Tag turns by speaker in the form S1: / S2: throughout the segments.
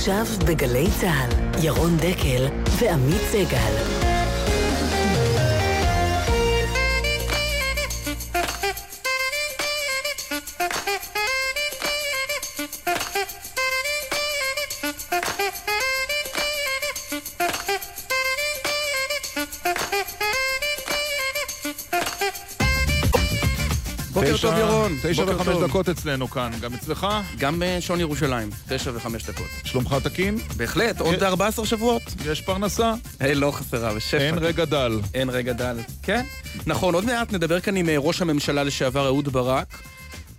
S1: עכשיו בגלי צה"ל, ירון דקל ועמית סגל.
S2: תשע וחמש. דקות אצלנו כאן, גם אצלך?
S3: גם בשעון ירושלים, תשע וחמש דקות.
S2: שלומך תקין?
S3: בהחלט, עוד
S2: כן.
S3: 14 שבועות.
S2: יש פרנסה?
S3: היי, לא חסרה, בשפע.
S2: אין רגע דל.
S3: אין רגע דל. כן. נכון, עוד מעט נדבר כאן עם אה, ראש הממשלה לשעבר אהוד ברק.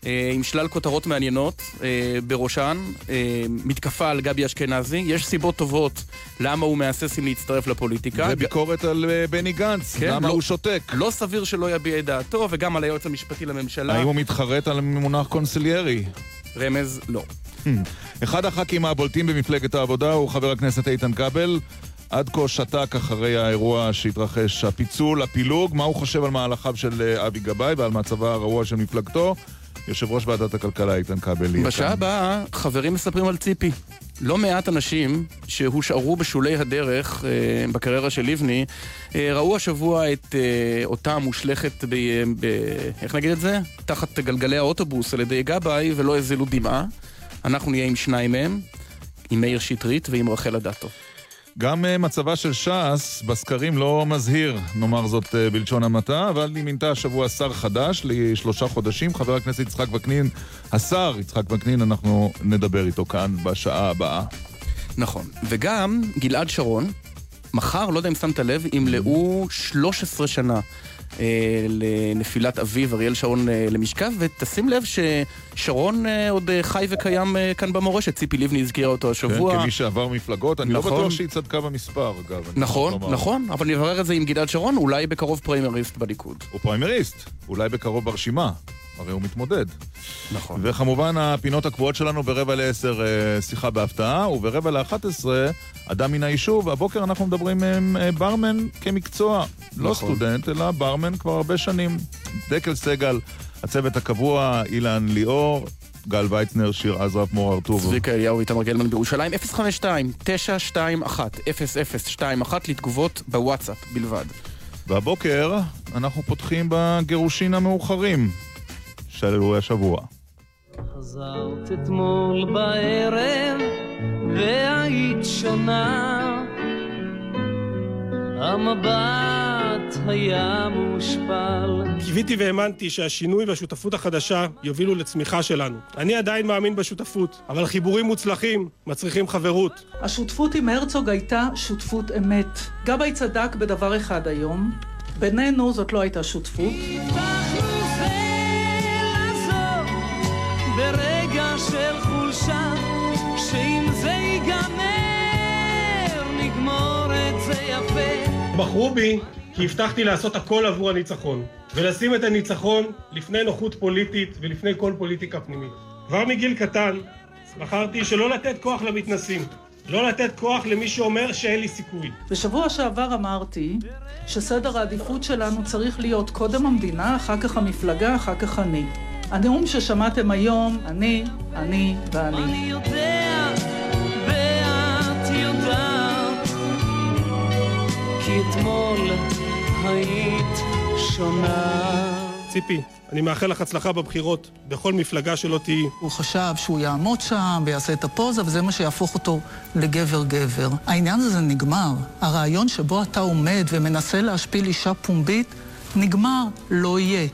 S3: אה, עם שלל כותרות מעניינות, אה, בראשן אה, מתקפה על גבי אשכנזי. יש סיבות טובות למה הוא מהסס אם להצטרף לפוליטיקה.
S2: וביקורת על בני גנץ,
S3: כן,
S2: למה
S3: לא-
S2: הוא שותק?
S3: לא סביר שלא יביע את דעתו, וגם על היועץ המשפטי לממשלה.
S2: האם הוא מתחרט על מונח קונסיליירי?
S3: רמז, לא.
S2: אחד הח"כים הבולטים במפלגת העבודה הוא חבר הכנסת איתן כבל. עד כה שתק אחרי האירוע שהתרחש, הפיצול, הפילוג, מה הוא חושב על מהלכיו של אבי גבאי ועל מצבה הרעוע של מפלגתו. יושב ראש ועדת הכלכלה איתן כבל יהיה
S3: בשעה. הבאה חברים מספרים על ציפי. לא מעט אנשים שהושארו בשולי הדרך אה, בקריירה של לבני, אה, ראו השבוע את אה, אותה מושלכת, ב, ב, איך נגיד את זה? תחת גלגלי האוטובוס על ידי גבאי ולא הזילו דמעה. אנחנו נהיה עם שניים מהם, עם מאיר שטרית ועם רחל אדטו.
S2: גם אה, מצבה של ש"ס בסקרים לא מזהיר, נאמר זאת אה, בלשון המעטה, אבל היא מינתה השבוע שר חדש לשלושה חודשים, חבר הכנסת יצחק וקנין, השר יצחק וקנין, אנחנו נדבר איתו כאן בשעה הבאה.
S3: נכון. וגם גלעד שרון, מחר, לא יודע אם שמת לב, ימלאו 13 שנה. אה, לנפילת אביו אריאל שרון אה, למשכב, ותשים לב ששרון אה, עוד חי וקיים כאן במורשת, ציפי לבני הזכירה אותו
S2: כן,
S3: השבוע.
S2: כמי שעבר מפלגות, אני לא
S3: נכון.
S2: בטוח שהיא צדקה במספר, אגב.
S3: נכון. נכון, אבל נברר את זה עם גלעד שרון, אולי בקרוב פריימריסט בליכוד.
S2: הוא פריימריסט, אולי בקרוב ברשימה, הרי הוא מתמודד.
S3: נכון.
S2: וכמובן הפינות הקבועות שלנו ברבע לעשר אה, שיחה בהפתעה, וברבע לאחת עשרה אדם מן היישוב. הבוקר אנחנו מדברים עם אה, ברמן כמקצוע, לא
S3: נכון.
S2: סטודנט, אלא ברמן כבר הרבה שנים. דקל סגל, הצוות הקבוע, אילן ליאור, גל ויצנר, שיר עזרף, מור ארטוב.
S3: צביקה אליהו ואיתמר גלמן בירושלים, 052-921-0021 לתגובות בוואטסאפ בלבד.
S2: והבוקר אנחנו פותחים בגירושין המאוחרים של אירועי השבוע.
S4: חזרת אתמול בערב והיית שונה המבט היה מושפל
S5: קיוויתי והאמנתי שהשינוי והשותפות החדשה יובילו לצמיחה שלנו. אני עדיין מאמין בשותפות, אבל חיבורים מוצלחים מצריכים חברות.
S6: השותפות עם הרצוג הייתה שותפות אמת. גבאי צדק בדבר אחד היום, בינינו זאת לא הייתה שותפות.
S4: ברגע של חולשה שאם זה ייגמר נגמור את זה יפה
S5: בחרו בי כי הבטחתי לעשות הכל עבור הניצחון, ולשים את הניצחון לפני נוחות פוליטית ולפני כל פוליטיקה פנימית. כבר מגיל קטן בחרתי שלא לתת כוח למתנסים, לא לתת כוח למי שאומר שאין לי סיכוי.
S6: בשבוע שעבר אמרתי שסדר העדיפות שלנו צריך להיות קודם המדינה, אחר כך המפלגה, אחר כך אני. הנאום ששמעתם היום, אני, אני ואני.
S4: אני יודע ואת יודעת כי אתמול היית שונה
S5: ציפי, אני מאחל לך הצלחה בבחירות, בכל מפלגה שלא תהיי.
S6: הוא חשב שהוא יעמוד שם ויעשה את הפוזה, וזה מה שיהפוך אותו לגבר-גבר. העניין הזה נגמר. הרעיון שבו אתה עומד ומנסה להשפיל אישה פומבית, נגמר, לא יהיה.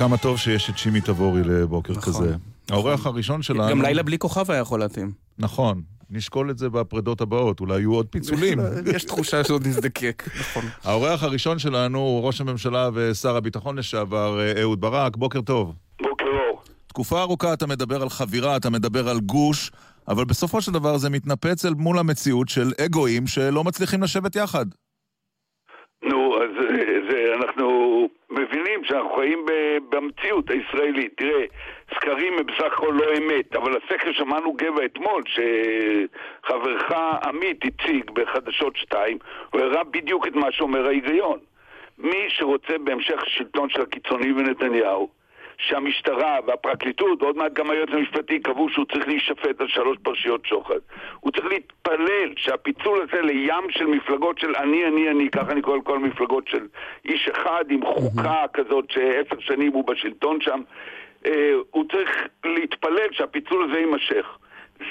S2: וכמה טוב שיש את שימי תבורי לבוקר
S3: נכון.
S2: כזה. האורח הראשון שלנו...
S3: גם לילה בלי כוכב היה יכול להתאים.
S2: נכון. נשקול את זה בפרדות הבאות, אולי יהיו עוד פיצולים.
S3: יש תחושה שעוד נזדקק, נכון.
S2: האורח הראשון שלנו הוא ראש הממשלה ושר הביטחון לשעבר אה, אהוד ברק, בוקר טוב.
S7: בוקר אור.
S2: תקופה ארוכה אתה מדבר על חבירה, אתה מדבר על גוש, אבל בסופו של דבר זה מתנפץ אל מול המציאות של אגואים שלא מצליחים לשבת יחד.
S7: נו, אז אנחנו שאנחנו חיים במציאות הישראלית. תראה, סקרים הם בסך הכל לא אמת, אבל הסקר שמענו גבע אתמול, שחברך עמית הציג בחדשות 2, הוא הראה בדיוק את מה שאומר ההיגיון. מי שרוצה בהמשך שלטון של הקיצוני ונתניהו, שהמשטרה והפרקליטות, ועוד מעט גם היועץ המשפטי, קבעו שהוא צריך להישפט על שלוש פרשיות שוחד. הוא צריך להתפלל שהפיצול הזה לים של מפלגות של אני, אני, אני, ככה אני קורא לכל המפלגות של איש אחד עם חוקה כזאת שעשר שנים הוא בשלטון שם, אה, הוא צריך להתפלל שהפיצול הזה יימשך.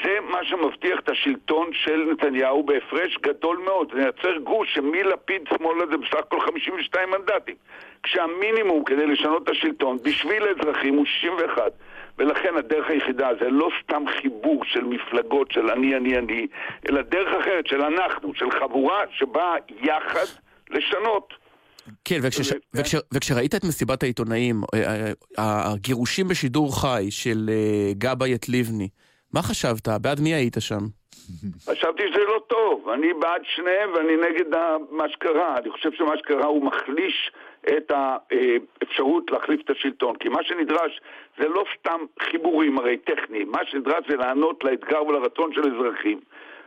S7: זה מה שמבטיח את השלטון של נתניהו בהפרש גדול מאוד. זה ייצר גוש שמלפיד שמאלה זה בסך הכל 52 מנדטים. כשהמינימום כדי לשנות את השלטון בשביל האזרחים הוא 61. ולכן הדרך היחידה זה לא סתם חיבור של מפלגות של אני, אני, אני, אלא דרך אחרת של אנחנו, של חבורה שבאה יחד לשנות.
S3: כן, וכש, וכש, וכשראית את מסיבת העיתונאים, אה, אה, הגירושים בשידור חי של אה, גבאי את לבני, מה חשבת? בעד מי היית שם?
S7: חשבתי שזה לא טוב, אני בעד שניהם ואני נגד מה שקרה. אני חושב שמה שקרה הוא מחליש את האפשרות להחליף את השלטון. כי מה שנדרש זה לא סתם חיבורים הרי טכניים, מה שנדרש זה לענות לאתגר ולרצון של אזרחים.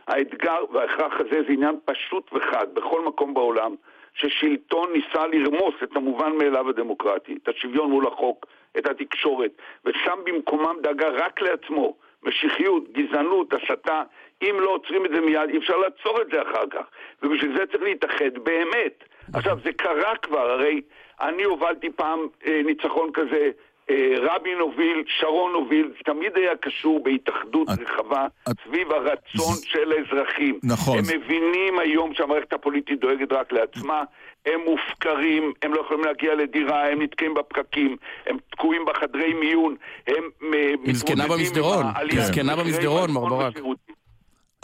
S7: האתגר וההכרח הזה זה עניין פשוט וחד בכל מקום בעולם, ששלטון ניסה לרמוס את המובן מאליו הדמוקרטי, את השוויון מול החוק, את התקשורת, ושם במקומם דאגה רק לעצמו. משיחיות, גזענות, הסתה, אם לא עוצרים את זה מיד, אי אפשר לעצור את זה אחר כך. ובשביל זה צריך להתאחד באמת. עכשיו, זה קרה כבר, הרי אני הובלתי פעם אה, ניצחון כזה, אה, רבין הוביל, שרון הוביל, זה תמיד היה קשור בהתאחדות
S2: את-
S7: רחבה
S2: את-
S7: סביב הרצון של האזרחים.
S2: נכון.
S7: הם מבינים היום שהמערכת הפוליטית דואגת רק לעצמה, הם מופקרים, הם לא יכולים להגיע לדירה, הם נתקעים בפקקים, הם תקועים בחדרי מיון, הם אה,
S3: עם זקנה
S7: מתמודדים
S3: במסדרון,
S7: העלייה
S3: עם זקנה
S7: במחירי
S3: במסדרון, מר ברק.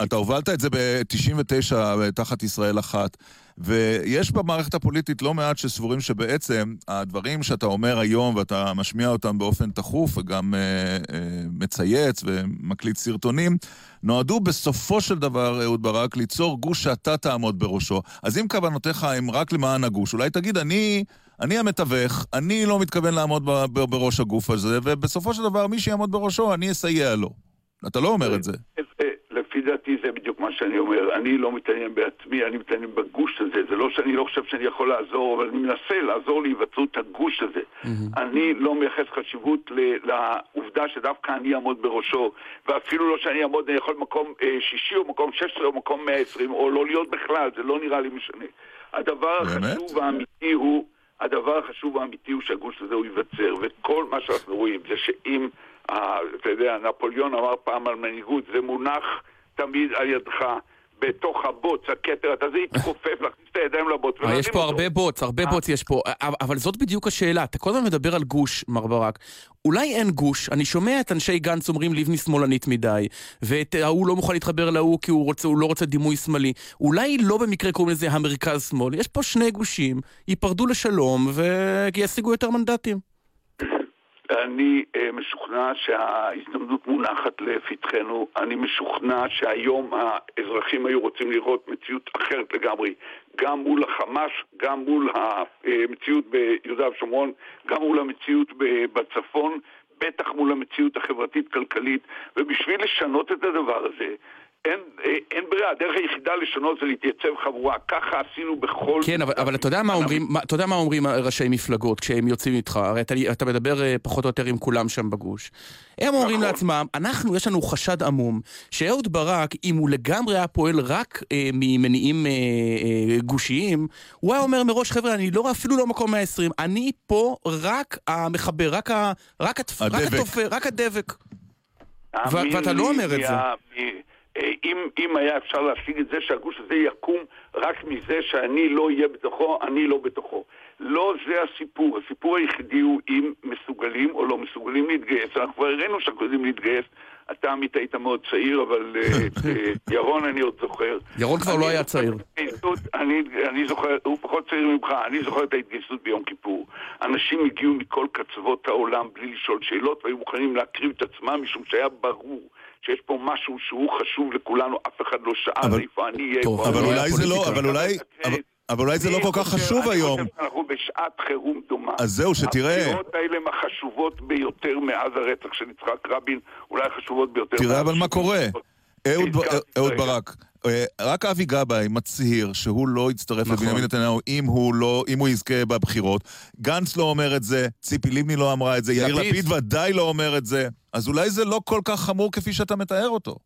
S2: אתה הובלת את זה ב-99 תחת ישראל אחת, ויש במערכת הפוליטית לא מעט שסבורים שבעצם הדברים שאתה אומר היום ואתה משמיע אותם באופן תכוף וגם אה, אה, מצייץ ומקליט סרטונים, נועדו בסופו של דבר, אהוד ברק, ליצור גוש שאתה תעמוד בראשו. אז אם כוונותיך הם רק למען הגוש, אולי תגיד, אני... אני המתווך, אני לא מתכוון לעמוד ב- ב- בראש הגוף הזה, ובסופו של דבר מי שיעמוד בראשו, אני אסייע לו. אתה לא אומר את זה.
S7: לפי דעתי זה בדיוק מה שאני אומר. אני לא מתעניין בעצמי, אני מתעניין בגוש הזה. זה לא שאני לא חושב שאני יכול לעזור, אבל אני מנסה לעזור להיווצרות הגוש הזה. אני לא מייחס חשיבות לעובדה שדווקא אני אעמוד בראשו, ואפילו לא שאני אעמוד, אני יכול מקום אה, שישי או מקום 16 או מקום 120, או לא להיות בכלל, זה לא נראה לי משנה. הדבר
S2: באמת?
S7: החשוב והאמיתי הוא... הדבר החשוב והאמיתי הוא שהגוש הזה הוא ייווצר, וכל מה שאנחנו רואים זה שאם, אה, אתה יודע, נפוליאון אמר פעם על מנהיגות, זה מונח תמיד על ידך, בתוך הבוץ, הכתר, אתה זה יתכופף, להכניס את הידיים לבוץ
S3: אה, יש פה. הרבה בוץ, הרבה בוץ יש פה, אבל- אבל זאת בדיוק השאלה. אתה כל הזמן מדבר על גוש, מר ברק. אולי אין גוש, אני שומע את אנשי גנץ אומרים לבני שמאלנית מדי, ואת ההוא לא מוכן להתחבר להוא כי הוא, רוצה, הוא לא רוצה דימוי שמאלי. אולי לא במקרה קוראים לזה המרכז-שמאל, יש פה שני גושים, ייפרדו לשלום וישיגו יותר מנדטים.
S7: אני אה, משוכנע שההזדמנות מונחת לפתחנו. אני משוכנע שהיום האזרחים היו רוצים לראות מציאות אחרת לגמרי, גם מול החמאס, גם מול המציאות ביהודה ושומרון, גם מול המציאות בצפון, בטח מול המציאות החברתית-כלכלית, ובשביל לשנות את הדבר הזה, אין, אה, אין ברירה, הדרך היחידה לשנות זה להתייצב חבורה, ככה עשינו בכל...
S3: כן, אבל, אבל אתה יודע מה אומרים, מה, אתה יודע מה אומרים ראשי מפלגות כשהם יוצאים איתך? הרי אתה, אתה מדבר אה, פחות או יותר עם כולם שם בגוש. הם אומרים
S7: נכון.
S3: לעצמם, אנחנו, יש לנו חשד עמום, שאהוד ברק, אם הוא לגמרי היה פועל רק אה, ממניעים אה, אה, גושיים, הוא היה אומר מראש, חבר'ה, אני לא, אפילו לא מקום 120, אני פה רק המחבר, רק, ה, רק, התפ, רק
S2: הדבק.
S3: התופר, רק הדבק. ואתה לא אומר את זה.
S7: אה, אם, אם היה אפשר להשיג את זה שהגוש הזה יקום רק מזה שאני לא אהיה בתוכו, אני לא בתוכו. לא זה הסיפור. הסיפור היחידי הוא אם מסוגלים או לא מסוגלים להתגייס. אנחנו כבר הראינו שאנחנו יודעים להתגייס. אתה עמית היית מאוד צעיר, אבל אה, אה, ירון אני עוד זוכר.
S3: ירון כבר לא היה צעיר.
S7: את אני, אני זוכר, הוא פחות צעיר ממך, אני זוכר את ההתגייסות ביום כיפור. אנשים הגיעו מכל קצוות העולם בלי לשאול שאלות והיו מוכנים להקריב את עצמם משום שהיה ברור שיש פה משהו שהוא חשוב לכולנו, אף אחד לא שאל
S2: אבל-
S7: איפה אני אהיה.
S3: טוב,
S7: איפה
S2: אבל. אולי זה לא. אבל אולי... אבל- אולי זה לא כל כך חשוב היום.
S7: אני חושב שאנחנו בשעת חירום דומה.
S2: אז זהו, שתראה.
S7: הבחירות האלה הן החשובות ביותר מאז הרצח של יצחק רבין, אולי החשובות ביותר.
S2: תראה אבל מה קורה. אהוד. ברק, אה, רק אבי גבאי מצהיר שהוא לא יצטרף
S3: נכון.
S2: לבנימין נתניהו אם הוא לא, אם הוא יזכה בבחירות. גנץ לא אומר את זה, ציפי לבני לא אמרה את זה, יאיר
S3: לפיד.
S2: ודאי לא אומר את זה. אז אולי זה לא כל כך חמור כפי שאתה מתאר אותו.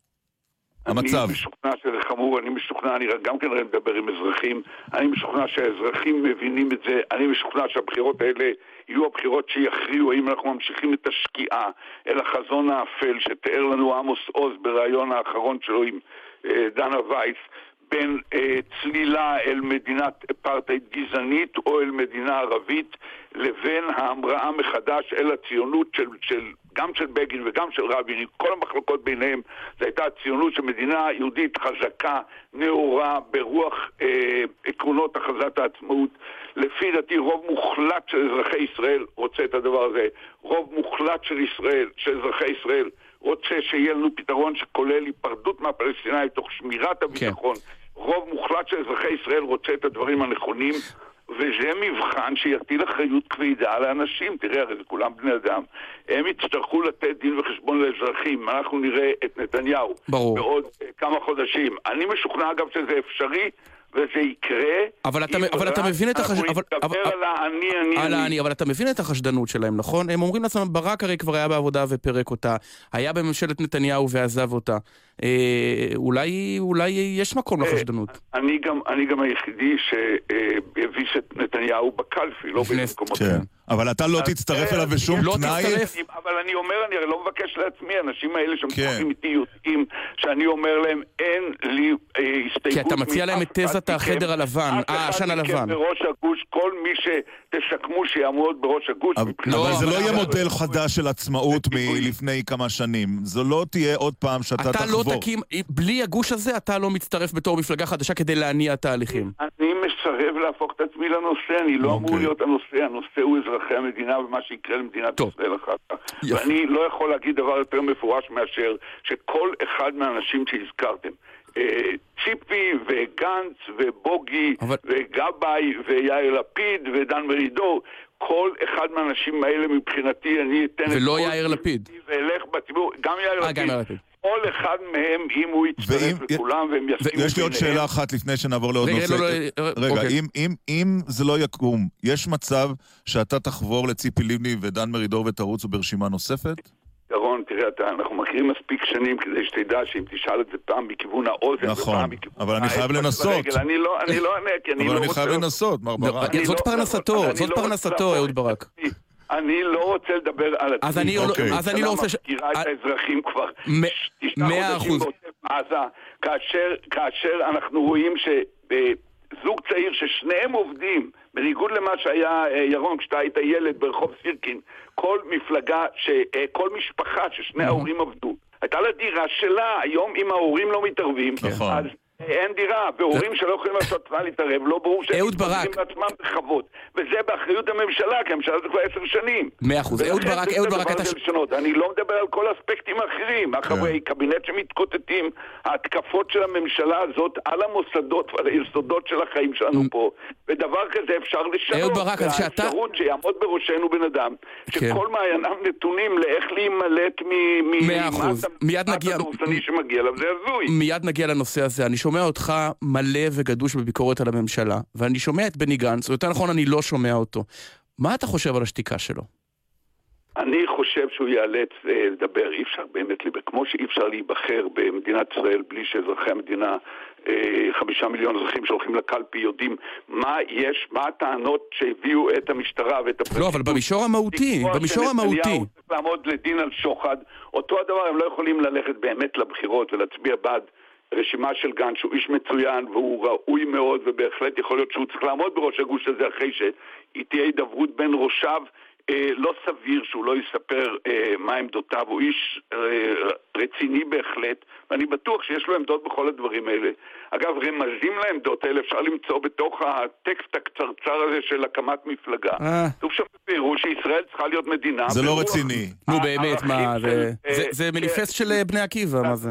S2: המצב.
S7: אני משוכנע שזה חמור, אני משוכנע, אני גם כן מדבר עם אזרחים, אני משוכנע שהאזרחים מבינים את זה, אני משוכנע שהבחירות האלה יהיו הבחירות שיכריעו האם אנחנו ממשיכים את השקיעה אל החזון האפל שתיאר לנו עמוס עוז בריאיון האחרון שלו עם אה, דנה וייס, בין אה, צלילה אל מדינת אפרטהייד גזענית או אל מדינה ערבית, לבין ההמראה מחדש אל הציונות של, של גם של בגין וגם של רבין, עם כל המחלוקות ביניהם, זו הייתה הציונות של מדינה יהודית חזקה, נאורה, ברוח אה, עקרונות הכרזת העצמאות. לפי דעתי רוב מוחלט של אזרחי ישראל רוצה את הדבר הזה. רוב מוחלט של ישראל, של אזרחי ישראל, רוצה שיהיה לנו פתרון שכולל היפרדות מהפלסטינאים תוך שמירת הביטחון. רוב מוחלט של אזרחי ישראל רוצה את הדברים הנכונים. וזה מבחן שיטיל אחריות כבדה על האנשים. תראה, הרי זה כולם בני אדם. הם יצטרכו לתת דין וחשבון לאזרחים. אנחנו נראה את נתניהו
S3: ברור.
S7: בעוד אה, כמה חודשים. אני משוכנע, אגב, שזה אפשרי, וזה יקרה.
S3: אבל אתה- אבל אתה מבין את החש-
S7: אנחנו נתגבר
S3: אבל-
S7: על האני, אני,
S3: על אבל אתה מבין את החשדנות שלהם, נכון? הם אומרים לעצמם, ברק הרי כבר היה בעבודה ופירק אותה, היה בממשלת נתניהו ועזב אותה. אה, אולי, אולי יש מקום לחשדנות.
S7: אני גם, אני גם היחידי שהביס את נתניהו בקלפי, לא במקומות
S2: כן. אבל אתה לא תצטרף
S7: זה-
S2: אליו בשום
S3: לא
S2: תנאי.
S3: תצטרף.
S7: אבל אני אומר, אני הרי לא מבקש לעצמי, האנשים האלה שמשוחחים
S2: כן.
S7: איתי יודעים שאני אומר להם, אין לי אה, הסתייגות
S3: כי אתה מציע להם את תזת
S7: אחד
S3: החדר. הלבן,
S7: אף
S3: אה,
S7: אחד
S3: העשן
S7: מכם
S3: הלבן.
S7: בראש הגוש, כל מי שתסכמו שיעמוד בראש הגוש.
S2: אבל זה לא יהיה מודל חדש של עצמאות. מלפני כמה שנים. זו לא תהיה עוד פעם שאתה
S3: אתה לא
S2: תחבור.
S3: תקים, בלי הגוש הזה אתה לא מצטרף בתור מפלגה חדשה כדי להניע תהליכים.
S7: אני מסרב להפוך את עצמי לנושא, אני לא אמור
S2: אוקיי.
S7: להיות הנושא, הנושא הוא אזרחי המדינה ומה שיקרה למדינת. ישראל אחר כך. ואני לא יכול להגיד דבר יותר מפורש מאשר שכל אחד מהאנשים שהזכרתם, אה, ציפי וגנץ ובוגי
S3: אבל-
S7: וגבאי ויאיר לפיד ודן מרידור, כל אחד מהאנשים האלה מבחינתי אני אתן את
S3: ולא
S7: כל
S3: יאיר לפיד.
S7: ואלך בציבור, גם יאיר
S3: אה,
S7: לפיד.
S3: גם יאיר לפיד.
S7: כל אחד מהם, אם הוא יצטרף
S2: ואם-
S7: לכולם והם יסכימו
S2: ויש לי עוד שאלה אחת לפני שנעבור לעוד
S3: רגע,
S2: נושא.
S3: לא, לא, אה,
S2: רגע,
S3: אוקיי.
S2: אם- אם- אם זה לא יקום, יש מצב שאתה תחבור לציפי לבני ודן מרידור ותרוצו ברשימה נוספת?
S7: ירון, תראה, אתה, אנחנו מכירים מספיק שנים כדי שתדע שאם תשאל את זה פעם מכיוון האוזן
S2: נכון,
S7: ופעם מכיוון
S2: אבל אני חייב לנסות.
S7: הרגל, אני לא, אני לא אענה, כי אני
S2: אבל
S7: לא
S2: אני
S7: רוצה...
S2: חייב לנסות, מר
S3: לא,
S2: ברק.
S7: אני
S3: זאת
S7: לא-
S3: פרנסתו,
S7: אני
S3: זאת
S7: לא
S3: פרנסתו, אהוד ברק.
S7: אני לא רוצה לדבר על עצמי.
S3: אז אני
S2: לא- אוקיי.
S3: אז אני לא רוצה ש-
S7: מפקירה את
S3: אה,
S7: האזרחים כבר תשעה
S3: מאה
S7: חודשים
S3: אחוז.
S7: בעוטף עזה, כאשר, כאשר אנחנו רואים שזוג צעיר ששניהם עובדים, בניגוד למה שהיה, אה, ירון, כשאתה היית ילד ברחוב סירקין, כל מפלגה, ש, אה, כל משפחה ששני ההורים עבדו, הייתה לה דירה שלה, היום אם ההורים לא מתערבים,
S2: נכון.
S7: אז אין דירה, והורים שלא יכולים לעשות צבא להתערב, לא ברור שהם. מתמודדים לעצמם בכבוד. וזה באחריות הממשלה, כי הממשלה זה כבר עשר שנים.
S3: מאה אחוז. אהוד ברק, אהוד ברק, אתה.
S7: אני לא מדבר על כל האספקטים האחרים, החברי קבינט שמתקוטטים, ההתקפות של הממשלה הזאת על המוסדות ועל היסודות של החיים שלנו פה, ודבר כזה אפשר לשנות.
S3: אהוד ברק, אז שאתה-
S7: והאפשרות שיעמוד בראשנו בן אדם,
S3: כן.
S7: שכל מעייניו נתונים לאיך להימלט מ- מ-
S3: מאה אחוז. מיד נגיע-
S7: שמגיע אליו, זה הזוי.
S3: מיד נגיע לנושא הזה. אני שומע אותך מלא וגדוש בביקורת על הממשלה, ואני שומע את בני גנץ, או יותר נכון, אני לא שומע אותו. מה אתה חושב על השתיקה שלו?
S7: אני חושב שהוא ייאלץ אה, לדבר, אי אפשר באמת, כמו שאי אפשר להיבחר במדינת ישראל בלי שאזרחי המדינה, אה, חמישה מיליון אזרחים שהולכים לקלפי יודעים מה יש, מה הטענות שהביאו את המשטרה ואת הפרקליטות.
S3: לא, אבל במישור המהותי, במישור המהותי.
S7: צריך לעמוד לדין על שוחד, אותו הדבר הם לא יכולים ללכת באמת לבחירות ולהצביע בעד רשימה של גן שהוא איש מצוין והוא ראוי מאוד ובהחלט יכול להיות שהוא צריך לעמוד בראש הגוש הזה אחרי שתהיה הידברות בין ראשיו אה, לא סביר שהוא לא יספר אה, מה עמדותיו, הוא איש אה, רציני בהחלט, ואני בטוח שיש לו עמדות בכל הדברים האלה. אגב, רמזים לעמדות האלה אפשר למצוא בתוך הטקסט הקצרצר הזה של הקמת מפלגה.
S3: אה.
S7: כתוב שם בפירוש שישראל צריכה להיות מדינה.
S2: זה לא רציני.
S3: נו באמת, מה,
S7: הערכים
S3: זה-
S7: של,
S3: זה-
S7: אה,
S3: זה
S7: אה,
S3: מניפסט של אה, בני עקיבא, מה זה?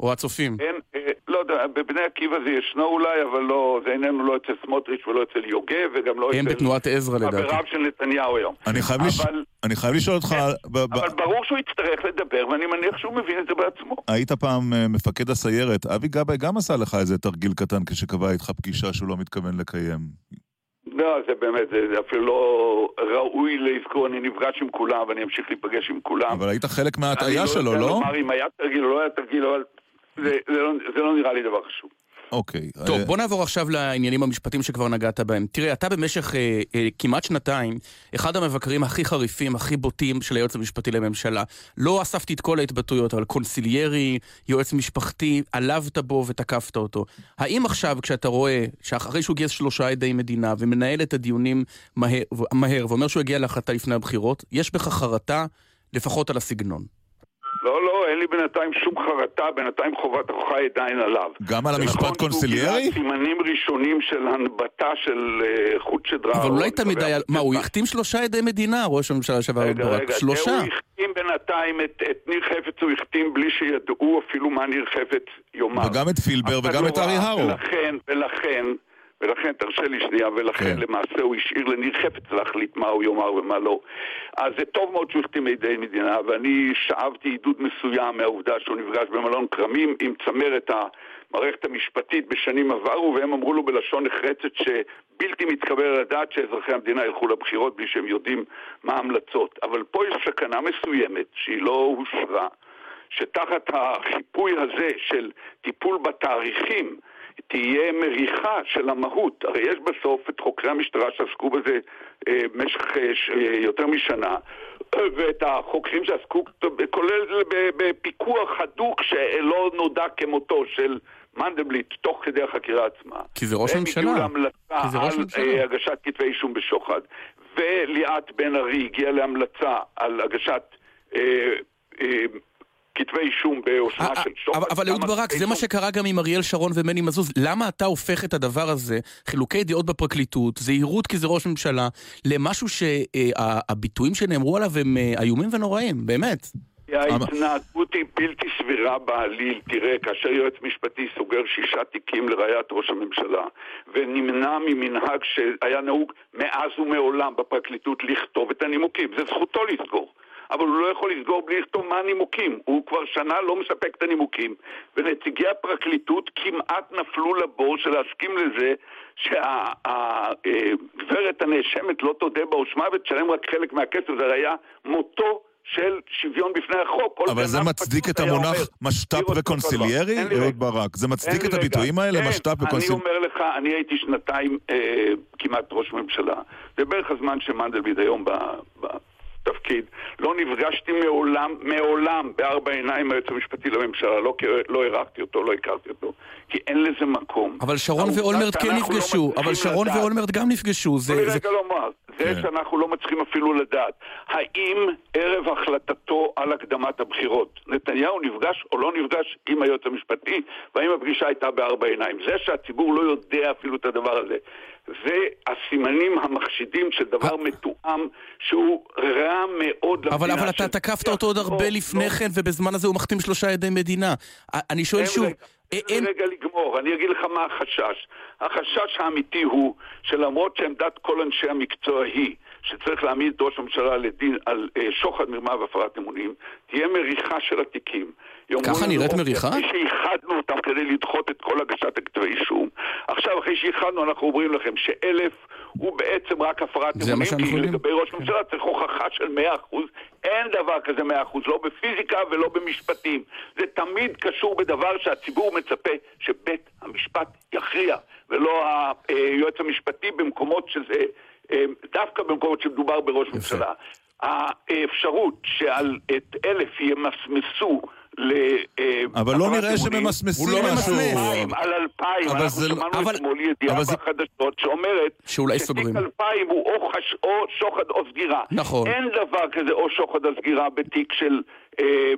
S3: או הצופים.
S7: כן, אה, לא, לא יודע, בבני עקיבא זה ישנו אולי, אבל לא, זה איננו לא אצל סמוטריץ' ולא אצל יוגב, וגם לא
S3: הם
S7: אצל
S3: בתנועת עזרא לדעתי.
S7: חבריו של נתניהו היום.
S2: אני חייב לש-
S7: אבל-
S2: אני חייב לשאול אותך, ב- ב-
S7: אבל ברור שהוא יצטרך לדבר, ואני מניח שהוא מבין את זה בעצמו.
S2: היית פעם אה, מפקד הסיירת, אבי גבאי גם עשה לך איזה תרגיל קטן כשקבע איתך פגישה שהוא לא מתכוון לקיים.
S7: לא, זה באמת, זה, זה אפילו לא ראוי לזכור, אני נפגש עם כולם ואני אמשיך להיפגש עם כולם.
S2: אבל היית חלק
S7: אני
S2: מההטעיה שלו,
S7: יודע
S2: לא?
S7: לומר אם היה תרגיל או לא היה תרגיל, אבל זה, זה, לא, זה לא נראה לי דבר חשוב.
S2: אוקיי.
S3: טוב,
S2: אה,
S3: בוא נעבור עכשיו לעניינים המשפטיים שכבר נגעת בהם. תראה, אתה במשך אה, אה, כמעט שנתיים, אחד המבקרים הכי חריפים, הכי בוטים של היועץ המשפטי לממשלה. לא אספתי את כל ההתבטאויות, אבל קונסיליירי, יועץ משפחתי, עלבת בו ותקפת אותו. האם עכשיו, כשאתה רואה שאחרי שהוא גייס שלושה עדי מדינה ומנהל את הדיונים מהר, מהר ואומר שהוא הגיע להחלטה לפני הבחירות, יש בך חרטה לפחות על הסגנון.
S7: לא, לא, לי בינתיים שום חרטה, בינתיים חובת ההוכחה היא עדיין עליו.
S2: גם על המשפט
S7: נכון
S2: קונסיליירי?
S7: גילה סימנים ראשונים של הנבטה של אה, חוט שדרה.
S3: אבל
S7: או
S3: אולי
S7: אני
S3: תמיד היה... מה, הוא החתים שלושה עדי מדינה, ראש הממשלה
S7: רגע,
S3: ברק.
S7: רגע,
S3: שלושה.
S7: הוא החתים בינתיים את, את ניר חפץ, הוא החתים בלי שידעו אפילו מה ניר חפץ יאמר.
S2: וגם את פילבר וגם
S7: לא
S2: את ארי הרו.
S7: ולכן, ולכן, ולכן, תרשה לי שנייה, ולכן
S2: כן.
S7: למעשה הוא השאיר לניר חפץ להחליט מה הוא יאמר ומה לא. אז זה טוב מאוד שהוא החתים עדי מדינה, ואני שאבתי עידוד מסוים מהעובדה שהוא נפגש במלון כרמים עם צמרת המערכת המשפטית בשנים עברו, והם אמרו לו בלשון נחרצת שבלתי מתקבל על הדעת שאזרחי המדינה ילכו לבחירות בלי שהם יודעים מה ההמלצות. אבל פה יש סכנה מסוימת שהיא לא הוסרה. שתחת החיפוי הזה של טיפול בתאריכים תהיה מריחה של המהות. הרי יש בסוף את חוקרי המשטרה שעסקו בזה אה, במשך אה, אה, יותר משנה, ואת החוקרים שעסקו, כולל בפיקוח הדוק שלא נודע כמותו של מנדלבליט תוך כדי החקירה עצמה.
S3: כי זה ראש
S7: הם
S3: הממשלה.
S7: הגיעו להמלצה על. אה, הגשת כתבי אישום בשוחד. וליאת בן ארי הגיעה להמלצה על הגשת אה, אה, כתבי אישום באשמה של שוחד.
S3: אבל- אהוד ברק, זה מה. שקרה גם עם אריאל שרון ומני מזוז. למה אתה הופך את הדבר הזה, חילוקי דעות בפרקליטות, זהירות כי זה ראש ממשלה, למשהו שהביטויים שנאמרו עליו הם אה, איומים ונוראים, באמת.
S7: ההתנהגות היא בלתי סבירה בעליל. תראה, כאשר יועץ משפטי סוגר שישה תיקים לרעיית ראש הממשלה, ונמנע ממנהג שהיה נהוג מאז ומעולם בפרקליטות לכתוב את הנימוקים, זה זכותו לסגור. אבל הוא לא יכול לסגור בלי לכתוב מה הנימוקים. הוא כבר שנה לא מספק את הנימוקים, ונציגי הפרקליטות כמעט נפלו לבור של להסכים לזה שהגברת הנאשמת לא תודה באשמה ותשלם רק חלק מהכסף, זה היה מותו של שוויון בפני החוק.
S2: אבל זה מצדיק את המונח משת"פ
S7: "אני
S2: וקונסיליירי, אהוד. ברק? זה מצדיק את הביטויים. האלה, משת"פ
S7: אני
S2: וקונסיליירי?
S7: אומר לך, אני הייתי שנתיים אה, כמעט ראש ממשלה. זה בערך הזמן שמנדלבליט היום בתפקיד. לא נפגשתי מעולם, מעולם, בארבע עיניים עם היועץ המשפטי לממשלה. לא, לא הערכתי אותו, לא הכרתי אותו. כי אין לזה מקום.
S3: אבל שרון ואולמרט כן
S7: לא
S3: נפגשו, אבל
S7: מצליחים
S3: שרון
S7: לדעת-
S3: ואולמרט גם נפגשו. זה-
S7: לי
S3: זה-
S7: רגע לומר, זה
S2: כן.
S7: שאנחנו לא מצליחים אפילו לדעת, האם ערב החלטתו על הקדמת הבחירות, נתניהו נפגש או לא נפגש עם היועץ המשפטי, והאם הפגישה הייתה בארבע עיניים. זה שהציבור לא יודע אפילו את הדבר הזה, זה הסימנים המחשידים של דבר מתואם שהוא רע מאוד למדינה.
S3: אבל, אבל אתה תקפת אותו עוד הרבה לפני
S7: לא.
S3: כן, ובזמן הזה הוא מחתים שלושה עדי מדינה. אני שואל שוב, אין...
S7: רגע לגמור, אני אגיד לך מה החשש. החשש האמיתי הוא שלמרות שעמדת כל אנשי המקצוע היא שצריך להעמיד את ראש הממשלה לדין על אה, שוחד, מרמה והפרת אמונים, תהיה מריחה של התיקים.
S3: ככה נראית
S7: "אוקיי,
S3: מריחה?
S7: אחרי שאיחדנו אותם כדי לדחות את כל הגשת הכתבי אישום. עכשיו, אחרי שאיחדנו, אנחנו אומרים לכם שאלף הוא בעצם רק הפרת אמונים, כי
S3: יודעים.
S7: לגבי ראש ממשלה צריך הוכחה של 100%. אין דבר כזה 100%, לא בפיזיקה ולא במשפטים. זה תמיד קשור בדבר שהציבור מצפה שבית המשפט יכריע, ולא היועץ המשפטי במקומות שזה, אה, דווקא במקומות שמדובר בראש ממשלה. האפשרות שעל את אלף ימסמסו ל... אה,
S2: אבל לא נראה שממסמסים
S3: הוא לא
S2: משהו.
S7: על אלפיים,
S2: אבל
S7: אנחנו
S2: זה
S7: שמענו
S3: אבל-
S7: אתמול ידיעה
S2: זה-
S7: בחדשות שאומרת
S3: שאולי
S7: שתיק
S3: סוגרים.
S7: אלפיים הוא או, חש... או שוחד או סגירה.
S3: נכון.
S7: אין דבר כזה או שוחד או סגירה בתיק של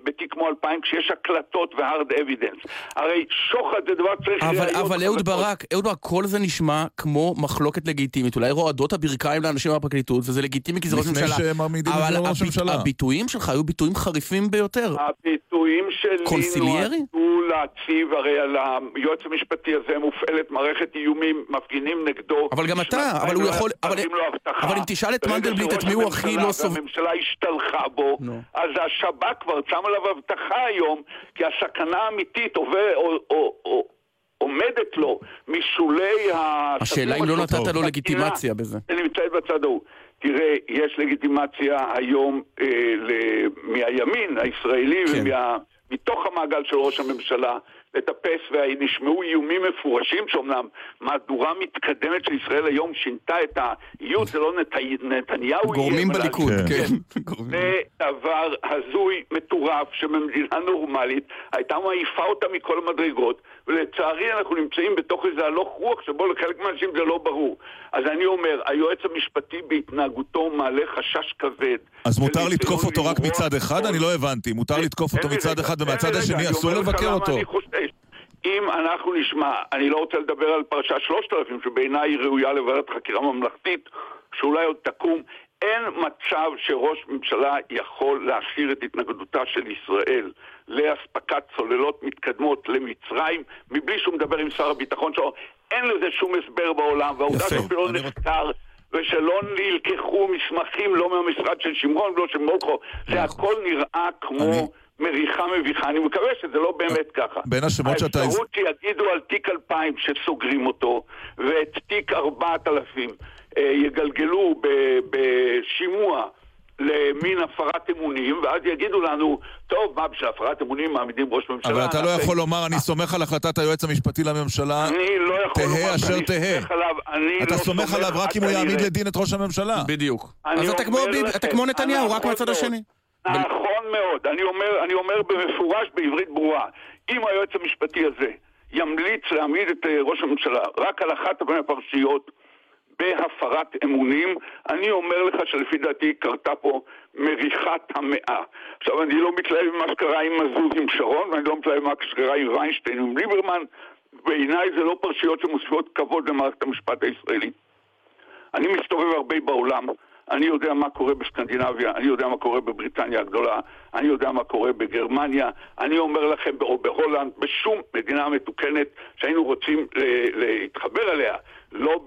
S7: בתיק כמו 2000 כשיש הקלטות והארד אבידנס. הרי שוחד זה דבר שצריך
S3: אבל, אבל אהוד. ברק, אהוד ברק, כל זה נשמע כמו מחלוקת לגיטימית. אולי רועדות הברכיים לאנשים מהפרקליטות, וזה לגיטימי כי זה ראש
S2: לפני
S3: ממשלה.
S2: שהם מעמידים את
S3: אבל
S2: זה לראש
S3: הביט-
S2: ממשלה.
S3: הביטויים שלך היו ביטויים חריפים ביותר.
S7: הביטויים שלי
S3: קונסיליירי?
S7: נועדו להציב, הרי על היועץ המשפטי הזה מופעלת מערכת איומים, מפגינים נגדו.
S3: אבל גם אתה, אבל הוא
S7: לא
S3: יכול- אבל-
S7: לו אבטחה.
S3: אבל אם תשאל את מנדלבליט את מי הוא הכי לא סוב-
S7: והממשלה השתלחה בו. אז השב"כ כבר שם עליו אבטחה היום, כי הסכנה האמיתית עובר, או, או, או, עומדת לו משולי השטחים
S3: השאלה אם לא נתת לו. לגיטימציה בזה.
S7: אני נמצאת בצד ההוא. תראה, יש לגיטימציה היום אה, ל- מהימין הישראלי
S3: כן.
S7: ומה... מתוך המעגל של ראש הממשלה לטפס, ונשמעו איומים מפורשים שאומנם מהדורה מתקדמת של ישראל היום שינתה את האיות, זה לא נת... נתניהו
S3: גורמים בליכוד,
S2: כן.
S3: כן.
S7: זה דבר הזוי, מטורף, שבמדינה נורמלית הייתה מעיפה אותה מכל המדרגות, ולצערי אנחנו נמצאים בתוך איזה הלוך רוח שבו לחלק מהאנשים זה לא ברור. אז אני אומר, היועץ המשפטי בהתנהגותו מעלה חשש כבד.
S2: אז מותר
S7: וניסיון
S2: לתקוף אותו רק מצד אחד? אני לא הבנתי. מותר לתקוף אותו מצד אחד ומהצד השני אסור לבקר אותו?
S7: אם אנחנו נשמע, אני לא רוצה לדבר על פרשת 3000, שבעיניי היא ראויה לוועדת חקירה ממלכתית, שאולי עוד תקום, אין מצב שראש ממשלה יכול להסיר את התנגדותה של ישראל לאספקת צוללות מתקדמות למצרים, מבלי שהוא מדבר עם שר הביטחון שלו. אין לזה שום הסבר בעולם, והעובדה לא
S2: רוצ-
S7: נחקר ושלא נלקחו מסמכים לא מהמשרד של שמרון ולא של מולכו, זה הכל נראה כמו מריחה מביכה. אני מקווה שזה לא באמת ככה.
S2: בין השמות שאתה-
S7: האפשרות שיגידו על תיק 2000 שסוגרים אותו, ואת תיק 4000 אה, יגלגלו בשימוע למין הפרת אמונים, ואז יגידו לנו, טוב, מה, בשביל הפרת אמונים מעמידים ראש ממשלה?
S2: אבל אתה לא יכול לומר, אני סומך על החלטת היועץ המשפטי לממשלה.
S7: אני לא יכול
S2: תהא
S7: לומר
S2: אשר תהא.
S7: סומך עליו, אני
S2: אתה
S7: לא
S2: סומך עליו רק אם הוא יעמיד. לדין את ראש הממשלה.
S3: בדיוק. אז אתה כמו
S7: אומר
S3: ביב-
S7: לכם,
S3: אתה כמו נתניהו, רק מהצד. השני.
S7: נכון מאוד, אני אומר, אני אומר במפורש בעברית ברורה, אם היועץ המשפטי הזה ימליץ להעמיד את אה, ראש הממשלה רק על אחת מהפרשיות בהפרת אמונים, אני אומר לך שלפי דעתי קרתה פה מריחת המאה. עכשיו, אני לא מתלהב ממה שקרה עם מזוז עם שרון, ואני לא מתלהב ממה שקרה עם ויינשטיין עם ליברמן. בעיניי זה לא פרשיות שמוסיפות כבוד למערכת המשפט הישראלית. אני מסתובב הרבה בעולם, אני יודע מה קורה בסקנדינביה, אני יודע מה קורה בבריטניה הגדולה, אני יודע מה קורה בגרמניה, אני אומר לכם, או בהולנד, בשום מדינה מתוקנת שהיינו רוצים להתחבר אליה, לא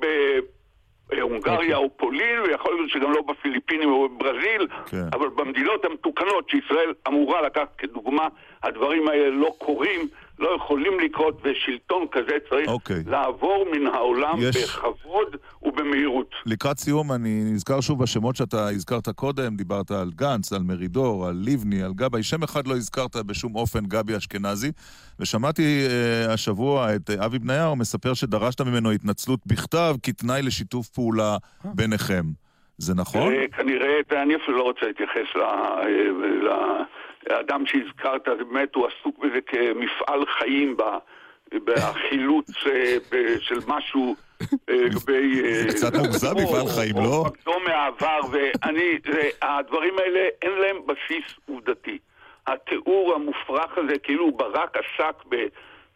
S7: בהונגריה או פולין, ויכול להיות שגם לא בפיליפינים או בברזיל,
S2: כן.
S7: אבל במדינות המתוקנות שישראל אמורה לקחת כדוגמה, הדברים האלה לא קורים, לא יכולים לקרות, ושלטון כזה צריך
S2: אוקיי.
S7: לעבור מן העולם
S2: יש-
S7: בכבוד ובמהירות.
S2: לקראת סיום, אני נזכר שוב בשמות שאתה הזכרת קודם, דיברת על גנץ, על מרידור, על לבני, על גבאי, שם אחד לא הזכרת בשום אופן, גבי אשכנזי, ושמעתי אה, השבוע את אה, אבי בניהו מספר שדרשת ממנו התנצלות בכתב כתנאי לשיתוף פעולה ביניכם. זה נכון?
S7: אה, כנראה, ואני אפילו לא רוצה להתייחס ל- לאדם שהזכרת, באמת הוא עסוק בזה כמפעל חיים ב- בחילוץ אה, של משהו אה, לגבי... אה,
S2: קצת מוגזם, מפעל חיים, לא?
S7: מפקדו מהעבר, ואני, הדברים האלה אין להם בסיס עובדתי. התיאור המופרך הזה, כאילו ברק עסק.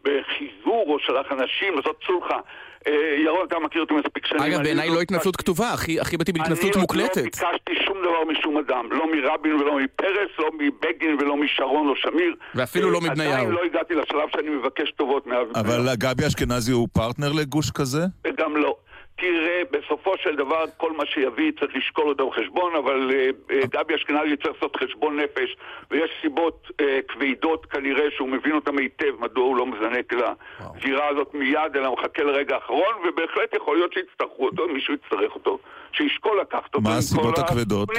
S7: בחיזור או שלח אנשים לעשות סולחה. אה, ירון, אתה מכיר אותי מספיק שנים.
S3: אגב,
S7: אני
S3: בעיניי לא התנצלות כתובה, הכי הכי מתאים בהתנצלות מוקלטת.
S7: אני לא ביקשתי שום דבר משום אדם, לא מרבין ולא מפרס, לא מבגין ולא משרון או שמיר.
S3: ואפילו לא
S7: אה,
S3: מבניהו.
S7: עדיין לא הגעתי לשלב שאני מבקש טובות מאבי.
S2: אבל גבי אשכנזי הוא פרטנר לגוש כזה?
S7: וגם לא. תראה, בסופו של דבר כל מה שיביא צריך לשקול אותו בחשבון, אבל אה, גבי אשכנזי צריך לעשות חשבון נפש, ויש סיבות אה, כבדות כנראה שהוא מבין אותן היטב, מדוע הוא לא מזנק לזירה הזאת מיד, אלא מחכה לרגע האחרון, ובהחלט יכול להיות שיצטרכו אותו, מישהו יצטרך אותו, שישקול לקחת אותו.
S2: מה הסיבות הכבדות?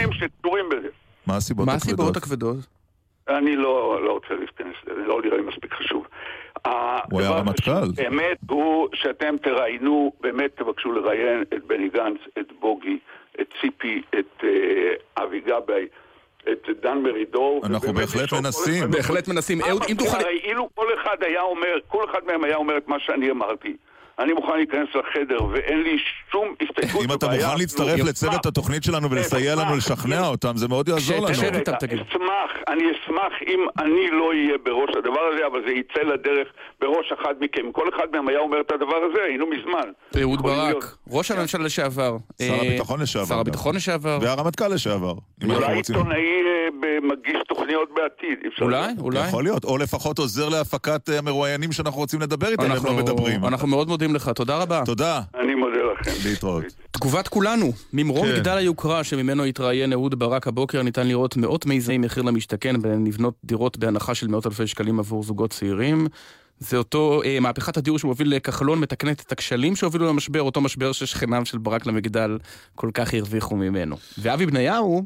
S2: מה הסיבות הכבדות?
S7: אני לא, לא רוצה להיכנס לזה, לא נראה לי מספיק חשוב.
S2: הוא היה רמטכ"ל.
S7: באמת הוא שאתם תראיינו, באמת תבקשו לראיין את בני גנץ, את בוגי, את ציפי, את אה, אבי גבאי, את דן מרידור.
S2: אנחנו בהחלט מנסים.
S3: בהחלט מנסים. אהוד, אם תוכל...
S7: הרי אילו כל אחד היה אומר, כל אחד מהם היה אומר את מה שאני אמרתי, אני מוכן להיכנס לחדר ואין לי שום הסתייגות
S2: אם אתה. מוכן להצטרף. לצוות התוכנית שלנו ולסייע. לנו לשכנע אותם, זה מאוד יעזור לנו.
S7: רגע,
S3: איתם תגיד.
S7: אשמח, אני אשמח אם אני לא אהיה בראש הדבר הזה, אבל זה יצא לדרך בראש אחד מכם. כל אחד מהם היה אומר את הדבר הזה, היינו מזמן.
S3: אהוד. ברק, ראש הממשלה לשעבר.
S2: שר
S3: אה,
S2: הביטחון לשעבר
S3: שר. הביטחון לשעבר.
S2: והרמטכ"ל לשעבר.
S7: אולי
S2: רוצים.
S7: עיתונאי אה, מגיש תוכניות בעתיד.
S3: אולי. אולי.
S2: יכול להיות, או לפחות עוזר להפקת אה, המרואיינים שאנחנו רוצים לדבר איתם, הם
S3: אנחנו-
S2: לא מדברים.
S3: אנחנו מאוד מודים לך, תודה רבה.
S2: תודה,
S7: אני מודה לכם.
S2: להתראות.
S3: תגובת כולנו, ממרום
S2: כן.
S3: מגדל היוקרה שממנו התראיין אהוד ברק הבוקר ניתן לראות מאות מיזמי מחיר למשתכן ולבנות דירות בהנחה של מאות אלפי שקלים עבור זוגות צעירים. זה אותו, אה, מהפכת הדיור שמוביל לכחלון מתקנת את הכשלים שהובילו למשבר, אותו משבר ששכניו של ברק למגדל כל כך הרוויחו ממנו. ואבי בניהו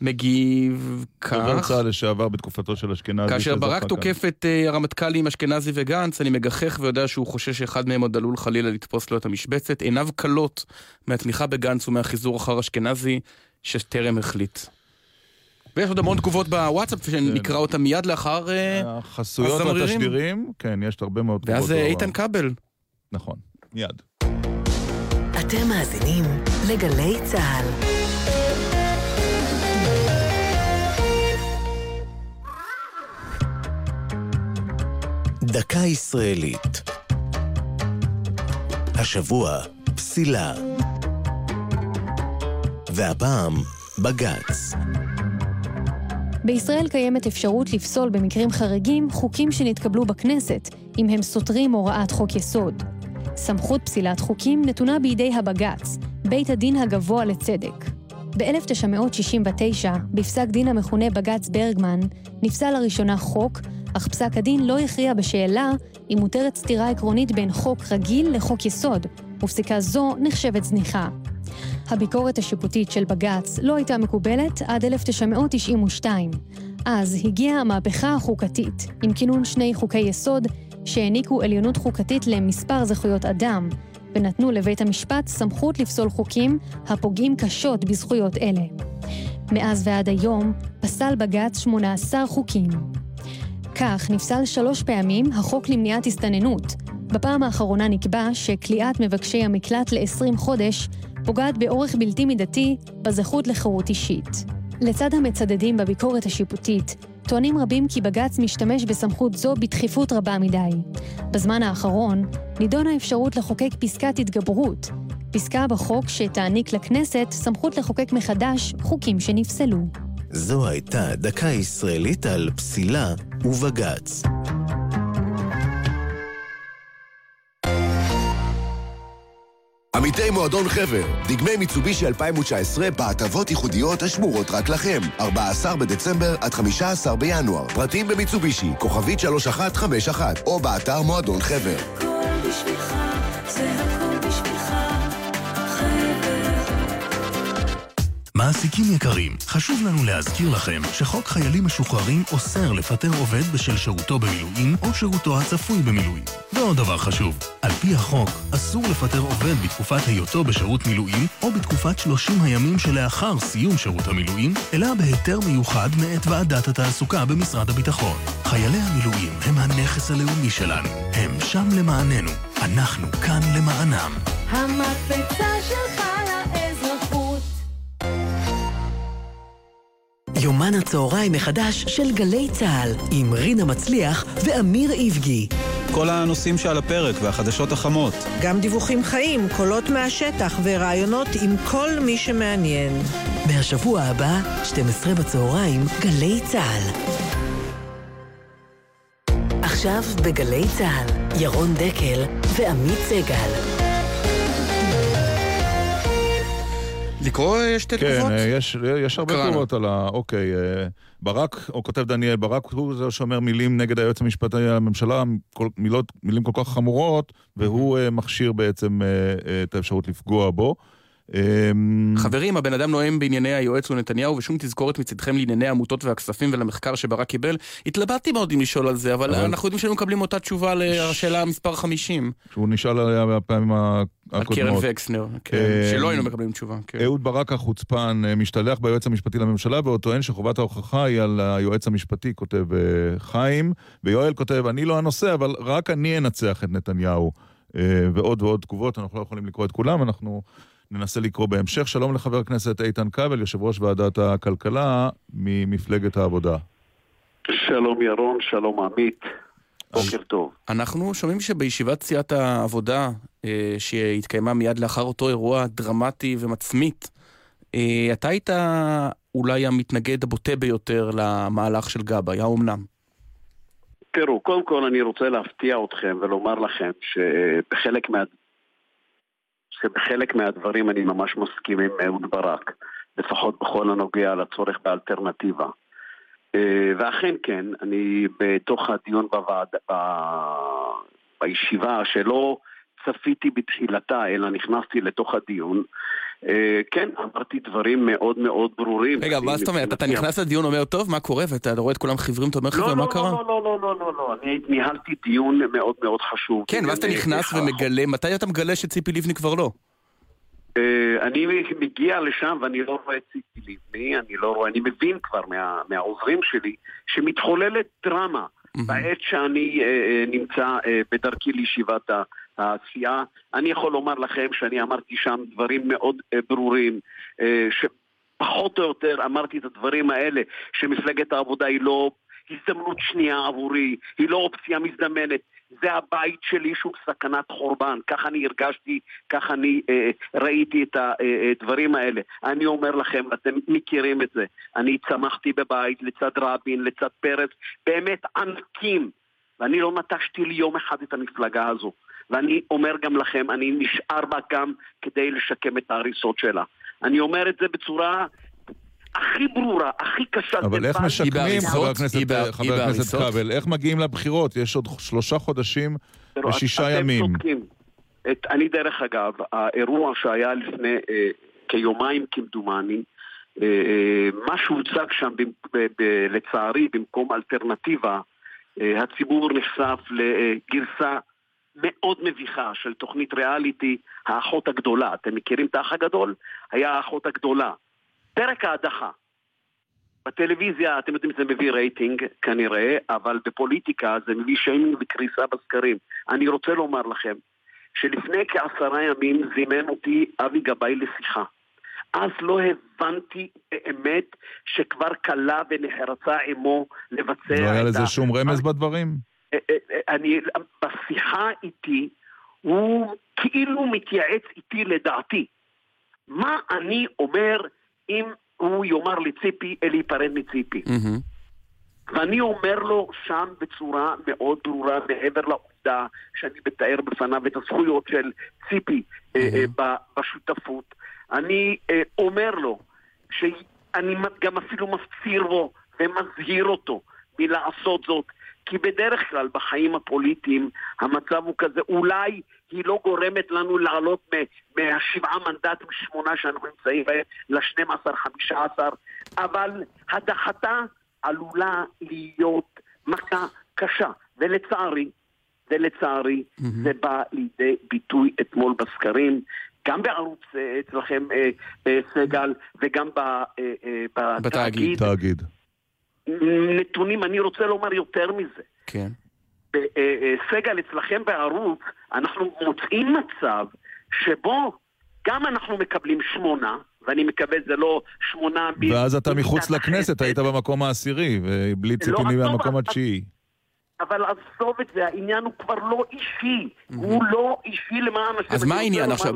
S3: מגיב
S2: דובר
S3: כך,
S2: צה"ל לשעבר בתקופתו של אשכנזי.
S3: כאשר ברק. תוקף את אה, הרמטכ"לים אשכנזי וגנץ, אני מגחך ויודע שהוא חושש שאחד מהם עוד עלול חלילה לתפוס לו את המשבצת. עיניו כלות מהתמיכה בגנץ ומהחיזור אחר אשכנזי, שטרם החליט. ויש עוד המון תגובות בוואטסאפ, שנקרא אותם מיד לאחר... אה,
S2: החסויות. והתשדירים, כן, יש הרבה מאוד תגובות.
S3: ואז אה, איתן כבל.
S2: נכון, מיד.
S1: אתם מאזינים לגלי צה"ל.
S8: דקה ישראלית. השבוע, פסילה. והפעם, בג"ץ.
S9: בישראל קיימת אפשרות לפסול במקרים חריגים חוקים שנתקבלו בכנסת, אם הם סותרים הוראת חוק יסוד. סמכות פסילת חוקים נתונה בידי הבג"ץ, בית הדין הגבוה לצדק. ב-1969, בפסק דין המכונה בג"ץ ברגמן, נפסל לראשונה חוק, אך פסק הדין לא הכריע בשאלה אם מותרת סתירה עקרונית בין חוק רגיל לחוק יסוד, ופסיקה זו נחשבת זניחה. הביקורת השיפוטית של בג"ץ לא הייתה מקובלת עד 1992. אז הגיעה המהפכה החוקתית, עם כינון שני חוקי יסוד שהעניקו עליונות חוקתית למספר זכויות אדם, ונתנו לבית המשפט סמכות לפסול חוקים הפוגעים קשות בזכויות אלה. מאז ועד היום פסל בג"ץ 18 חוקים. כך נפסל שלוש פעמים החוק למניעת הסתננות. בפעם האחרונה נקבע שכליאת מבקשי המקלט ל-20 חודש פוגעת באורך בלתי מידתי בזכות לחירות אישית. לצד המצדדים בביקורת השיפוטית, טוענים רבים כי בג"ץ משתמש בסמכות זו בדחיפות רבה מדי. בזמן האחרון נידונה האפשרות לחוקק פסקת התגברות, פסקה בחוק שתעניק לכנסת סמכות לחוקק מחדש חוקים שנפסלו.
S8: זו הייתה דקה ישראלית על פסילה ובג"ץ.
S10: עמיתי מועדון חבר, דגמי מיצובישי 2019 בהטבות ייחודיות השמורות רק לכם. 14 בדצמבר עד 15 בינואר. פרטים במיצובישי, כוכבית 3151, או באתר מועדון חבר.
S8: מעסיקים יקרים, חשוב לנו להזכיר לכם שחוק חיילים משוחררים אוסר לפטר עובד בשל שירותו במילואים או שירותו הצפוי במילואים. ועוד דבר חשוב, על פי החוק, אסור לפטר עובד בתקופת היותו בשירות מילואים או בתקופת 30 הימים שלאחר סיום שירות המילואים, אלא בהיתר מיוחד מאת ועדת התעסוקה במשרד הביטחון. חיילי המילואים הם הנכס הלאומי שלנו, הם שם למעננו, אנחנו כאן למענם.
S9: המקפצה שלך לאזרחות
S1: יומן הצהריים מחדש של גלי צה"ל, עם רינה מצליח ואמיר איבגי.
S11: כל הנושאים שעל הפרק והחדשות החמות.
S12: גם דיווחים חיים, קולות מהשטח ורעיונות עם כל מי שמעניין.
S1: מהשבוע הבא, 12 בצהריים, גלי צה"ל. עכשיו בגלי צה"ל, ירון דקל ועמית סגל.
S3: לקרוא אה, שתי
S2: כן,
S3: תגובות?
S2: אה, יש, יש הרבה. תגובות על ה... אוקיי, אה, ברק, או כותב דניאל, ברק הוא זה שאומר מילים נגד היועץ המשפטי לממשלה, מילות, מילים כל כך חמורות, והוא אה, מכשיר בעצם אה, אה, את האפשרות לפגוע בו. אה,
S3: חברים, הבן אדם נואם בענייני היועץ ונתניהו ושום תזכורת מצדכם לענייני העמותות והכספים ולמחקר שברק קיבל. התלבטתי מאוד אם לשאול על זה, אבל
S2: אבל-
S3: אנחנו יודעים שהיינו מקבלים אותה תשובה לשאלה מספר 50.
S2: שהוא נשאל עליה בפעמים ה-
S3: על קרן
S2: הקודמות.
S3: וקסנר, כן,
S2: אה,
S3: שלא היינו מקבלים תשובה. כן.
S2: אהוד ברק החוצפן אה, משתלח ביועץ המשפטי לממשלה והוא טוען שחובת ההוכחה היא על היועץ המשפטי, כותב אה, חיים. ויואל כותב, אני לא הנושא, אבל רק אני אנצח את נתניהו. אה, ועוד ועוד תגובות, אנחנו לא יכולים לקרוא את כולם, אנחנו ננסה לקרוא בהמשך. שלום לחבר הכנסת איתן כבל, יושב ראש ועדת הכלכלה ממפלגת העבודה.
S13: שלום ירון, שלום עמית, בוקר טוב.
S3: אנחנו שומעים שבישיבת סיעת העבודה, אה, שהתקיימה מיד לאחר אותו אירוע דרמטי ומצמית, אה, אתה היית אולי המתנגד הבוטה ביותר למהלך של גבאי, האומנם?
S13: תראו, קודם כל אני רוצה להפתיע אתכם ולומר לכם שבחלק, מה... שבחלק מהדברים אני ממש מסכים עם אהוד ברק, לפחות בכל הנוגע לצורך באלטרנטיבה. אה, ואכן כן, אני בתוך הדיון בוועד... ב... בישיבה שלא צפיתי בתחילתה, אלא נכנסתי לתוך הדיון, כן, אמרתי דברים מאוד מאוד ברורים.
S3: רגע, מה זאת אומרת? אתה נכנס לדיון, אומר, טוב, מה קורה? ואתה רואה את כולם חיוורים, אתה אומר, חבר'ה, מה קרה?
S13: לא, לא, לא, לא, לא, לא, אני ניהלתי דיון מאוד מאוד חשוב.
S3: כן, ואז אתה נכנס ומגלה, מתי אתה מגלה שציפי לבני כבר לא?
S13: אה, אני מגיע לשם ואני לא רואה את ציפי לבני, אני לא רואה, אני מבין כבר מהעוזרים שלי שמתחוללת דרמה בעת שאני אה, נמצא בדרכי לישיבת הסיעה. אני יכול לומר לכם שאני אמרתי שם דברים מאוד uh, ברורים, uh, שפחות או יותר אמרתי את הדברים האלה, שמפלגת העבודה היא לא הזדמנות שנייה עבורי, היא לא אופציה מזדמנת. זה הבית שלי שהוא סכנת חורבן, ככה אני הרגשתי, ככה אני אה, ראיתי את הדברים אה, האלה. אני אומר לכם, אתם מכירים את זה, אני צמחתי בבית לצד רבין, לצד פרס, באמת ענקים, ואני לא נטשתי לי יום אחד את המפלגה הזו. ואני אומר גם לכם, אני נשאר בה גם כדי לשקם את ההריסות שלה. אני אומר את זה בצורה הכי ברורה, הכי קשה.
S2: אבל איך משקמים, חבר הכנסת, חבר הכנסת כבל, איך מגיעים לבחירות? יש עוד שלושה חודשים ושישה ימים.
S13: את, אני דרך אגב, האירוע שהיה לפני אה, כיומיים כמדומני, אה, אה, מה שהוצג שם, ב, ב, ב, לצערי, במקום אלטרנטיבה, אה, הציבור נחשף לגרסה מאוד מביכה של תוכנית ריאליטי, האחות הגדולה. אתם מכירים את האח הגדול? היה האחות הגדולה. פרק ההדחה. בטלוויזיה, אתם יודעים, זה מביא רייטינג כנראה, אבל בפוליטיקה זה מביא שיימינג וקריסה בסקרים. אני רוצה לומר לכם, שלפני כעשרה ימים זימן אותי אבי גבאי לשיחה. אז לא הבנתי באמת שכבר כלה ונחרצה עמו לבצע
S2: לא היה לזה שום רמז בדברים?
S13: אני, בשיחה איתי, הוא כאילו מתייעץ איתי לדעתי. מה אני אומר אם הוא יאמר לציפי להיפרד מציפי? Mm-hmm. ואני אומר לו שם בצורה מאוד ברורה, מעבר לעובדה שאני מתאר בפניו את הזכויות של ציפי mm-hmm. בשותפות. אני אומר לו שאני גם אפילו מפציר בו ומזהיר אותו מלעשות זאת, כי בדרך כלל בחיים הפוליטיים המצב הוא כזה, אולי היא לא גורמת לנו לעלות מהשבעה מנדטים, שמונה שאנחנו נמצאים בהם, ל-12, 15, אבל הדחתה עלולה להיות מכה קשה. ולצערי, ולצערי, mm-hmm. זה בא לידי ביטוי אתמול בסקרים, גם בערוץ אה, אצלכם, אה, אה, סגל, וגם בתאגיד.
S2: בתאגיד.
S13: נתונים, אני רוצה לומר יותר מזה.
S3: כן.
S13: סגל, אצלכם בערוץ, אנחנו מוצאים מצב שבו גם אנחנו מקבלים שמונה, ואני מקווה זה לא שמונה...
S2: ואז אתה מחוץ לכנסת, היית במקום העשירי, ובלי ציפיני לא, מהמקום התשיעי.
S13: אבל עזוב את זה, העניין הוא כבר לא אישי. הוא לא אישי למען השם.
S3: אז מה העניין עכשיו?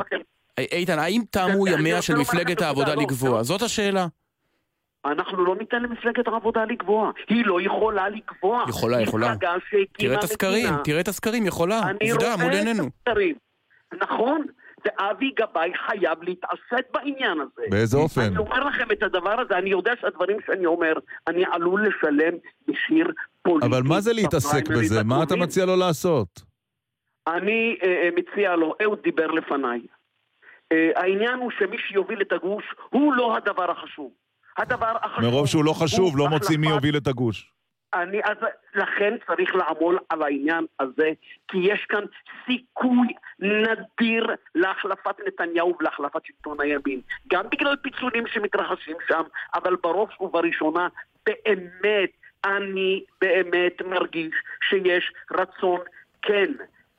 S3: איתן, האם תמו ימיה של מפלגת העבודה לגבוה? זאת השאלה.
S13: אנחנו לא ניתן למפלגת העבודה לקבוע. היא לא יכולה לקבוע.
S3: יכולה, יכולה. תראה את הסקרים, תראה את הסקרים, יכולה. עובדה, מול עינינו.
S13: נכון. ואבי גבאי חייב להתעסק בעניין הזה.
S2: באיזה אופן?
S13: אני אומר לכם את הדבר הזה, אני יודע שהדברים שאני אומר, אני עלול לשלם מחיר פוליטי.
S2: אבל מה זה להתעסק בזה? מה אתה מציע לו לעשות?
S13: אני אה, מציע לו, אהוד דיבר לפניי. אה, העניין הוא שמי שיוביל את הגוש הוא לא הדבר החשוב. הדבר החשוב...
S2: מרוב שהוא לא חשוב, לא מוצאים מי יוביל את הגוש.
S13: אני, אז לכן צריך לעמול על העניין הזה, כי יש כאן סיכוי נדיר להחלפת נתניהו ולהחלפת שלטון הימין. גם בגלל פיצולים שמתרחשים שם, אבל בראש ובראשונה, באמת, אני באמת מרגיש שיש רצון כן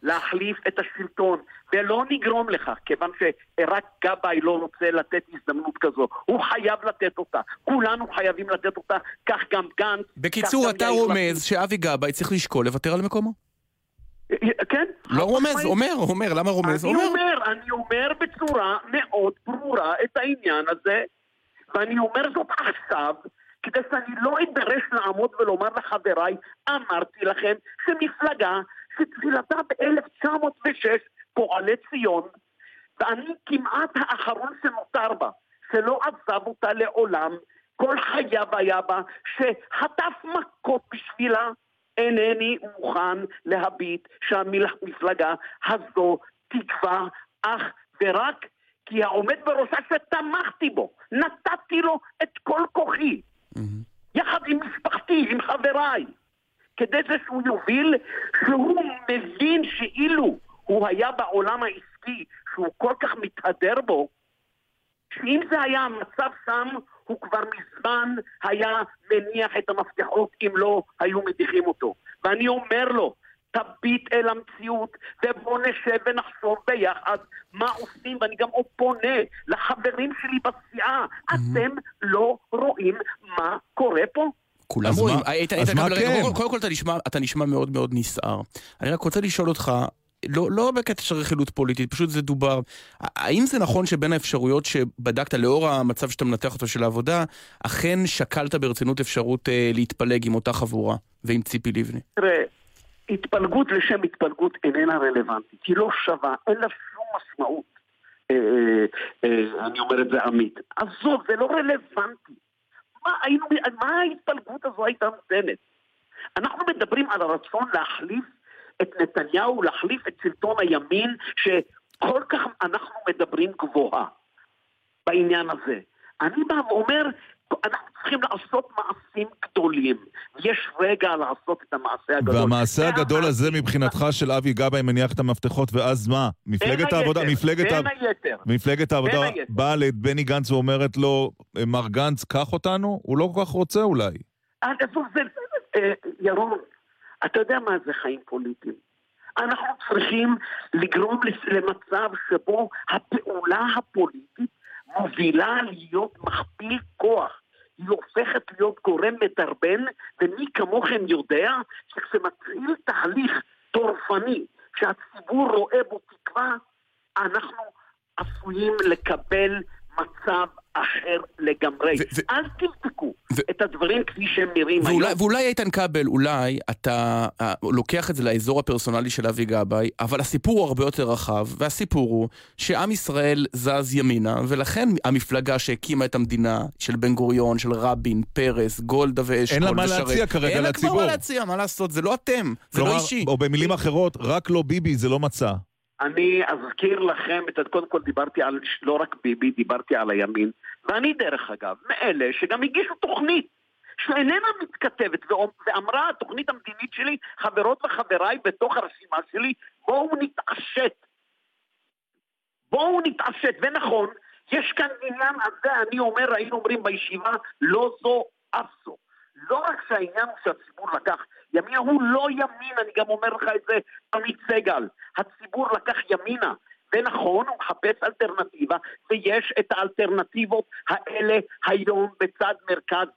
S13: להחליף את השלטון, ולא נגרום לכך, כיוון שרק גבאי לא רוצה לתת הזדמנות כזו. הוא חייב לתת אותה. כולנו חייבים לתת אותה, כך גם גנץ.
S3: בקיצור, אתה. רומז שאבי גבאי צריך לשקול לוותר על מקומו.
S13: כן?
S3: לא רומז, אומר, אומר, למה רומז?
S13: אני
S3: אומר.
S13: אומר, אני אומר בצורה מאוד ברורה את העניין הזה, ואני אומר זאת עכשיו, כדי שאני לא אדרש לעמוד ולומר לחבריי, אמרתי לכם שמפלגה שתחילתה ב-1906, פועלי ציון, ואני כמעט האחרון שנותר בה, שלא עזב אותה לעולם, כל חייו היה בה, שחטף מכות בשבילה, אינני מוכן להביט שהמפלגה הזו תקבע אך ורק כי העומד בראשה שתמכתי בו, נתתי לו את כל כוחי, יחד עם משפחתי, עם חבריי, כדי זה שהוא יוביל, שהוא מבין שאילו הוא היה בעולם העסקי, שהוא כל כך מתהדר בו, שאם זה היה המצב שם, הוא כבר מזמן היה מניח את המפתחות אם לא היו מדיחים אותו. ואני אומר לו, תביט אל המציאות ובוא נשב ונחשוב ביחד מה עושים, ואני גם פונה לחברים שלי בסיעה, אתם לא רואים מה קורה פה?
S3: כולם
S2: אז
S3: רואים.
S2: אז מה
S3: רגע,
S2: כן?
S3: קודם- כל אתה נשמע- מאוד מאוד נסער. אני רק רוצה לשאול אותך, לא, לא בקטע של רכילות פוליטית, פשוט זה דובר. האם זה נכון שבין האפשרויות שבדקת לאור המצב שאתה מנתח אותו של העבודה, אכן שקלת ברצינות אפשרות אה, להתפלג עם אותה חבורה ועם ציפי לבני?
S13: תראה, התפלגות לשם התפלגות איננה רלוונטית, היא לא שווה, אין לה שום משמעות. אה, אה, אני אומר את זה עמית. עזוב, זה לא רלוונטי. מה, היינו, מה ההתפלגות הזו הייתה נותנת? אנחנו מדברים על הרצון להחליף את נתניהו, להחליף את שלטון הימין, שכל כך אנחנו מדברים גבוהה בעניין הזה. אני בא ואומר, אנחנו צריכים לעשות מעשים גדולים. יש רגע לעשות את המעשה הגדול.
S2: והמעשה הגדול הזה מבחינתך של אבי גבאי מניח את המפתחות, ואז מה? מפלגת העבודה, מפלגת
S13: בין היתר.
S2: מפלגת העבודה. באה לבני גנץ ואומרת לו, מר גנץ, קח אותנו? הוא לא כל כך רוצה אולי.
S13: אה, ירון, אתה יודע מה זה חיים פוליטיים. אנחנו צריכים לגרום למצב שבו הפעולה הפוליטית מובילה להיות מכפיל כוח. היא הופכת להיות גורם מדרבן, ומי כמוכם יודע שכשמתחיל תהליך טורפני שהציבור רואה בו תקווה, אנחנו עשויים לקבל מצב אחר לגמרי. אל תבדקו את הדברים כפי שהם נראים
S3: ואולי,
S13: היום.
S3: ואולי איתן כבל, אולי אתה אה, לוקח את זה לאזור הפרסונלי של אבי גבאי, אבל הסיפור הוא הרבה יותר רחב, והסיפור הוא שעם ישראל זז ימינה, ולכן המפלגה שהקימה את המדינה, של בן גוריון, של רבין, פרס, גולדה ואשכול
S2: אין לה מה
S3: ושרת,
S2: להציע כרגע
S3: אין לה
S2: לציבור.
S3: כבר מה להציע, מה לעשות, זה לא אתם, זה לא
S2: כלומר,
S3: אישי.
S2: או במילים אחרות, רק לא ביבי זה לא מצע.
S13: אני אזכיר לכם, את, קודם כל דיברתי על, לא רק ביבי, דיברתי על הימין, ואני דרך אגב, מאלה שגם הגישו תוכנית שאיננה מתכתבת, ואמרה התוכנית המדינית שלי, חברות וחבריי בתוך הרשימה שלי, בואו נתעשת. בואו נתעשת, ונכון, יש כאן עניין הזה, אני אומר, היינו אומרים בישיבה, לא זו אף זו. לא רק שהעניין הוא שהציבור לקח ימינה, הוא לא ימין, אני גם אומר לך את זה, עמית סגל. הציבור לקח ימינה. ונכון, הוא מחפש אלטרנטיבה, ויש את האלטרנטיבות האלה היום בצד מרכז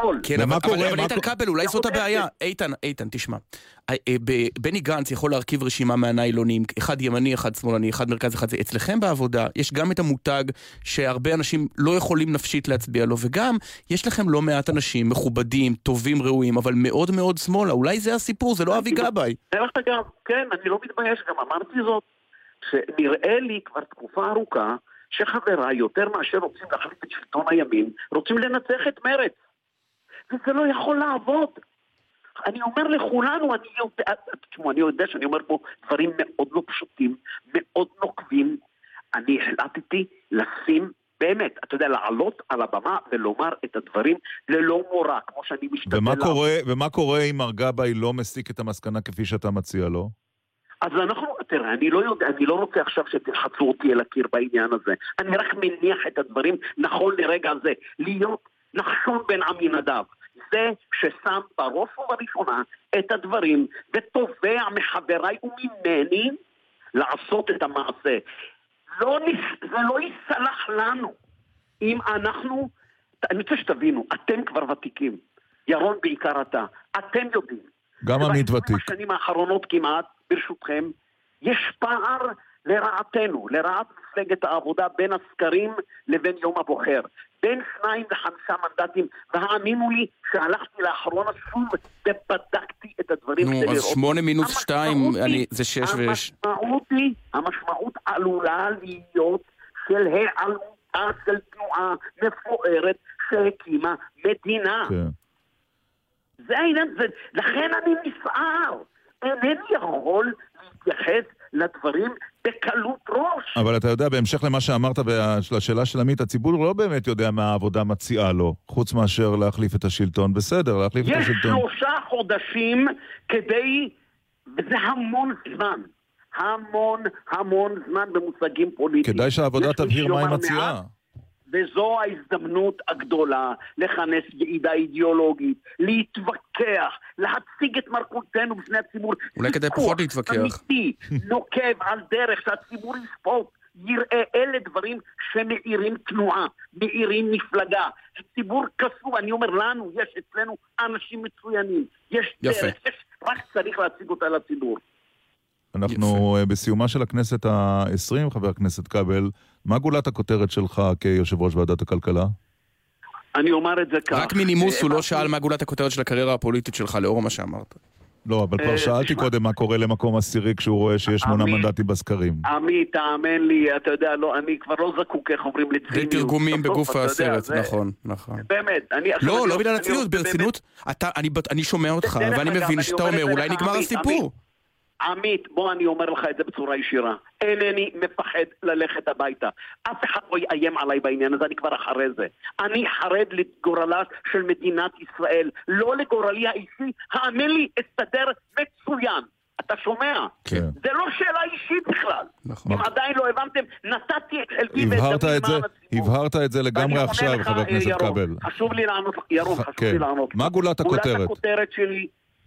S13: שמאל.
S3: כן, אבל, אבל, אבל איתן כבל, אולי זאת הבעיה. איתן, איתן, תשמע. אה, אה, בני גנץ יכול להרכיב רשימה מהניילונים, אחד ימני, אחד שמאלני, אחד מרכז, אחד זה. אצלכם בעבודה יש גם את המותג שהרבה אנשים לא יכולים נפשית להצביע לו, וגם יש לכם לא מעט אנשים מכובדים, טובים, ראויים, אבל מאוד מאוד שמאלה. אולי זה הסיפור, זה לא אבי גבאי.
S13: דרך אגב, כן, אני לא מתבייש, גם אמרתי זאת, שנראה לי כבר תקופה ארוכה שחבריי, יותר מאשר רוצים להחליף את שלטון הימין, רוצים לנצח את מרצ. וזה לא יכול לעבוד. אני אומר לכולנו, אני יודע, תשמעו, אני יודע שאני אומר פה דברים מאוד לא פשוטים, מאוד נוקבים. אני החלטתי לשים, באמת, אתה יודע, לעלות על הבמה ולומר את הדברים ללא מורא, כמו שאני משתדל
S2: ומה. קורה, ומה קורה אם מר גבאי לא מסיק את המסקנה כפי שאתה מציע לו?
S13: אז אנחנו, תראה, אני לא יודע, אני לא רוצה עכשיו שתלחצו אותי אל הקיר בעניין הזה. אני רק מניח את הדברים נכון לרגע זה. להיות נחשון בן עמינדב. זה ששם בראש ובראשונה את הדברים ותובע מחבריי וממני לעשות את המעשה. לא, נס- זה לא ייסלח לנו אם אנחנו, אני רוצה שתבינו, אתם כבר ותיקים, ירון בעיקר אתה, אתם יודעים.
S2: גם עמית ותיק.
S13: בשנים האחרונות כמעט, ברשותכם, יש פער לרעתנו, לרעת מפלגת העבודה בין הסקרים לבין יום הבוחר. בין שניים לחמישה מנדטים, והאמינו לי שהלכתי לאחרונה שוב ובדקתי את הדברים
S3: נו, אז. שמונה מינוס שתיים, אני- זה שש ויש...
S13: המשמעות היא, המשמעות עלולה להיות של היעלמותה של תנועה מפוארת שהקימה מדינה.
S2: כן.
S13: זה העניין, לכן אני נסער. אינני יכול להתייחס לדברים בקלות ראש.
S2: אבל אתה יודע, בהמשך למה שאמרת לשאלה של עמית, הציבור לא באמת יודע מה העבודה מציעה לו, חוץ מאשר להחליף את השלטון. בסדר, להחליף את
S13: יש
S2: השלטון.
S13: שלושה חודשים כדי, וזה המון זמן. המון המון זמן במושגים פוליטיים.
S2: כדאי שהעבודה
S13: יש
S2: תבהיר מה היא מציעה.
S13: מעט, וזו ההזדמנות הגדולה לכנס ועידה אידיאולוגית, להתווכח, להציג את מרכולתנו בפני הציבור.
S3: אולי כדאי
S13: ויכוח
S3: פחות להתווכח.
S13: אמיתי, נוקב על דרך שהציבור ישפוט. יראה אלה דברים שמאירים תנועה, מאירים מפלגה. ציבור קסום, אני אומר לנו, יש אצלנו אנשים מצוינים. יש
S2: יפה.
S13: דרך, יש, רק צריך להציג אותה לציבור.
S2: אנחנו אה, בסיומה של הכנסת ה-20, חבר הכנסת כבל, מה גולת הכותרת שלך כיושב ראש ועדת הכלכלה?
S13: אני אומר את זה כך.
S3: רק מנימוס הוא
S13: אה,
S3: לא שאל מה גולת הכותרת של הקריירה הפוליטית שלך, לאור מה שאמרת.
S2: לא, אבל כבר
S13: אה,
S2: שאלתי. קודם מה קורה למקום עשירי כשהוא רואה שיש שמונה. מנדטים בסקרים.
S13: עמית, תאמן לי, אתה יודע, לא, אני כבר לא זקוק, איך אומרים, לציניות.
S3: זה תרגומים בגוף הסרט, נכון, נכון.
S13: באמת, אני... עכשיו
S3: לא, לא בגלל
S13: באמת-
S3: ברצינות, אני שומע אותך, ואני מבין שאתה
S13: אומר
S3: אולי נגמר
S13: עמית,
S3: הסיפור.
S13: עמית, בוא אני אומר לך את זה בצורה ישירה. אינני מפחד ללכת הביתה. אף אחד לא יאיים עליי בעניין הזה, אני כבר אחרי זה. אני חרד לגורלה של מדינת ישראל, לא לגורלי האישי. האמן לי, אסתדר מצוין. אתה שומע?
S2: כן.
S13: זה לא שאלה אישית בכלל.
S3: נכון.
S13: אם עדיין לא הבנתם, נתתי את חלקי ואת דמי למען הציבור.
S2: הבהרת את זה לגמרי עכשיו,
S13: לך,
S2: חבר
S13: אה,
S2: הכנסת כבל.
S13: חשוב לי לענות, ירון, חשוב
S2: כן.
S13: לי לענות.
S2: מה גולת הכותרת?
S13: גולת הכותרת שלי,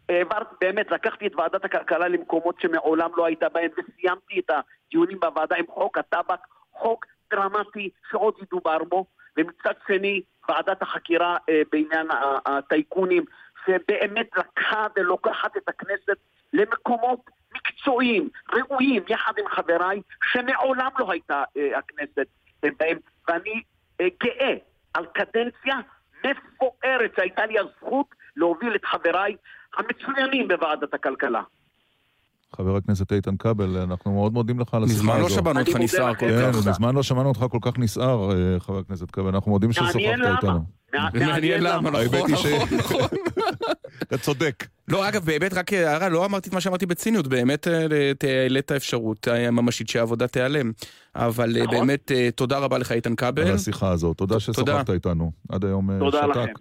S13: העברת, באמת, לקחתי את ועדת הכלכלה למקומות שמעולם לא הייתה בהם, וסיימתי את הדיונים בוועדה עם חוק הטבק, חוק דרמטי שעוד ידובר בו, ומצד שני, ועדת החקירה אה, בעניין הטייקונים, שבאמת לקחה ולוקחת את הכנסת למקומות מקצועיים, ראויים, יחד עם חבריי, שמעולם לא הייתה אה, הכנסת אה, בהם, ואני אה, גאה על קדנציה מפוארת שהייתה לי הזכות להוביל את חבריי המצוינים בוועדת הכלכלה.
S2: חבר הכנסת איתן כבל, אנחנו מאוד מודים לך על השיחה הזו.
S3: מזמן לא שמענו אותך נסער
S13: לכם.
S3: כל
S2: כן,
S3: כך.
S2: מזמן לא שמענו אותך כל כך נסער, אה, חבר הכנסת כבל. אנחנו מודים ששוחחת. איתנו.
S13: מע-
S3: מעניין למה, נכון, נכון, נכון.
S2: אתה צודק.
S3: לא, אגב, באמת, רק הערה, לא אמרתי את מה שאמרתי בציניות, באמת אה, העלית אפשרות אה, ממשית שהעבודה תיעלם. אבל אה,
S13: נכון.
S3: באמת, אה, תודה רבה לך, איתן כבל.
S2: על השיחה הזאת. תודה ששוחחת איתנו. עד היום אה,
S13: תודה
S2: שתק.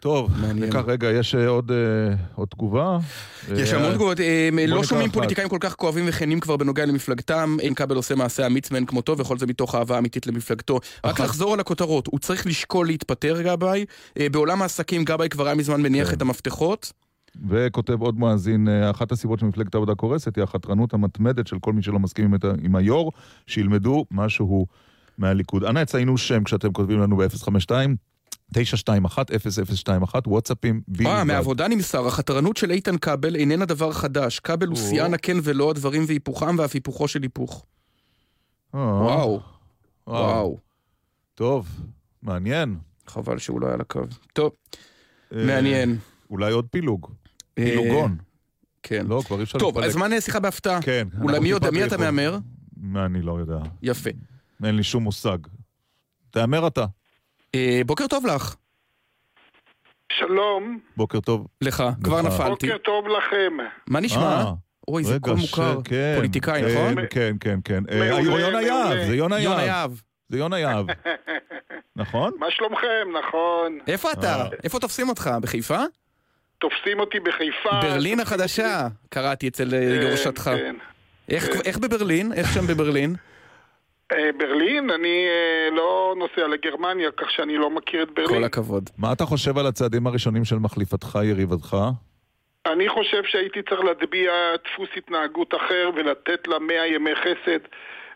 S2: טוב. ניקח רגע, יש אה, עוד אה, עוד תגובה?
S3: יש
S2: אה,
S3: המון תגובות, אה, לא
S2: נקרא
S3: שומעים
S2: אחת.
S3: פוליטיקאים כל כך כואבים וכנים כבר בנוגע למפלגתם, אין כבל עושה מעשה אמיץ מאין כמותו, וכל זה מתוך אהבה אמיתית למפלגתו. רק. לחזור על הכותרות, הוא צריך לשקול להתפטר גבאי, אה, בעולם העסקים גבאי כבר היה מזמן מניח
S2: כן.
S3: את המפתחות.
S2: וכותב עוד מאזין, אחת הסיבות שמפלגת העבודה קורסת היא החתרנות המתמדת של כל מי שלא מסכים עם היו"ר, שילמדו משהו מהליכוד. אנא יציינו שם כשאתם כותבים לנו ב-052. 921-0021, וואטסאפים.
S3: אה, מהעבודה נמסר, החתרנות של איתן כבל איננה דבר חדש. כבל הוא. שיאן הכן ולא הדברים והיפוכם ואף היפוכו של היפוך.
S2: אה,
S3: וואו,
S2: וואו. טוב, מעניין.
S3: חבל שהוא לא היה על הקו. טוב,
S2: אה,
S3: מעניין.
S2: אולי עוד פילוג.
S3: אה,
S2: פילוגון.
S3: כן.
S2: לא, כבר אי אפשר
S3: טוב,
S2: להתפלג.
S3: הזמן שיחה בהפתעה.
S2: כן.
S3: אולי מי יודע, מי אתה. מהמר?
S2: מה, אני לא יודע.
S3: יפה.
S2: אין לי שום מושג. תהמר אתה.
S3: אה, בוקר טוב לך.
S14: שלום,
S2: בוקר טוב.
S3: לך, כבר נפלתי.
S14: בוקר טוב לכם.
S3: מה נשמע?
S2: אה,
S3: אוי, זה קול מוכר.
S2: כן,
S3: פוליטיקאי,
S2: כן,
S3: נכון?
S2: כן, כן, כן. אה,
S14: מעולה,
S2: יונה יהב. זה יונה יהב. זה יונה יהב. נכון?
S14: מה שלומכם? נכון.
S3: איפה אתה?
S2: אה.
S3: איפה תופסים אותך? בחיפה?
S14: תופסים אותי בחיפה.
S3: ברלין החדשה, קראתי אצל אה,
S14: כן,
S3: יורשתך.
S14: כן. כן.
S3: איך בברלין? איך שם בברלין?
S14: אה, ברלין? אני אה, לא נוסע לגרמניה, כך שאני לא מכיר את ברלין.
S3: כל הכבוד.
S2: מה אתה חושב על הצעדים הראשונים של מחליפתך, יריבתך?
S14: אני חושב שהייתי צריך להטביע דפוס התנהגות אחר ולתת לה 100 ימי חסד,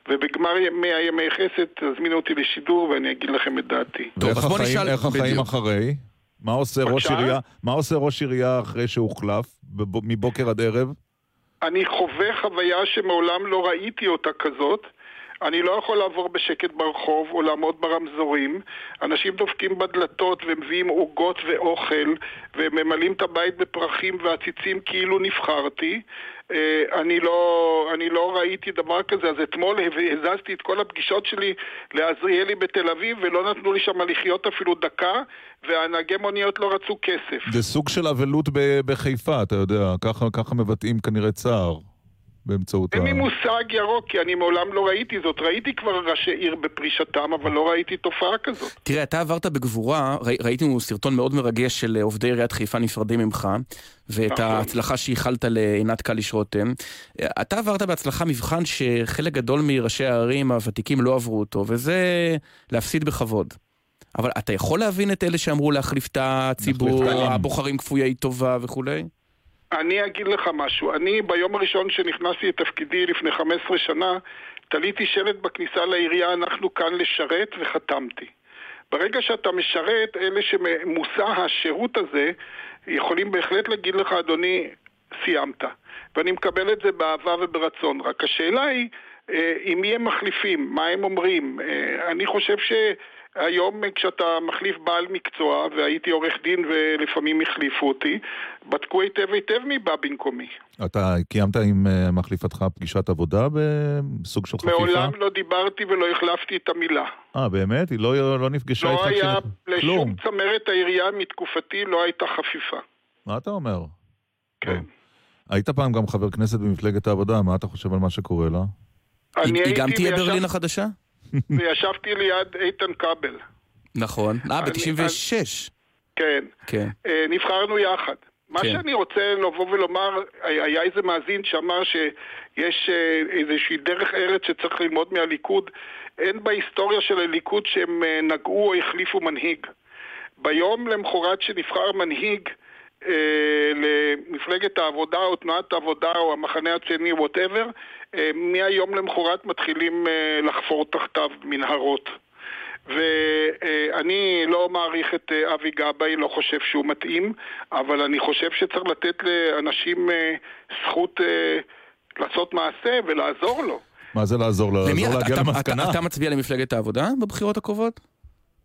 S14: ובגמר 100 ימי חסד תזמינו אותי לשידור ואני אגיד לכם את דעתי.
S2: ואיך
S3: אז בוא נשאל-
S2: איך החיים. אחרי? מה עושה ראש? עירייה? מה עושה ראש עירייה אחרי שהוחלף? מבוקר עד ערב?
S14: אני חווה חוויה שמעולם לא ראיתי אותה כזאת. אני לא יכול לעבור בשקט ברחוב או לעמוד ברמזורים. אנשים דופקים בדלתות ומביאים עוגות ואוכל וממלאים את הבית בפרחים ועציצים כאילו נבחרתי. אה, אני לא, אני לא ראיתי דבר כזה, אז אתמול הזזתי את כל הפגישות שלי לעזריאלי בתל אביב ולא נתנו לי שם לחיות אפילו דקה והנהגי מוניות לא רצו כסף.
S2: זה סוג של אבלות בחיפה, אתה יודע, ככה, ככה מבטאים כנראה צער באמצעות ה...
S14: אין לי מושג ירוק, כי אני מעולם לא ראיתי זאת. ראיתי כבר ראשי עיר בפרישתם, אבל לא ראיתי תופעה כזאת.
S3: תראה, אתה עברת בגבורה, ראי- ראיתי סרטון מאוד מרגש של עובדי עיריית חיפה נפרדים ממך, ואת
S14: נכון.
S3: ההצלחה שייחלת לעינת קליש רותם. אתה עברת בהצלחה מבחן שחלק גדול מראשי הערים הוותיקים לא עברו אותו, וזה להפסיד בכבוד. אבל אתה יכול להבין את אלה שאמרו להחליף את הציבור. הבוחרים כפויי טובה וכולי?
S14: אני אגיד לך משהו. אני, ביום הראשון שנכנסתי לתפקידי לפני 15 שנה, תליתי שלט בכניסה לעירייה, אנחנו כאן לשרת, וחתמתי. ברגע שאתה משרת, אלה שמושא השירות הזה, יכולים בהחלט להגיד לך, אדוני, סיימת. ואני מקבל את זה באהבה וברצון. רק השאלה היא, אה, עם מי הם מחליפים, מה הם אומרים. אה, אני חושב שהיום אה, כשאתה מחליף בעל מקצוע, והייתי עורך דין ולפעמים החליפו אותי, בדקו היטב היטב מי בא במקומי.
S2: אתה קיימת עם אה, מחליפתך פגישת עבודה בסוג של חפיפה?
S14: מעולם לא דיברתי ולא החלפתי את המילה.
S2: אה, באמת? היא לא, לא נפגשה
S14: לא
S2: איתך?
S14: היה,
S2: כשנ- כלום.
S14: לשום צמרת העירייה מתקופתי לא הייתה חפיפה.
S2: מה אתה אומר?
S14: כן.
S2: היית פעם גם חבר כנסת במפלגת העבודה, מה אתה חושב על מה שקורה לה?
S14: אני
S3: היא גם תהיה ברלין החדשה?
S14: וישבתי ליד איתן כבל.
S3: נכון. אה,
S14: אני-
S3: ב-96.
S14: כן.
S3: כן.
S14: אה, נבחרנו יחד. מה
S3: כן.
S14: שאני רוצה לבוא ולומר, היה איזה מאזין שאמר שיש אה, איזושהי דרך ארץ שצריך ללמוד מהליכוד. אין בהיסטוריה של הליכוד שהם אה, נגעו או החליפו מנהיג. ביום למחרת שנבחר מנהיג אה, למפלגת העבודה או תנועת העבודה או המחנה הציוני, ווטאבר, אה, מהיום למחרת מתחילים אה, לחפור תחתיו מנהרות. ואני לא מעריך את אה, אבי גבאי, לא חושב שהוא מתאים, אבל אני חושב שצריך לתת לאנשים אה, זכות אה, לעשות מעשה ולעזור לו.
S2: מה זה לעזור לו? לעזור להגיע
S3: אתה-
S2: למסקנה?
S3: אתה מצביע למפלגת העבודה בבחירות הקרובות?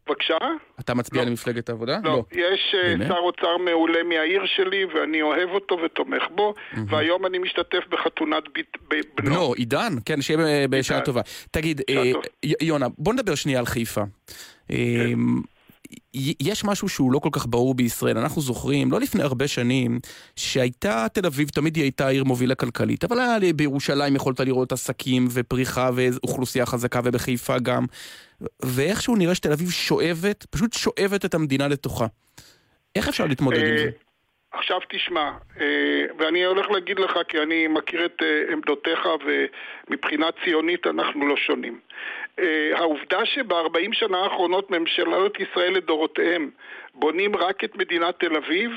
S14: בבקשה?
S3: אתה מצביע למפלגת העבודה?
S14: לא, יש אה,
S3: באמת?
S14: שר אוצר מעולה מהעיר שלי ואני אוהב אותו ותומך בו, והיום אני משתתף בחתונת בית- בנו.
S3: בנו, עידן, כן, שיהיה ב- בשעה טובה. תגיד, אה, יונה, בוא נדבר שנייה על חיפה. אה, י- יש משהו שהוא לא כל כך ברור בישראל. אנחנו זוכרים, לא לפני הרבה שנים, שהייתה תל אביב, תמיד היא הייתה עיר מובילה כלכלית, אבל היה לי- בירושלים יכולת לראות עסקים ופריחה ואוכלוסייה חזקה, ובחיפה גם. ואיכשהו נראה שתל אביב שואבת, פשוט שואבת את המדינה לתוכה. איך אפשר להתמודד עם
S14: אה,
S3: זה?
S14: עכשיו תשמע, אה, ואני הולך להגיד לך כי אני מכיר את אה, עמדותיך ומבחינה ציונית אנחנו לא שונים. אה, העובדה שב-40 שנה האחרונות ממשלות ישראל לדורותיהם בונים רק את מדינת תל אביב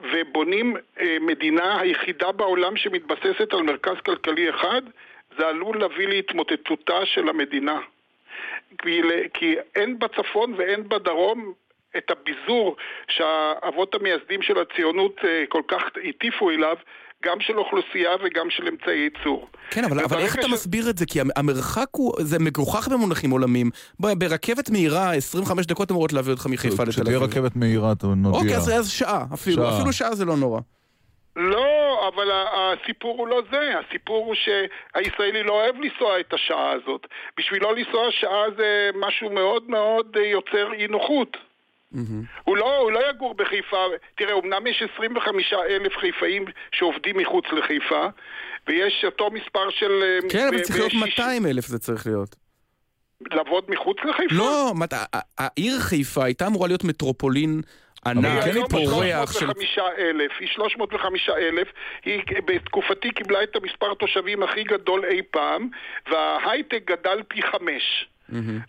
S14: ובונים אה, מדינה היחידה בעולם שמתבססת על מרכז כלכלי אחד, זה עלול להביא להתמוטטותה של המדינה. כי, כי אין בצפון ואין בדרום את הביזור שהאבות המייסדים של הציונות אה, כל כך הטיפו אליו, גם של אוכלוסייה וגם של אמצעי ייצור.
S3: כן, אבל, אבל איך
S14: וברגע
S3: אתה
S14: ש-
S3: מסביר את זה? כי המ- המרחק הוא, זה מגוחך במונחים עולמיים. ב- ברכבת מהירה, 25 דקות אמורות להביא אותך מחיפה לתל
S2: כשתהיה
S3: אביב.
S2: רכבת מהירה, אתה נודיע.
S3: אוקיי, אז, אז שעה, אפילו,
S2: שעה.
S3: אפילו שעה זה לא נורא.
S14: לא, אבל הסיפור הוא לא זה, הסיפור הוא שהישראלי לא אוהב לנסוע את השעה הזאת. בשבילו לנסוע שעה זה משהו מאוד מאוד יוצר אי נוחות. הוא לא, הוא לא יגור בחיפה, תראה, אמנם יש 25 אלף חיפאים שעובדים מחוץ לחיפה, ויש אותו מספר של... אה,
S3: כן, אבל
S14: ו-
S3: צריך להיות
S14: ויש
S3: 200 אלף זה צריך להיות.
S14: לעבוד מחוץ לחיפה?
S3: לא, מת- העיר חיפה הייתה אמורה להיות מטרופולין ענק,
S2: אבל
S14: היא היום
S3: פורח של...
S14: 305 אלף, היא 305 אלף, היא בתקופתי קיבלה את המספר התושבים הכי גדול אי פעם, וההייטק גדל פי חמש.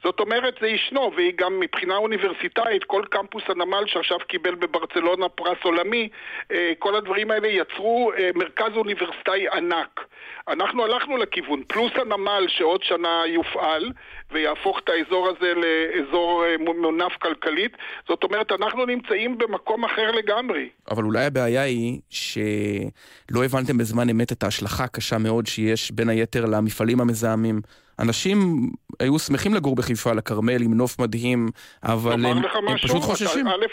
S14: זאת אומרת, זה ישנו, והיא גם מבחינה אוניברסיטאית, כל קמפוס הנמל שעכשיו קיבל בברצלונה פרס עולמי, אה, כל הדברים האלה יצרו אה, מרכז אוניברסיטאי ענק. אנחנו הלכנו לכיוון, פלוס הנמל שעוד שנה יופעל ויהפוך את האזור הזה לאזור אה, מונף כלכלית, זאת אומרת, אנחנו נמצאים במקום אחר לגמרי.
S3: אבל אולי הבעיה היא שלא הבנתם בזמן אמת את ההשלכה הקשה מאוד שיש בין היתר למפעלים המזהמים. אנשים היו שמחים לגור בחיפה, לכרמל, עם נוף מדהים, אבל הם, הם? פשוט חוששים.
S14: א',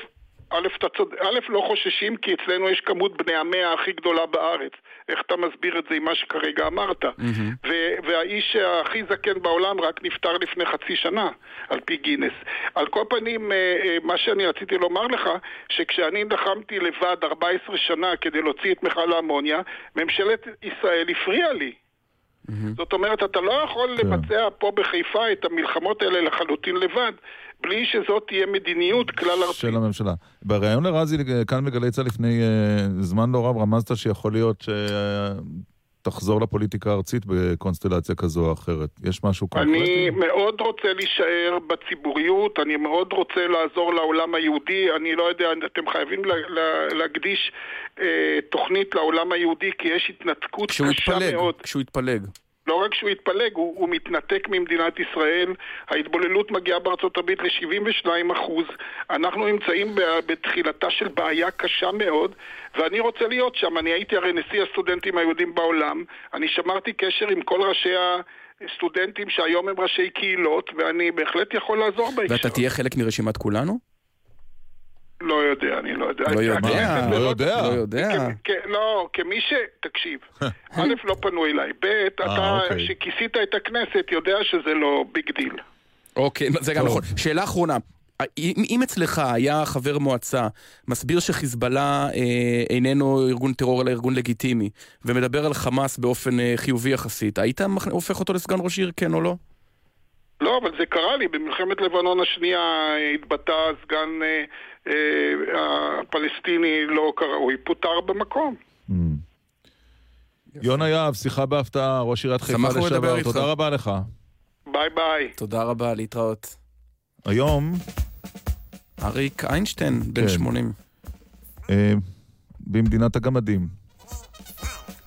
S14: א', אתה צוד... א', לא חוששים כי אצלנו יש כמות בני המאה הכי גדולה בארץ. איך אתה מסביר את זה עם מה שכרגע אמרת? ו- והאיש הכי זקן בעולם רק נפטר לפני חצי שנה, על פי גינס. על כל פנים, אה, אה, מה שאני רציתי לומר לך, שכשאני נלחמתי לבד 14 שנה כדי להוציא את מכל האמוניה, ממשלת ישראל הפריעה לי. זאת אומרת, אתה לא יכול לבצע פה בחיפה את המלחמות האלה לחלוטין לבד, בלי שזאת תהיה מדיניות כלל ארצית.
S2: של הממשלה. בריאיון לרזי כאן בגלי צה"ל לפני אה, זמן לא רב רמזת שיכול להיות שתחזור לפוליטיקה הארצית בקונסטלציה כזו או אחרת. יש משהו קונקרטי?
S14: אני מאוד רוצה להישאר בציבוריות, אני מאוד רוצה לעזור לעולם היהודי, אני לא יודע, אתם חייבים לה, לה, להקדיש אה, תוכנית לעולם היהודי, כי יש התנתקות קשה
S3: יתפלג,
S14: מאוד.
S3: כשהוא יתפלג.
S14: לא רק שהוא התפלג, הוא, הוא מתנתק ממדינת ישראל, ההתבוללות מגיעה בארצות הברית ל-72 אחוז, אנחנו נמצאים בתחילתה של בעיה קשה מאוד, ואני רוצה להיות שם, אני הייתי הרי נשיא הסטודנטים היהודים בעולם, אני שמרתי קשר עם כל ראשי הסטודנטים שהיום הם ראשי קהילות, ואני בהחלט יכול לעזור בהקשר.
S3: ואתה תהיה חלק מרשימת כולנו?
S14: לא יודע, אני לא יודע.
S3: לא יודע,
S14: הכנסת
S2: לא
S14: מאוד-
S2: יודע.
S3: לא יודע.
S14: כ- לא, כמי ש... תקשיב, א', לא פנו אליי, ב', אתה,
S2: אוקיי.
S14: שכיסית את הכנסת, יודע שזה לא big deal.
S3: אוקיי, זה גם. נכון. שאלה אחרונה. אם, אם אצלך היה חבר מועצה מסביר שחיזבאללה אה, איננו ארגון טרור אלא ארגון לגיטימי ומדבר על חמאס באופן אה, חיובי יחסית, היית מכ- הופך אותו לסגן ראש עיר, כן או לא?
S14: לא, אבל זה קרה לי, במלחמת לבנון השנייה אה, התבטא סגן אה, אה, הפלסטיני לא כראוי, פוטר במקום.
S2: יונה יהב, שיחה בהפתעה, ראש עיריית חיפה לשעבר. תודה רבה לך.
S14: ביי ביי.
S3: תודה רבה, להתראות.
S2: היום,
S3: אריק איינשטיין, בן
S2: כן.
S3: 80.
S2: אה, במדינת הגמדים.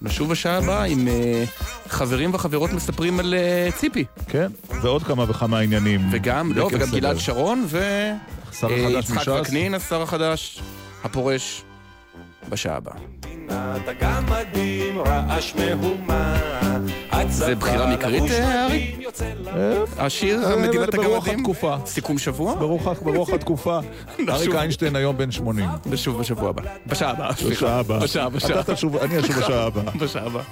S3: נשוב בשעה הבאה עם אה, חברים וחברות מספרים על אה, ציפי.
S2: כן, ועוד כמה וכמה עניינים.
S3: וגם, לא, וגם. גלעד שרון ו...
S2: שר
S3: אה,
S2: החדש
S3: יצחק
S2: מש"ס.
S3: וקנין, השר החדש, הפורש, בשעה הבאה. זה בחירה מקרית, אה, ארי? השיר
S2: אה,
S3: מדינת
S2: ברוח
S3: הגמדים? סיכום שבוע?
S2: ברוח התקופה. אריק איינשטיין היום בן 80.
S3: ושוב בשבוע הבא. בשעה הבאה.
S2: בשעה הבאה. אני אשוב בשעה הבאה.
S3: בשעה הבאה.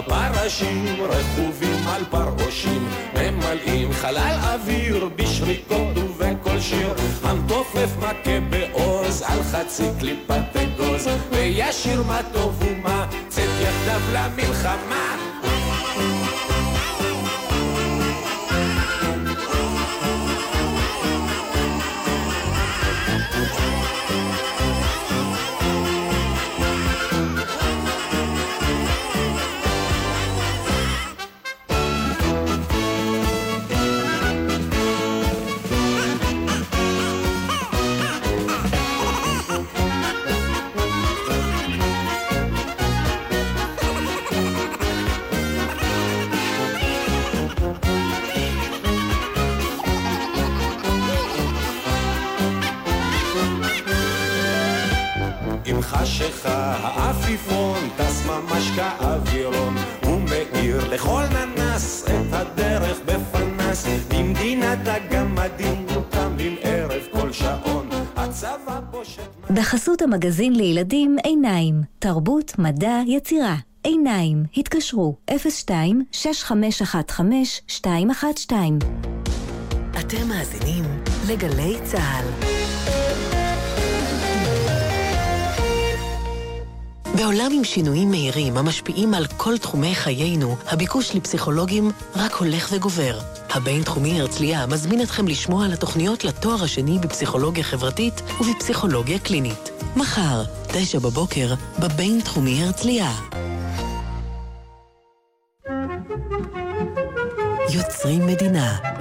S15: הפרשים רכובים על פרעושים ממלאים חלל אוויר בשריקות ובקול שיר. המתופף מכה בעוז על חצי קליפת אגוז וישיר מה טוב ומה צאת יחדיו למלחמה עם חשיכה העפיפון טס ממש כאווירון ומאיר לכל ננס את הדרך בפנס. במדינת הגמדים קמים ערב כל שעון. הצבא פושט
S16: בחסות המגזין לילדים עיניים, תרבות, מדע, יצירה. עיניים, התקשרו. 02-6515-212
S1: אתם מאזינים לגלי צה"ל. בעולם עם שינויים מהירים המשפיעים על כל תחומי חיינו, הביקוש לפסיכולוגים רק הולך וגובר. הבינתחומי הרצליה מזמין אתכם לשמוע על התוכניות לתואר השני בפסיכולוגיה חברתית ובפסיכולוגיה קלינית. מחר, תשע בבוקר, בבינתחומי הרצליה. יוצרים מדינה.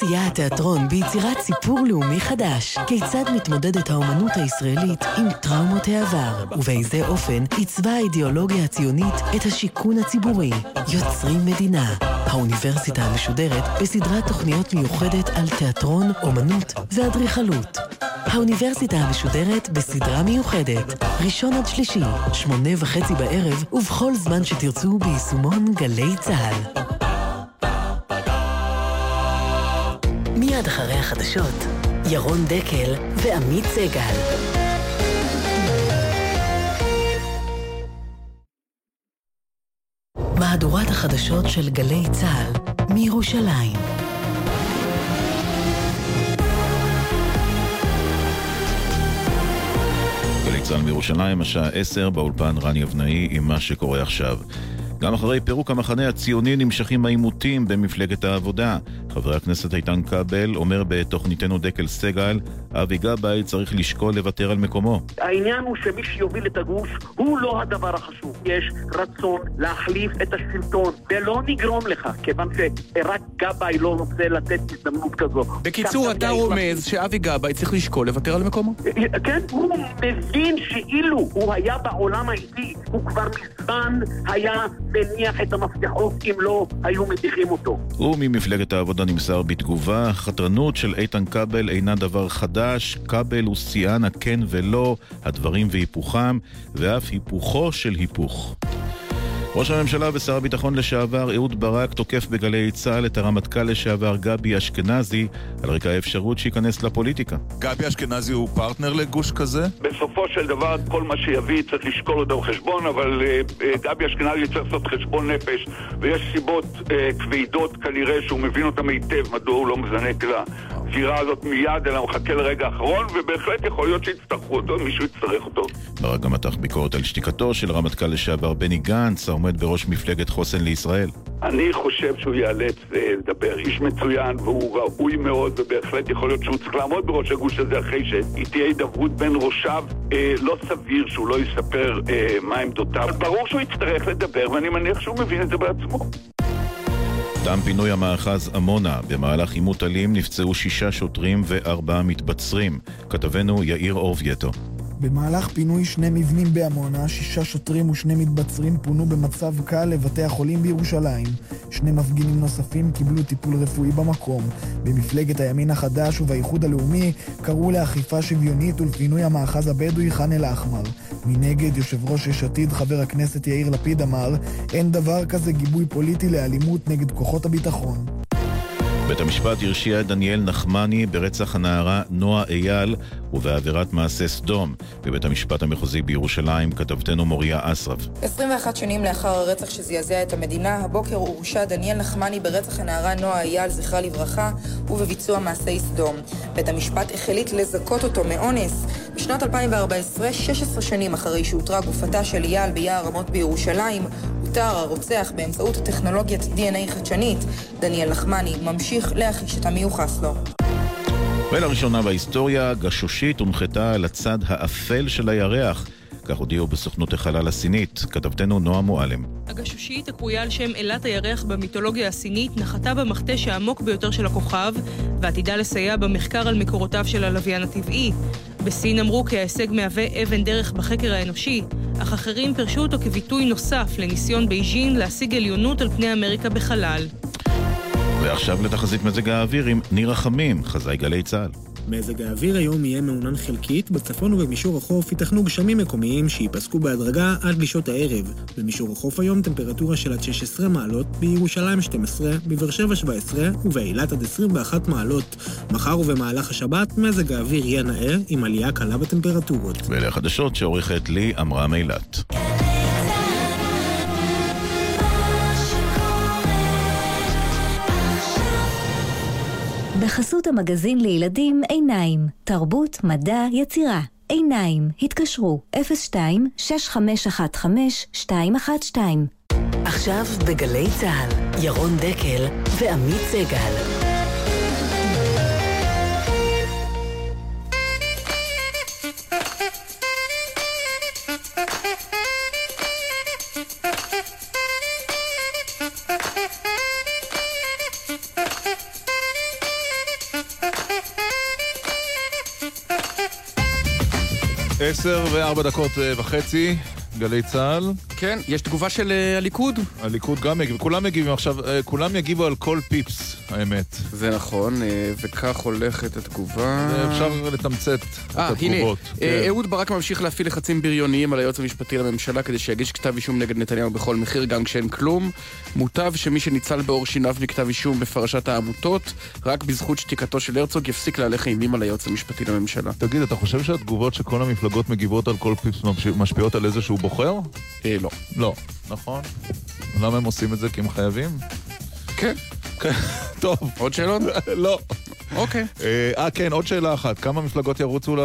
S1: סייע התיאטרון ביצירת סיפור לאומי חדש? כיצד מתמודדת האומנות הישראלית עם טראומות העבר? ובאיזה אופן עיצבה האידיאולוגיה הציונית את השיכון הציבורי? יוצרים מדינה. האוניברסיטה המשודרת בסדרת תוכניות מיוחדת על תיאטרון, אומנות ואדריכלות. האוניברסיטה המשודרת בסדרה מיוחדת, ראשון עד שלישי, שמונה וחצי בערב, ובכל זמן שתרצו ביישומון גלי צה"ל. מיד אחרי החדשות, ירון דקל ועמית סגל. מהדורת החדשות של גלי צה"ל מירושלים.
S17: גלי צה"ל מירושלים, השעה 10, באולפן רני אבנאי עם מה שקורה עכשיו. גם אחרי פירוק המחנה הציוני נמשכים העימותים במפלגת העבודה. חבר הכנסת איתן כבל אומר בתוכניתנו דקל סגל, אבי גבאי צריך לשקול לוותר על מקומו.
S13: העניין הוא שמי שיוביל את הגוש הוא לא הדבר החשוב. יש רצון להחליף את השלטון, ולא נגרום לכך, כיוון שרק גבאי לא רוצה לתת הזדמנות כזו.
S3: בקיצור, אתה רומז שאבי גבאי צריך לשקול לוותר על מקומו?
S13: כן, הוא מבין שאילו הוא היה בעולם האיטי, הוא כבר מזמן היה מניח את המפתחות אם לא היו מדיחים אותו.
S17: וממפלגת העבודה נמסר בתגובה, חתרנות של איתן כבל אינה דבר חדש, כבל הוא שיאן הכן ולא, הדברים והיפוכם, ואף היפוכו של היפוך. ראש הממשלה ושר הביטחון לשעבר אהוד ברק תוקף בגלי צה"ל את הרמטכ"ל לשעבר גבי אשכנזי על רקע האפשרות שייכנס לפוליטיקה.
S2: גבי אשכנזי הוא פרטנר לגוש כזה?
S7: בסופו של דבר כל מה שיביא צריך לשקול אותו בחשבון, אבל uh, uh, גבי אשכנזי צריך לעשות חשבון נפש ויש סיבות uh, כבדות כנראה שהוא מבין אותם היטב מדוע הוא לא מזנק לזירה הזאת מיד אלא מחכה לרגע האחרון ובהחלט יכול להיות שיצטרכו אותו, מישהו יצטרך אותו.
S17: ברק גם מתח ביקורת על שתיקתו של הרמטכ"ל לשעבר בני גנץ, העומד בראש מפלגת חוסן לישראל.
S7: אני חושב שהוא ייאלץ לדבר. איש מצוין והוא ראוי מאוד ובהחלט יכול להיות שהוא צריך לעמוד בראש הגוש הזה אחרי שתהיה הידברות בין ראשיו. אה, לא סביר שהוא לא יספר אה, מה עמדותיו. ברור שהוא יצטרך לדבר ואני מניח שהוא מבין את זה בעצמו.
S17: תם פינוי המאחז עמונה. במהלך עימות אלים נפצעו שישה שוטרים וארבעה מתבצרים. כתבנו יאיר אורבייטו.
S18: במהלך פינוי שני מבנים בעמונה, שישה שוטרים ושני מתבצרים פונו במצב קל לבתי החולים בירושלים. שני מפגינים נוספים קיבלו טיפול רפואי במקום. במפלגת הימין החדש ובאיחוד הלאומי קראו לאכיפה שוויונית ולפינוי המאחז הבדואי ח'אן אל-אחמר. מנגד, יושב ראש יש עתיד חבר הכנסת יאיר לפיד אמר, אין דבר כזה גיבוי פוליטי לאלימות נגד כוחות הביטחון.
S17: בית המשפט הרשיע את דניאל נחמני ברצח הנערה נועה אייל ובעבירת מעשה סדום. בבית המשפט המחוזי בירושלים כתבתנו מוריה אסרף.
S19: 21 שנים לאחר הרצח שזעזע את המדינה, הבוקר הורשע דניאל נחמני ברצח הנערה נועה אייל, זכרה לברכה, ובביצוע מעשי סדום. בית המשפט החליט לזכות אותו מאונס. בשנת 2014, 16 שנים אחרי שאותרה גופתה של אייל ביער רמות בירושלים, אותר הרוצח באמצעות טכנולוגיית DNA חדשנית. דניאל נחמני ממשיך להחיש את המיוחס לו.
S17: ולראשונה בהיסטוריה, גשושית הונחתה על הצד האפל של הירח. כך הודיעו בסוכנות החלל הסינית, כתבתנו נועה מועלם.
S20: הגשושית, הקרויה על שם אלת הירח במיתולוגיה הסינית, נחתה במכתש העמוק ביותר של הכוכב, ועתידה לסייע במחקר על מקורותיו של הלוויין הטבעי. בסין אמרו כי ההישג מהווה אבן דרך בחקר האנושי, אך אחרים פירשו אותו כביטוי נוסף לניסיון בייג'ין להשיג עליונות על פני אמריקה בחלל.
S17: ועכשיו לתחזית מזג האוויר עם ניר רחמים, חזאי גלי צה"ל.
S21: מזג האוויר היום יהיה מעונן חלקית, בצפון ובמישור החוף ייתכנו גשמים מקומיים שייפסקו בהדרגה עד לשעות הערב. במישור החוף היום טמפרטורה של עד 16 מעלות, בירושלים 12, בבאר שבע 17 ובאילת עד 21 מעלות. מחר ובמהלך השבת מזג האוויר יהיה נאה עם עלייה קלה בטמפרטורות.
S17: ואלה החדשות שעורכת לי עמרם אילת.
S16: בחסות המגזין לילדים עיניים, תרבות, מדע, יצירה. עיניים. התקשרו 02-6515-212
S1: עכשיו בגלי צה"ל, ירון דקל ועמית סגל.
S2: עשר וארבע דקות אה, וחצי, גלי צה"ל.
S3: כן, יש תגובה של אה, הליכוד.
S2: הליכוד גם מגיב, כולם מגיבים עכשיו, אה, כולם יגיבו על כל פיפס, האמת.
S3: זה נכון, אה, וכך הולכת התגובה.
S2: אפשר לתמצת את
S3: אה, הנה,
S2: התגובות.
S3: אה,
S2: כן.
S3: אהוד ברק ממשיך להפעיל לחצים בריוניים על היועץ המשפטי לממשלה כדי שיגיש כתב אישום נגד נתניהו בכל מחיר, גם כשאין כלום. מוטב שמי שניצל בעור שיניו מכתב אישום בפרשת העמותות, רק בזכות שתיקתו של הרצוג יפסיק להלך אימים על היועץ המשפטי לממשלה.
S2: תגיד, אתה חושב שהתגובות שכל המפלגות מגיבות על כל פיפס משפיעות על איזשהו בוחר?
S3: אה, לא.
S2: לא, נכון. למה הם עושים את זה? כי הם חייבים?
S3: כן.
S2: טוב.
S3: עוד שאלות?
S2: לא.
S3: אוקיי.
S2: אה, אה, כן, עוד שאלה אחת. כמה מפלגות ירוצו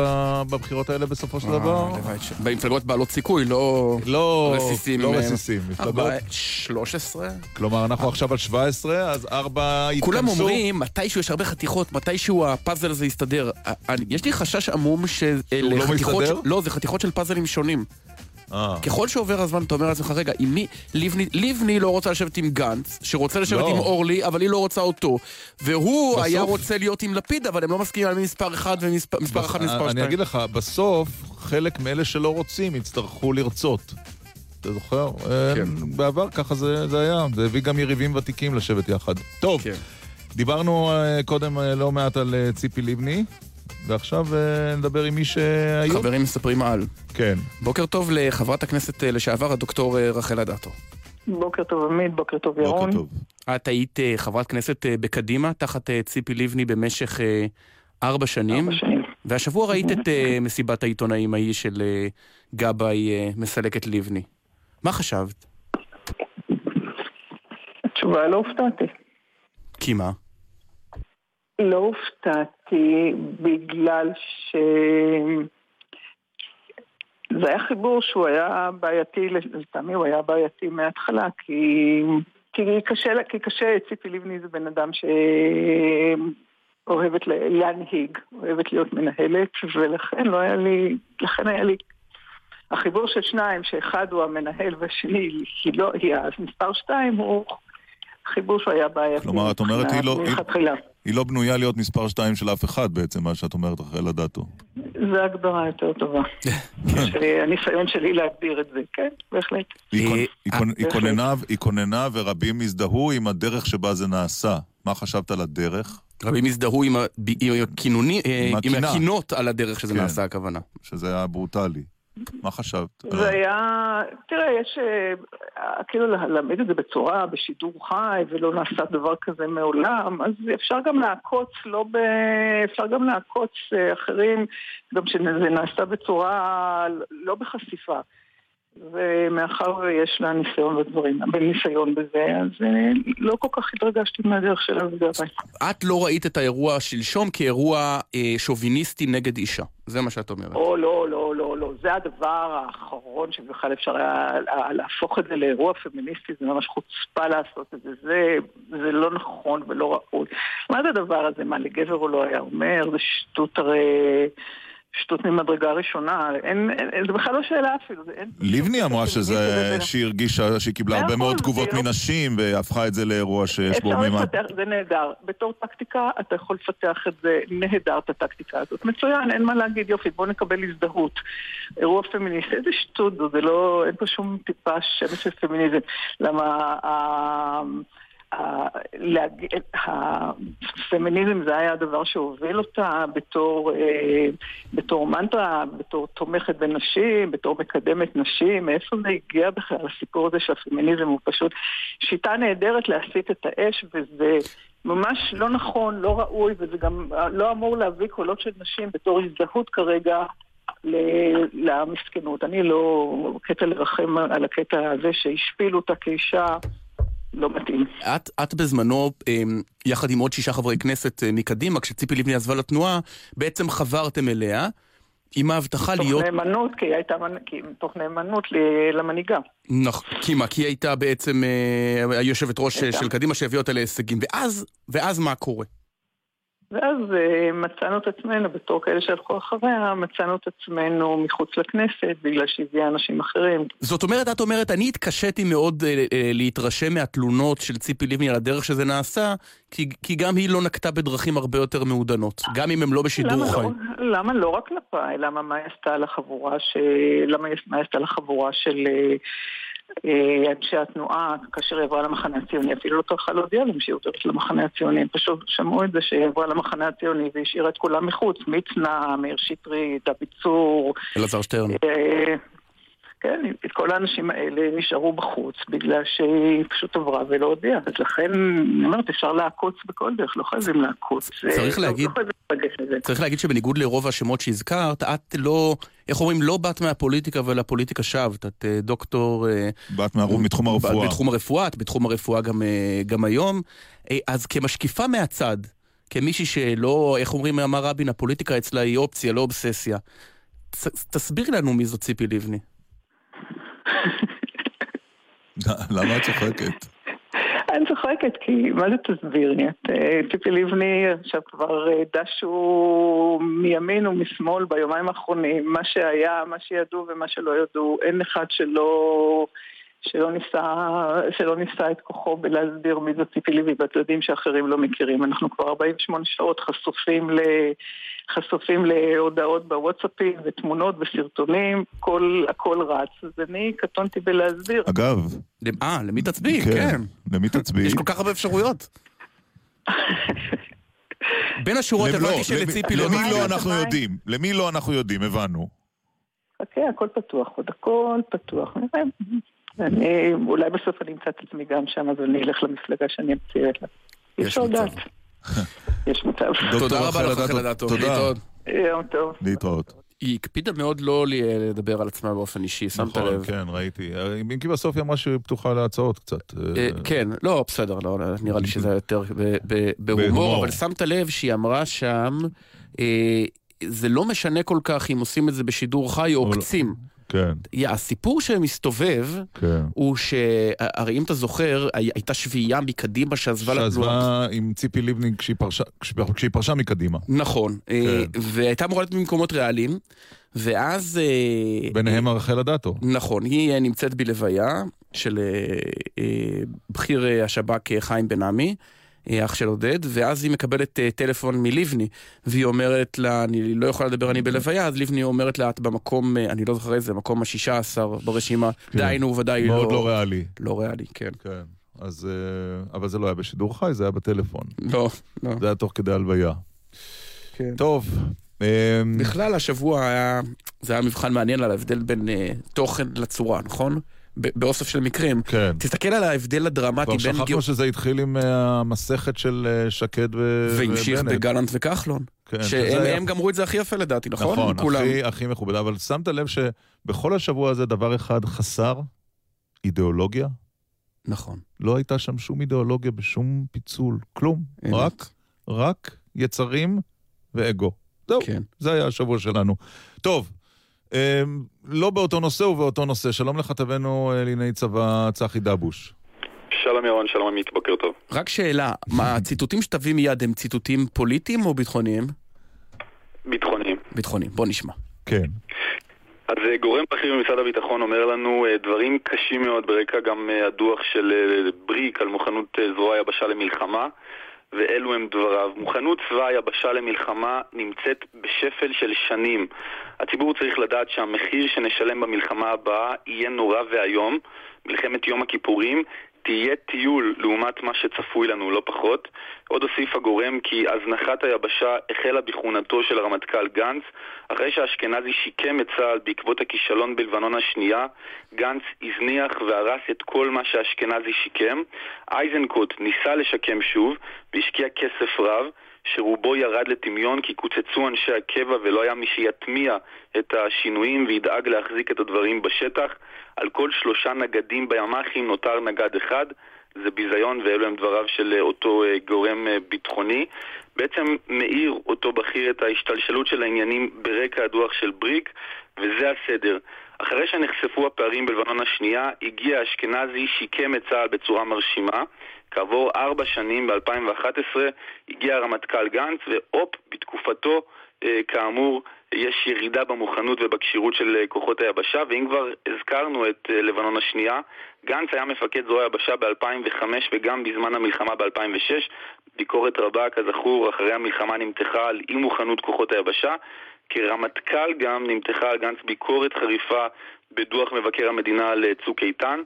S2: בבחירות האלה בסופו של דבר?
S3: אה, במפלגות בעלות סיכוי, לא...
S2: לא
S3: רסיסים.
S2: לא
S3: אה,
S2: רסיסים. מפלגות...
S3: ארבע- 13?
S2: כלומר, אנחנו עכשיו על 17, אז ארבע יתכנסו.
S3: כולם אומרים, מתישהו יש הרבה חתיכות, מתישהו הפאזל הזה יסתדר. אה, אני- יש לי חשש עמום שאלה
S2: לא
S3: חתיכות...
S2: מסתדר?
S3: של- לא, זה חתיכות של פאזלים שונים.
S2: אה.
S3: ככל שעובר הזמן אתה אומר לעצמך, רגע, עם מי... לבני, לבני לא רוצה לשבת עם גנץ, שרוצה לשבת
S2: לא.
S3: עם אורלי, אבל היא לא רוצה אותו. והוא
S2: בסוף-
S3: היה רוצה להיות עם לפיד, אבל הם לא מסכימים על מספר 1 ומספר 1 ומספר 2.
S2: אני אגיד לך, בסוף, חלק מאלה שלא רוצים יצטרכו לרצות. אתה זוכר?
S3: כן.
S2: בעבר ככה זה, זה היה, זה הביא גם יריבים ותיקים לשבת יחד. טוב,
S3: כן.
S2: דיברנו אה, קודם אה, לא מעט על אה, ציפי לבני, ועכשיו אה, נדבר עם מי שהיו.
S3: חברים מספרים על.
S2: כן.
S3: בוקר טוב לחברת הכנסת אה, לשעבר, הדוקטור אה, רחל אדטו.
S6: בוקר טוב עמית, בוקר טוב ירון.
S3: את היית חברת כנסת בקדימה, תחת ציפי לבני במשך ארבע שנים.
S6: ארבע שנים.
S3: והשבוע ראית את מסיבת העיתונאים ההיא של גבאי מסלקת לבני. מה חשבת?
S6: התשובה לא הופתעתי.
S3: כי מה?
S6: לא הופתעתי בגלל ש... זה היה חיבור שהוא היה בעייתי, לטעמי הוא היה בעייתי מההתחלה, כי, כי, קשה, כי קשה, ציפי לבני זה בן אדם שאוהבת להנהיג, אוהבת להיות מנהלת, ולכן לא היה לי, לכן היה לי החיבור של שניים, שאחד הוא המנהל והשני היא לא, היא המספר שתיים, הוא חיבור שהיה בעייתי.
S2: כלומר, את אומרת, היא לא-
S6: מלכתחילה.
S2: היא לא בנויה להיות מספר 2 של אף אחד בעצם, מה שאת אומרת, רחל אדטו.
S6: זו הגדרה יותר טובה. הניסיון שלי להגדיר את זה, כן, בהחלט.
S2: היא היא היא. כוננה- היא כוננה ורבים הזדהו עם הדרך שבה זה נעשה. מה חשבת על הדרך?
S3: רבים הזדהו עם ה- ב- עם הכינוני- אה, על הדרך שזה
S2: כן.
S3: נעשה הכוונה.
S2: שזה היה ברוטלי. מה חשבת?
S6: זה היה, תראה, יש, אה, כאילו ללמד את זה בצורה, בשידור חי, ולא נעשה דבר כזה מעולם, אז אפשר גם לעקוץ, לא ב... אפשר גם לעקוץ אה, אחרים, גם שזה נעשה בצורה, לא בחשיפה. ומאחר ויש לה ניסיון בדברים, בניסיון בזה, אז אה, לא כל כך התרגשתי מהדרך שלה בגבי.
S3: את לא ראית את האירוע שלשום כאירוע אה, שוביניסטי נגד אישה. זה מה שאת אומרת.
S6: או לא, לא, לא, לא, זה הדבר האחרון שבכלל אפשר היה להפוך את זה לאירוע פמיניסטי, זה ממש חוצפה לעשות את זה, זה, זה לא נכון ולא ראוי. מה זה הדבר הזה? מה, לגבר הוא לא היה אומר? זה שטות הרי... שטות ממדרגה ראשונה, אין, אין, זה בכלל לא שאלה אפילו, זה אין...
S2: לבני אמרה שזה, שהיא הרגישה שהיא קיבלה הרבה
S6: מאה
S2: מאוד תגובות מנשים והפכה את זה לאירוע שיש בו
S6: אפשר
S2: מימד.
S6: לפתח, זה נהדר. בתור טקטיקה אתה יכול לפתח את זה נהדר, את הטקטיקה הזאת. מצוין, אין מה להגיד, יופי, בוא נקבל הזדהות. אירוע פמיניסטי, איזה שטות זו, זה לא, אין פה שום טיפה שמץ של פמיניזם. למה ה- ה- הפמיניזם זה היה הדבר שהוביל אותה בתור, אה, בתור מנטרה, בתור תומכת בנשים, בתור מקדמת נשים, מאיפה זה הגיע בכלל הסיפור הזה שהפמיניזם הוא פשוט שיטה נהדרת להסיט את האש וזה ממש לא נכון, לא ראוי וזה גם לא אמור להביא קולות של נשים בתור הזדהות כרגע למסכנות. אני לא קטע לרחם על הקטע הזה שהשפילו אותה כאישה. לא מתאים.
S3: את, את בזמנו, אמ, יחד עם עוד שישה חברי כנסת אה, מקדימה, כשציפי לבני עזבה לתנועה, בעצם חברתם אליה, עם ההבטחה להיות...
S6: נאמנות, כי היא הייתה, כי מתוך נאמנות ל- למנהיגה.
S3: נכון, כי מה? כי היא הייתה בעצם אה, היושבת ראש
S6: הייתה.
S3: של קדימה שהביאה אותה להישגים. ואז, ואז מה קורה?
S6: ואז אה, מצאנו את עצמנו, בתור כאלה שהלכו אחריה, מצאנו את עצמנו מחוץ לכנסת, בגלל שהביאה אנשים אחרים.
S3: זאת אומרת, את אומרת, אני התקשיתי מאוד אה, אה, להתרשם מהתלונות של ציפי לבני על הדרך שזה נעשה, כי, כי גם היא לא נקטה בדרכים הרבה יותר מעודנות, גם אם הם לא בשידור
S6: למה
S3: חי.
S6: לא, למה לא רק כלפיי? למה מה היא עשתה לחבורה ש... למה מה עשתה לחבורה של אה, אנשי התנועה כאשר היא עברה למחנה הציוני? אפילו לא טרחה להודיע להם שהיא עוברת למחנה הציוני. הם פשוט שמעו את זה שהיא עברה למחנה הציוני והשאירה את כולם מחוץ. מצנע, מאיר שטרית, דוד צור.
S3: אלעזר שטרן.
S6: כן, את כל האנשים האלה נשארו בחוץ בגלל שהיא פשוט עברה ולא הודיעה. אז לכן, אני אומרת, אפשר לעקוץ בכל דרך, לא חייבים לעקוץ.
S3: צריך
S6: אה, לא-
S3: להגיד-. צריך להגיד שבניגוד לרוב השמות שהזכרת, את לא, איך אומרים, לא באת מהפוליטיקה ולפוליטיקה שבת. את אה, דוקטור... אה,
S2: באת מהרוב מתחום הרפואה.
S3: בתחום הרפואה, את בתחום הרפואה גם, גם היום. אז כמשקיפה מהצד, כמישהי שלא, איך אומרים, אמר רבין, הפוליטיקה אצלה היא אופציה, לא אובססיה. ת- תסבירי לנו מי זו ציפי לבני.
S2: למה את צוחקת?
S6: אני צוחקת, כי מה זה תסבירי? את אה, ציפי לבני עכשיו כבר אה, דשו מימין ומשמאל ביומיים האחרונים, מה שהיה, מה שידעו ומה שלא ידעו, אין אחד שלא... שלא ניסה, שלא ניסה את כוחו בלהסביר מי זו ציפי לבני, ואתם יודעים שאחרים לא מכירים. אנחנו כבר 48 שעות חשופים, ל, חשופים להודעות בוואטסאפים ותמונות וסרטונים, כל, הכל רץ. אז אני קטונתי בלהסביר.
S2: אגב...
S3: אה, למי תצביעי? כן.
S2: למי תצביעי?
S3: יש כל כך הרבה אפשרויות. בין השורות הבנתי
S2: לא,
S3: שלציפי לא...
S2: למי לא אנחנו יודעים? למי לא אנחנו יודעים? הבנו.
S6: חכה, הכל פתוח, עוד הכל פתוח. אני, אולי בסוף אני אמצא את עצמי גם שם, אז אני אלך למפלגה שאני מציירת לה. אפשר לדעת. יש מצב.
S3: תודה רבה לך, רחל אדטו.
S2: תודה.
S6: יום טוב.
S2: להתראות.
S3: היא הקפידה מאוד לא לדבר על עצמה באופן אישי, שמת
S2: נכון,
S3: לב.
S2: כן, ראיתי. אם כי בסוף היא אמרה שהיא פתוחה להצעות קצת.
S3: אה, כן, לא, בסדר, לא, נראה לי שזה יותר ב- ב- בהומור,
S2: בהומור.
S3: אבל שמת לב שהיא אמרה שם, אה, זה לא משנה כל כך אם עושים את זה בשידור חי או עוקצים.
S2: כן,
S3: הסיפור שמסתובב,
S2: כן.
S3: הוא שהרי אם אתה זוכר, הי- הייתה שביעייה מקדימה שעזבה לתנועה.
S2: שעזבה עם ציפי לבני כשהיא פרשה- כשהיא פרשה מקדימה.
S3: נכון, אה,
S2: כן.
S3: והייתה אמורה להיות במקומות ריאליים, ואז... אה,
S2: ביניהם רחל אדטו.
S3: נכון, היא אה, נמצאת בלוויה של אה, אה, בכיר אה, השב"כ אה, חיים בן עמי, אה, אח של עודד, ואז היא מקבלת אה, טלפון מלבני, והיא אומרת לה, אני לא יכולה לדבר, אני בלוויה, אז לבני אומרת לה, את במקום, אה, אני לא זוכר איזה, מקום השישה עשר ברשימה,
S2: כן.
S3: דהיינו ודאי לא...
S2: מאוד לא ריאלי.
S3: לא ריאלי, כן.
S2: כן. אז... אה, אבל זה לא היה בשידור חי, זה היה בטלפון.
S3: לא, לא.
S2: זה היה תוך כדי הלוויה.
S3: כן.
S2: טוב. אה,
S3: בכלל השבוע היה, זה היה מבחן מעניין על ההבדל בין אה, תוכן לצורה, נכון? באוסף של מקרים.
S2: כן.
S3: תסתכל על ההבדל הדרמטי
S2: כבר
S3: בין...
S2: שכחנו שזה התחיל עם אה, המסכת של אה, שקד ו-
S3: והמשיך. בגלנט וכחלון.
S2: כן, היה-
S3: שהם הם גמרו את זה הכי יפה לדעתי, נכון?
S2: נכון,
S3: כולם.
S2: הכי, הכי מכובד. אבל שמת לב שבכל השבוע הזה דבר אחד חסר, אידיאולוגיה?
S3: נכון.
S2: לא הייתה שם שום אידיאולוגיה בשום פיצול, כלום.
S3: אמת.
S2: רק, רק יצרים ואגו. זהו,
S3: כן.
S2: זה היה השבוע שלנו. טוב, לא באותו נושא ובאותו נושא. שלום לכתבנו אה, לענייני צבא צחי דבוש.
S7: שלום ירון, שלום עמית, בוקר טוב.
S3: רק שאלה, מה, הציטוטים שתביא מיד הם ציטוטים פוליטיים או ביטחוניים?
S7: ביטחוניים.
S3: ביטחוניים, בוא נשמע.
S2: כן.
S7: אז אה, גורם בכיר במשרד הביטחון אומר לנו אה, דברים קשים מאוד ברקע גם הדוח של בריק על מוכנות זרוע היבשה למלחמה ואלו הם דבריו. מוכנות צבא היבשה למלחמה נמצאת בשפל של שנים. הציבור צריך לדעת שהמחיר שנשלם במלחמה הבאה יהיה נורא ואיום. מלחמת יום הכיפורים תהיה טיול לעומת מה שצפוי לנו, לא פחות. עוד הוסיף הגורם כי הזנחת היבשה החלה בכהונתו של הרמטכ"ל גנץ, אחרי שאשכנזי שיקם את צה"ל בעקבות הכישלון בלבנון השנייה, גנץ הזניח והרס את כל מה שאשכנזי שיקם. אייזנקוט ניסה לשקם שוב והשקיע כסף רב. שרובו ירד לטמיון כי קוצצו אנשי הקבע ולא היה מי שיטמיע את השינויים וידאג להחזיק את הדברים בשטח. על כל שלושה נגדים בימ"חים נותר נגד אחד. זה ביזיון, ואלו הם דבריו של אה, אותו אה, גורם אה, ביטחוני. בעצם מאיר אותו בכיר את ההשתלשלות של העניינים ברקע הדוח של בריק, וזה הסדר. אחרי שנחשפו הפערים בלבנון השנייה, הגיע אשכנזי, שיקם את צה"ל בצורה מרשימה. כעבור ארבע שנים, ב-2011, הגיע הרמטכ"ל גנץ, והופ, בתקופתו, אה, כאמור, יש ירידה במוכנות ובכשירות של אה, כוחות היבשה, ואם כבר הזכרנו את אה, לבנון השנייה, גנץ היה מפקד זרוע היבשה ב-2005 וגם בזמן המלחמה ב-2006. ביקורת רבה, כזכור, אחרי המלחמה נמתחה על אי מוכנות כוחות היבשה. כרמטכ"ל גם נמתחה על גנץ ביקורת חריפה בדוח מבקר המדינה על צוק איתן.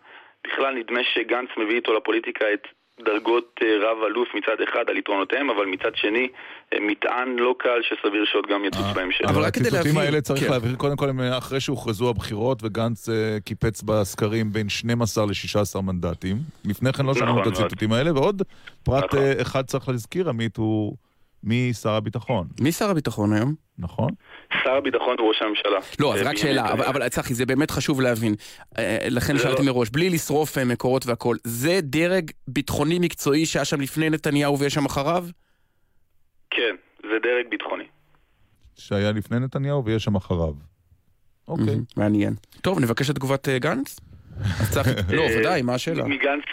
S7: בכלל נדמה שגנץ מביא איתו לפוליטיקה את דרגות אה, רב אלוף מצד אחד על יתרונותיהם, אבל מצד שני אה, מטען לא קל שסביר שעוד גם יצוץ
S2: אה,
S7: בהמשך.
S2: אבל רק כדי להבהיר... הציטוטים האלה צריך כן. להבהיר, קודם כל, אחרי שהוכרזו הבחירות וגנץ קיפץ בסקרים בין 12 ל-16 מנדטים. לפני כן לא שמענו את נכון הציטוטים האלה, ועוד פרט נכון. אחד צריך להזכיר, עמית, הוא מי שר הביטחון.
S3: מי שר הביטחון היום?
S2: נכון.
S7: שר הביטחון הוא ראש הממשלה.
S3: לא, אז רק שאלה, אבל צחי, זה באמת חשוב להבין. אה, לכן שאלתי לא- מראש, בלי לשרוף אה, מקורות והכל, זה דרג ביטחוני מקצועי שהיה שם לפני נתניהו ויש שם אחריו?
S7: כן, זה דרג ביטחוני.
S2: שהיה לפני נתניהו ויש שם אחריו. אוקיי.
S3: מעניין. טוב, נבקש את תגובת אה, גנץ? לא, ודאי, מה השאלה?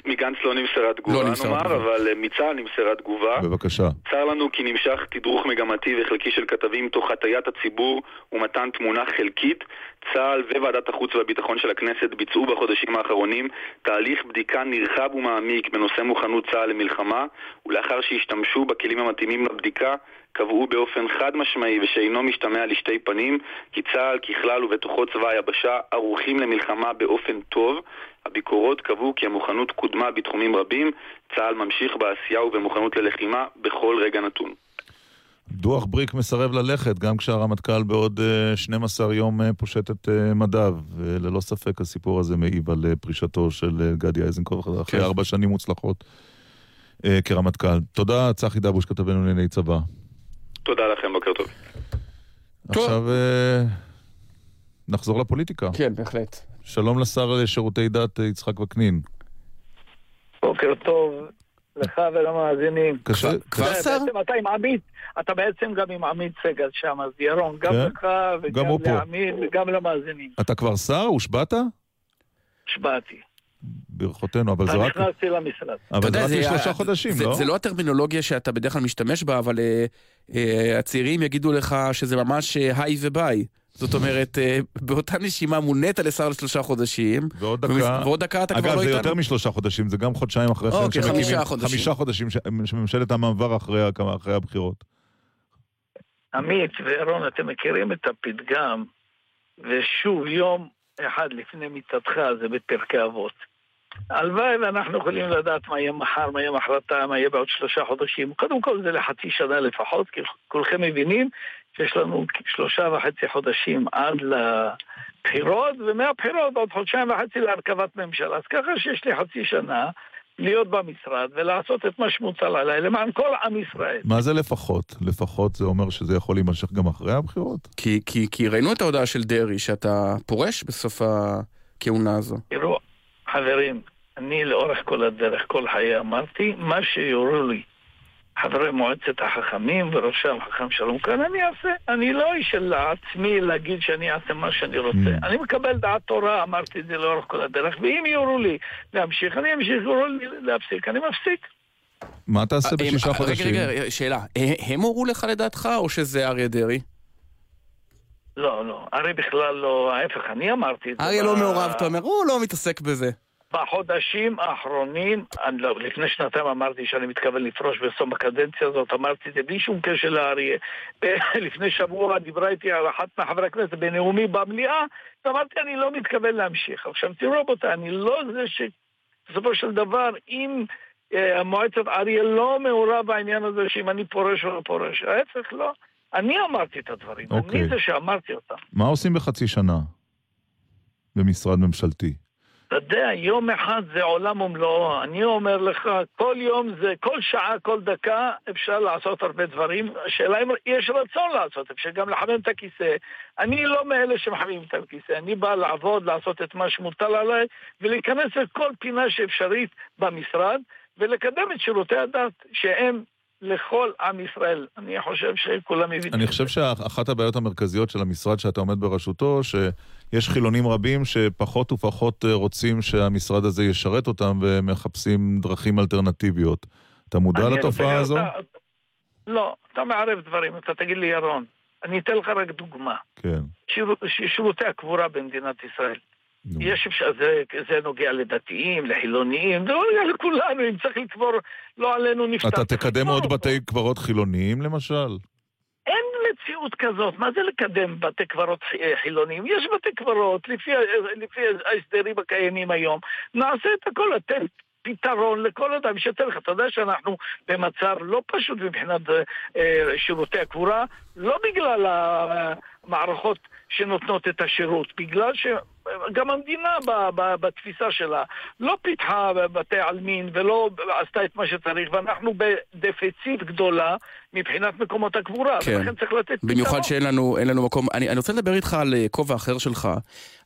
S7: מגנץ לא נמסרה תגובה, לא נאמר, אבל מצה"ל נמסרה תגובה.
S2: בבקשה.
S7: צר לנו כי נמשך תדרוך מגמתי וחלקי של כתבים תוך הטיית הציבור ומתן תמונה חלקית. צה"ל וועדת החוץ והביטחון של הכנסת ביצעו בחודשים האחרונים תהליך בדיקה נרחב ומעמיק בנושא מוכנות צה"ל למלחמה, ולאחר שהשתמשו בכלים המתאימים לבדיקה, קבעו באופן חד משמעי ושאינו משתמע לשתי פנים כי צה"ל ככלל ובתוכו צבא היבשה ערוכים למלחמה באופן טוב. הביקורות קבעו כי המוכנות קודמה בתחומים רבים, צה"ל ממשיך בעשייה ובמוכנות ללחימה בכל רגע נתון.
S2: דוח בריק מסרב ללכת, גם כשהרמטכ"ל בעוד 12 אה, יום אה, פושט את אה, מדיו. וללא ספק הסיפור הזה מעיב על פרישתו של גדי איזנקוף אחרי כן. ארבע שנים מוצלחות כרמטכ"ל. תודה, צחי דבוש, כתבנו לענייני צבא.
S7: תודה לכם, בוקר טוב.
S2: עכשיו נחזור לפוליטיקה.
S3: כן, בהחלט.
S2: שלום לשר לשירותי דת יצחק וקנין.
S22: בוקר טוב לך ולמאזינים.
S2: קשה,
S3: כבר שר?
S22: בעצם אתה עם עמית, אתה בעצם גם עם עמית סגל שם, אז ירון, גם כן? לך וגם לעמית וגם למאזינים.
S2: אתה כבר שר? הושבעת?
S22: הושבעתי.
S2: ברכותינו, אבל זה רק...
S22: אני נכנסתי למשרד.
S2: אבל זה רק לשלושה חודשים, לא?
S3: זה לא הטרמינולוגיה שאתה בדרך כלל משתמש בה, אבל uh, uh, הצעירים יגידו לך שזה ממש uh, היי וביי. זאת אומרת, אה, באותה נשימה מונית לשר לשלושה חודשים,
S2: ועוד דקה,
S3: ועוד דקה אתה
S2: כבר
S3: לא
S2: איתנו. אגב, זה יותר משלושה חודשים, זה גם חודשיים אחרי כן.
S3: אוקיי, חמישה חודשים.
S2: חמישה חודשים שממשלת המעבר אחרי, אחרי הבחירות.
S22: עמית ואירון, אתם מכירים את הפתגם, ושוב, יום אחד לפני מיטתך זה בפרקי אבות. הלוואי ואנחנו יכולים לדעת מה יהיה מחר, מה יהיה מחרתיים, מה יהיה בעוד שלושה חודשים. קודם כל זה לחצי שנה לפחות, כי כולכם מבינים שיש לנו שלושה וחצי חודשים עד לבחירות, ומהבחירות עוד חודשיים וחצי להרכבת ממשלה. אז ככה שיש לי חצי שנה להיות במשרד ולעשות את מה שמוצע עליי למען כל עם ישראל.
S2: מה זה לפחות? לפחות זה אומר שזה יכול להימשך גם אחרי הבחירות?
S3: כי, כי, כי ראינו את ההודעה של דרעי שאתה פורש בסוף הכהונה הזו.
S22: תראו, חברים, אני לאורך כל הדרך, כל חיי אמרתי, מה שיורו לי חברי מועצת החכמים וראשם חכם שלום כאן, אני אעשה. אני לא איש של עצמי להגיד שאני אעשה מה שאני רוצה. Mm. אני מקבל דעת תורה, אמרתי את זה לאורך כל הדרך, ואם יורו לי להמשיך, אני אמשיך, יורו לי להפסיק, אני מפסיק.
S2: מה תעשה אה, בשישה חודשים?
S3: רגע, רגע, שאלה. הם הורו לך לדעתך, או שזה אריה דרעי?
S22: לא, לא. אריה בכלל לא, ההפך, אני אמרתי את זה.
S3: אריה לא מעורב, אתה אומר, הוא לא מתעסק בזה.
S22: בחודשים האחרונים, אני לא, לפני שנתיים אמרתי שאני מתכוון לפרוש בסוף הקדנציה הזאת, אמרתי את זה בלי שום קשר לאריה. לפני שבוע דיברה איתי על אחת מחברי הכנסת בנאומי במליאה, ואמרתי אני לא מתכוון להמשיך. עכשיו תראו רבותיי, אני לא זה שבסופו של דבר, אם אה, מועצת אריה לא מעורב בעניין הזה שאם אני פורש או לא פורש, ההפך לא. אני אמרתי את הדברים, okay. אני אוקיי. זה שאמרתי אותם.
S2: מה עושים בחצי שנה במשרד ממשלתי?
S22: אתה יודע, יום אחד זה עולם ומלואו. אני אומר לך, כל יום זה, כל שעה, כל דקה, אפשר לעשות הרבה דברים. השאלה אם יש רצון לעשות, אפשר גם לחמם את הכיסא. אני לא מאלה שמחממים את הכיסא, אני בא לעבוד, לעשות את מה שמוטל עליי, ולהיכנס לכל פינה שאפשרית במשרד, ולקדם את שירותי הדת, שהם לכל עם ישראל. אני חושב שכולם מבינים.
S2: אני חושב שאחת הבעיות המרכזיות של המשרד שאתה עומד בראשותו, שיש חילונים רבים שפחות ופחות אה, רוצים שהמשרד הזה ישרת אותם ומחפשים דרכים אלטרנטיביות. אתה מודע לתופעה הזו?
S22: אתה, לא, אתה מערב דברים. אתה תגיד לי, ירון, אני אתן לך רק דוגמה.
S2: כן.
S22: שיר, שירותי הקבורה במדינת ישראל. יש אפשר, זה, זה נוגע לדתיים, לחילוניים, זה נוגע לכולנו, אם צריך לקבור, לא עלינו נפטר.
S2: אתה תקדם עוד בתי קברות חילוניים למשל?
S22: אין מציאות כזאת, מה זה לקדם בתי קברות חילוניים? יש בתי קברות לפי, לפי ההסדרים הקיימים היום. נעשה את הכל, לתת פתרון לכל אדם שיותר לך. אתה יודע שאנחנו במצב לא פשוט מבחינת אה, שירותי הקבורה, לא בגלל המערכות שנותנות את השירות, בגלל שגם המדינה ב, ב, בתפיסה שלה לא פיתחה בתי עלמין ולא עשתה את מה שצריך, ואנחנו בדפיציט גדולה מבחינת מקומות הקבורה,
S3: כן.
S22: ולכן צריך לתת פתרון.
S3: במיוחד שאין לנו, לנו מקום. אני, אני רוצה לדבר איתך על אה, כובע אחר שלך.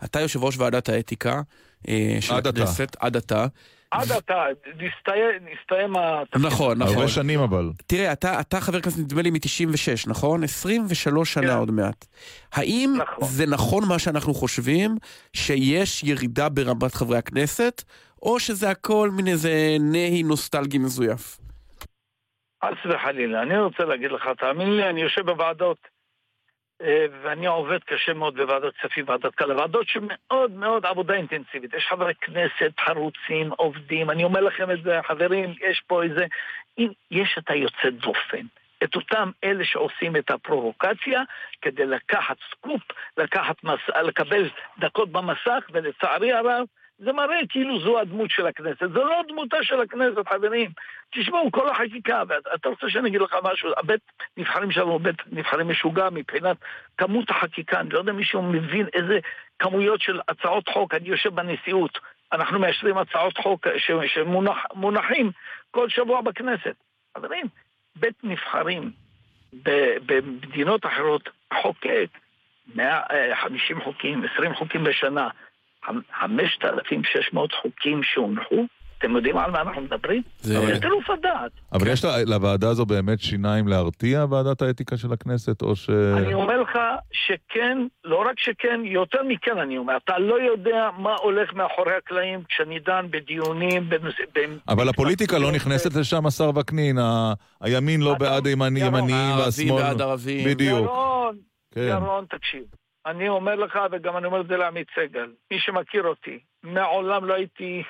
S3: אתה יושב ראש ועדת האתיקה אה, של
S2: עד עתה.
S3: הכנסת, עד עתה.
S22: עד עתה, נסתיים, התפקיד.
S3: נכון, נכון.
S2: הרבה שנים אבל.
S3: תראה, אתה, אתה חבר כנסת נדמה לי מ-96, נכון? 23 שנה
S22: כן.
S3: עוד מעט. האם
S22: נכון.
S3: זה נכון מה שאנחנו חושבים, שיש ירידה ברמת חברי הכנסת, או שזה הכל מין איזה נהי נוסטלגי מזויף?
S22: חס וחלילה. אני רוצה להגיד לך, תאמין לי, אני יושב בוועדות, ואני עובד קשה מאוד בוועדת כספים, ועדת כלכלה, ועדות שמאוד מאוד עבודה אינטנסיבית. יש חברי כנסת חרוצים, עובדים, אני אומר לכם את זה, חברים, יש פה איזה... אם יש את היוצא דופן. את אותם אלה שעושים את הפרובוקציה כדי לקחת סקופ, לקחת מס... לקבל דקות במסך, ולצערי הרב, זה מראה כאילו זו הדמות של הכנסת. זו לא דמותה של הכנסת, חברים. תשמעו, כל החקיקה, ואתה רוצה שאני אגיד לך משהו, הבית נבחרים שלנו הוא בית נבחרים משוגע מבחינת כמות החקיקה. אני לא יודע אם מישהו מבין איזה כמויות של הצעות חוק. אני יושב בנשיאות, אנחנו מאשרים הצעות חוק שמונחים כל שבוע בכנסת. חברים, בית נבחרים במדינות אחרות חוקק 150 חוקים, 20 חוקים בשנה. 5,600 חוקים שהונחו, אתם יודעים על מה אנחנו מדברים?
S3: זה-
S22: טירוף הדעת.
S2: אבל יש לה- לוועדה הזו באמת שיניים להרתיע, ועדת האתיקה של הכנסת, או ש...
S22: אני אומר לך שכן, לא רק שכן, יותר מכן אני אומר. אתה לא יודע מה הולך מאחורי הקלעים כשאני דן בדיונים
S2: אבל הפוליטיקה לא נכנסת לשם, השר וקנין, ה- הימין לא בעד הימני- ימניים
S3: הערבים
S2: והשמאל.
S3: בעד ערבים.
S2: בדיוק.
S22: ירון,
S2: כן.
S22: ירון, תקשיב. אני אומר לך, וגם אני אומר את זה לעמית סגל, מי שמכיר אותי, מעולם לא הייתי,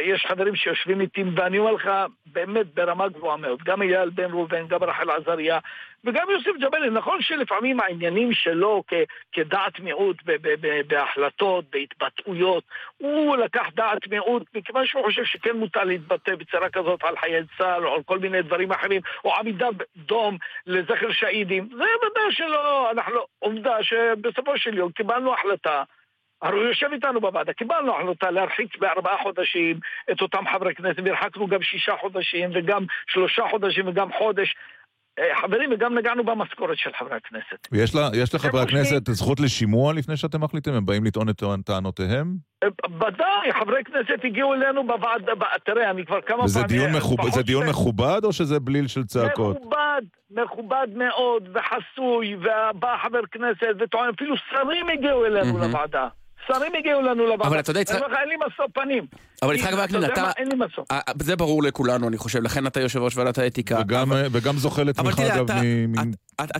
S22: יש חברים שיושבים איתי, ואני אומר לך, באמת ברמה גבוהה מאוד, גם אייל בן ראובן, גם רחל עזריה, וגם יוסף ג'באלי, נכון שלפעמים העניינים שלו כ, כדעת מיעוט ב, ב, ב, בהחלטות, בהתבטאויות, הוא לקח דעת מיעוט מכיוון שהוא חושב שכן מותר להתבטא בצורה כזאת על חייל צה"ל או על כל מיני דברים אחרים, או עמידה דום לזכר שהידים, זה ודאי שלא, אנחנו, עובדה שבסופו של יום קיבלנו החלטה הרי הוא יושב איתנו בוועדה, קיבלנו החלטה להרחיק בארבעה חודשים את אותם חברי כנסת, והרחקנו גם שישה חודשים וגם שלושה חודשים וגם חודש. אה, חברים, וגם נגענו במשכורת של חברי הכנסת.
S2: ויש לה- יש לחברי הכנסת זכות לשימוע לפני שאתם מחליטים? הם באים לטעון את טענותיהם?
S22: אה, ודאי, חברי כנסת הגיעו אלינו בוועדה, תראה, אני כבר כמה
S2: וזה
S22: פעמים...
S2: דיון מכובד-
S22: פחות
S2: זה דיון מכובד או שזה בליל של צעקות?
S22: מכובד, מכובד מאוד וחסוי, ובא חבר כנסת וטוען, אפילו שרים הגיעו אלינו
S3: מהמם.
S22: לוועדה. שרים הגיעו אלינו לוועדה.
S3: אבל אתה יודע, יצחק-
S22: אני אומר לך, אין לי משוא פנים.
S3: אבל יצחק וקנין, אתה...
S22: אין לי משוא.
S3: אה, זה ברור לכולנו, אני חושב, לכן אתה יושב ראש ועדת האתיקה.
S2: וגם- וגם זוכה לתמיכה, אגב,
S3: אתה-
S2: מ-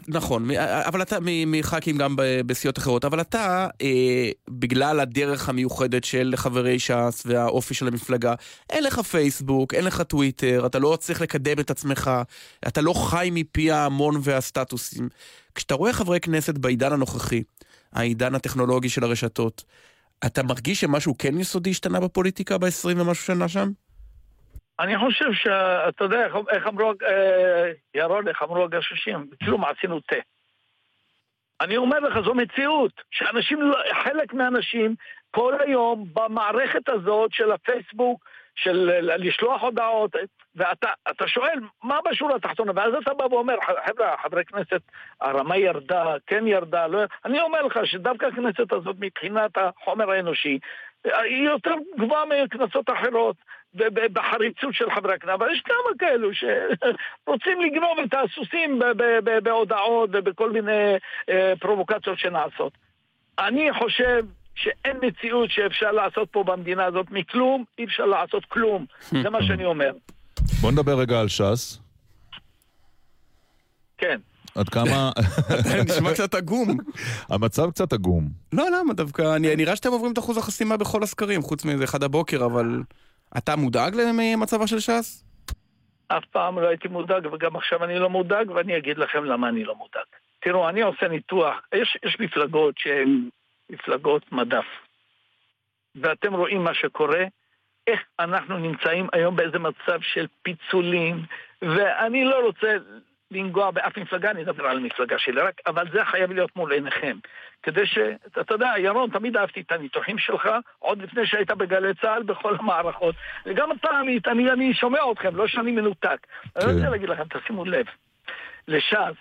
S3: נכון, אבל אתה מח"כים גם בסיעות אחרות, אבל אתה, אה, בגלל הדרך המיוחדת של חברי ש"ס והאופי של המפלגה, אין לך פייסבוק, אין לך טוויטר, אתה לא צריך לקדם את עצמך, אתה לא חי מפי ההמון והסטטוסים. כשאתה רואה חברי כנסת בעידן הנוכחי, העידן הטכנולוגי של הרשתות, אתה מרגיש שמשהו כן יסודי השתנה בפוליטיקה ב-20 ומשהו שנה שם?
S22: אני חושב שאתה יודע, איך- אמרו, אה, ירון, איך אמרו הגששים? כלום עשינו תה. אני אומר לך, זו מציאות, שאנשים, לא- חלק מהאנשים כל היום במערכת הזאת של הפייסבוק, של לשלוח הודעות, ואתה אתה שואל, מה בשורה התחתונה? ואז אתה בא ואומר, חבר'ה, חברי כנסת, הרמה ירדה, כן ירדה, לא... אני אומר לך שדווקא הכנסת הזאת מבחינת החומר האנושי, היא יותר גבוהה מכנסות אחרות. בחריצות של חברי הכנסת, אבל יש כמה כאלו שרוצים לגנוב את הסוסים בהודעות ובכל מיני אה, פרובוקציות שנעשות. אני חושב שאין מציאות שאפשר לעשות פה במדינה הזאת מכלום, אי אפשר לעשות כלום. זה מה שאני אומר.
S2: בוא נדבר רגע על ש"ס.
S22: כן.
S2: עד כמה...
S3: נשמע קצת עגום.
S2: המצב קצת עגום.
S3: לא, למה דווקא? נראה שאתם עוברים את אחוז החסימה בכל הסקרים, חוץ מאיזה אחד הבוקר, אבל... אתה מודאג למצבה של ש"ס?
S22: אף פעם לא הייתי מודאג, וגם עכשיו אני לא מודאג, ואני אגיד לכם למה אני לא מודאג. תראו, אני עושה ניתוח, יש, יש מפלגות שהן מפלגות מדף. ואתם רואים מה שקורה, איך אנחנו נמצאים היום באיזה מצב של פיצולים, ואני לא רוצה לנגוע באף מפלגה, אני אדבר על המפלגה שלי רק, אבל זה חייב להיות מול עיניכם. כדי ש... אתה יודע, ירון, תמיד אהבתי את הניתוחים שלך, עוד לפני שהיית בגלי צה"ל בכל המערכות. וגם אתה, עמית, אני, אני שומע אתכם, לא שאני מנותק. כן. אני רוצה להגיד לכם, תשימו לב, לש"ס,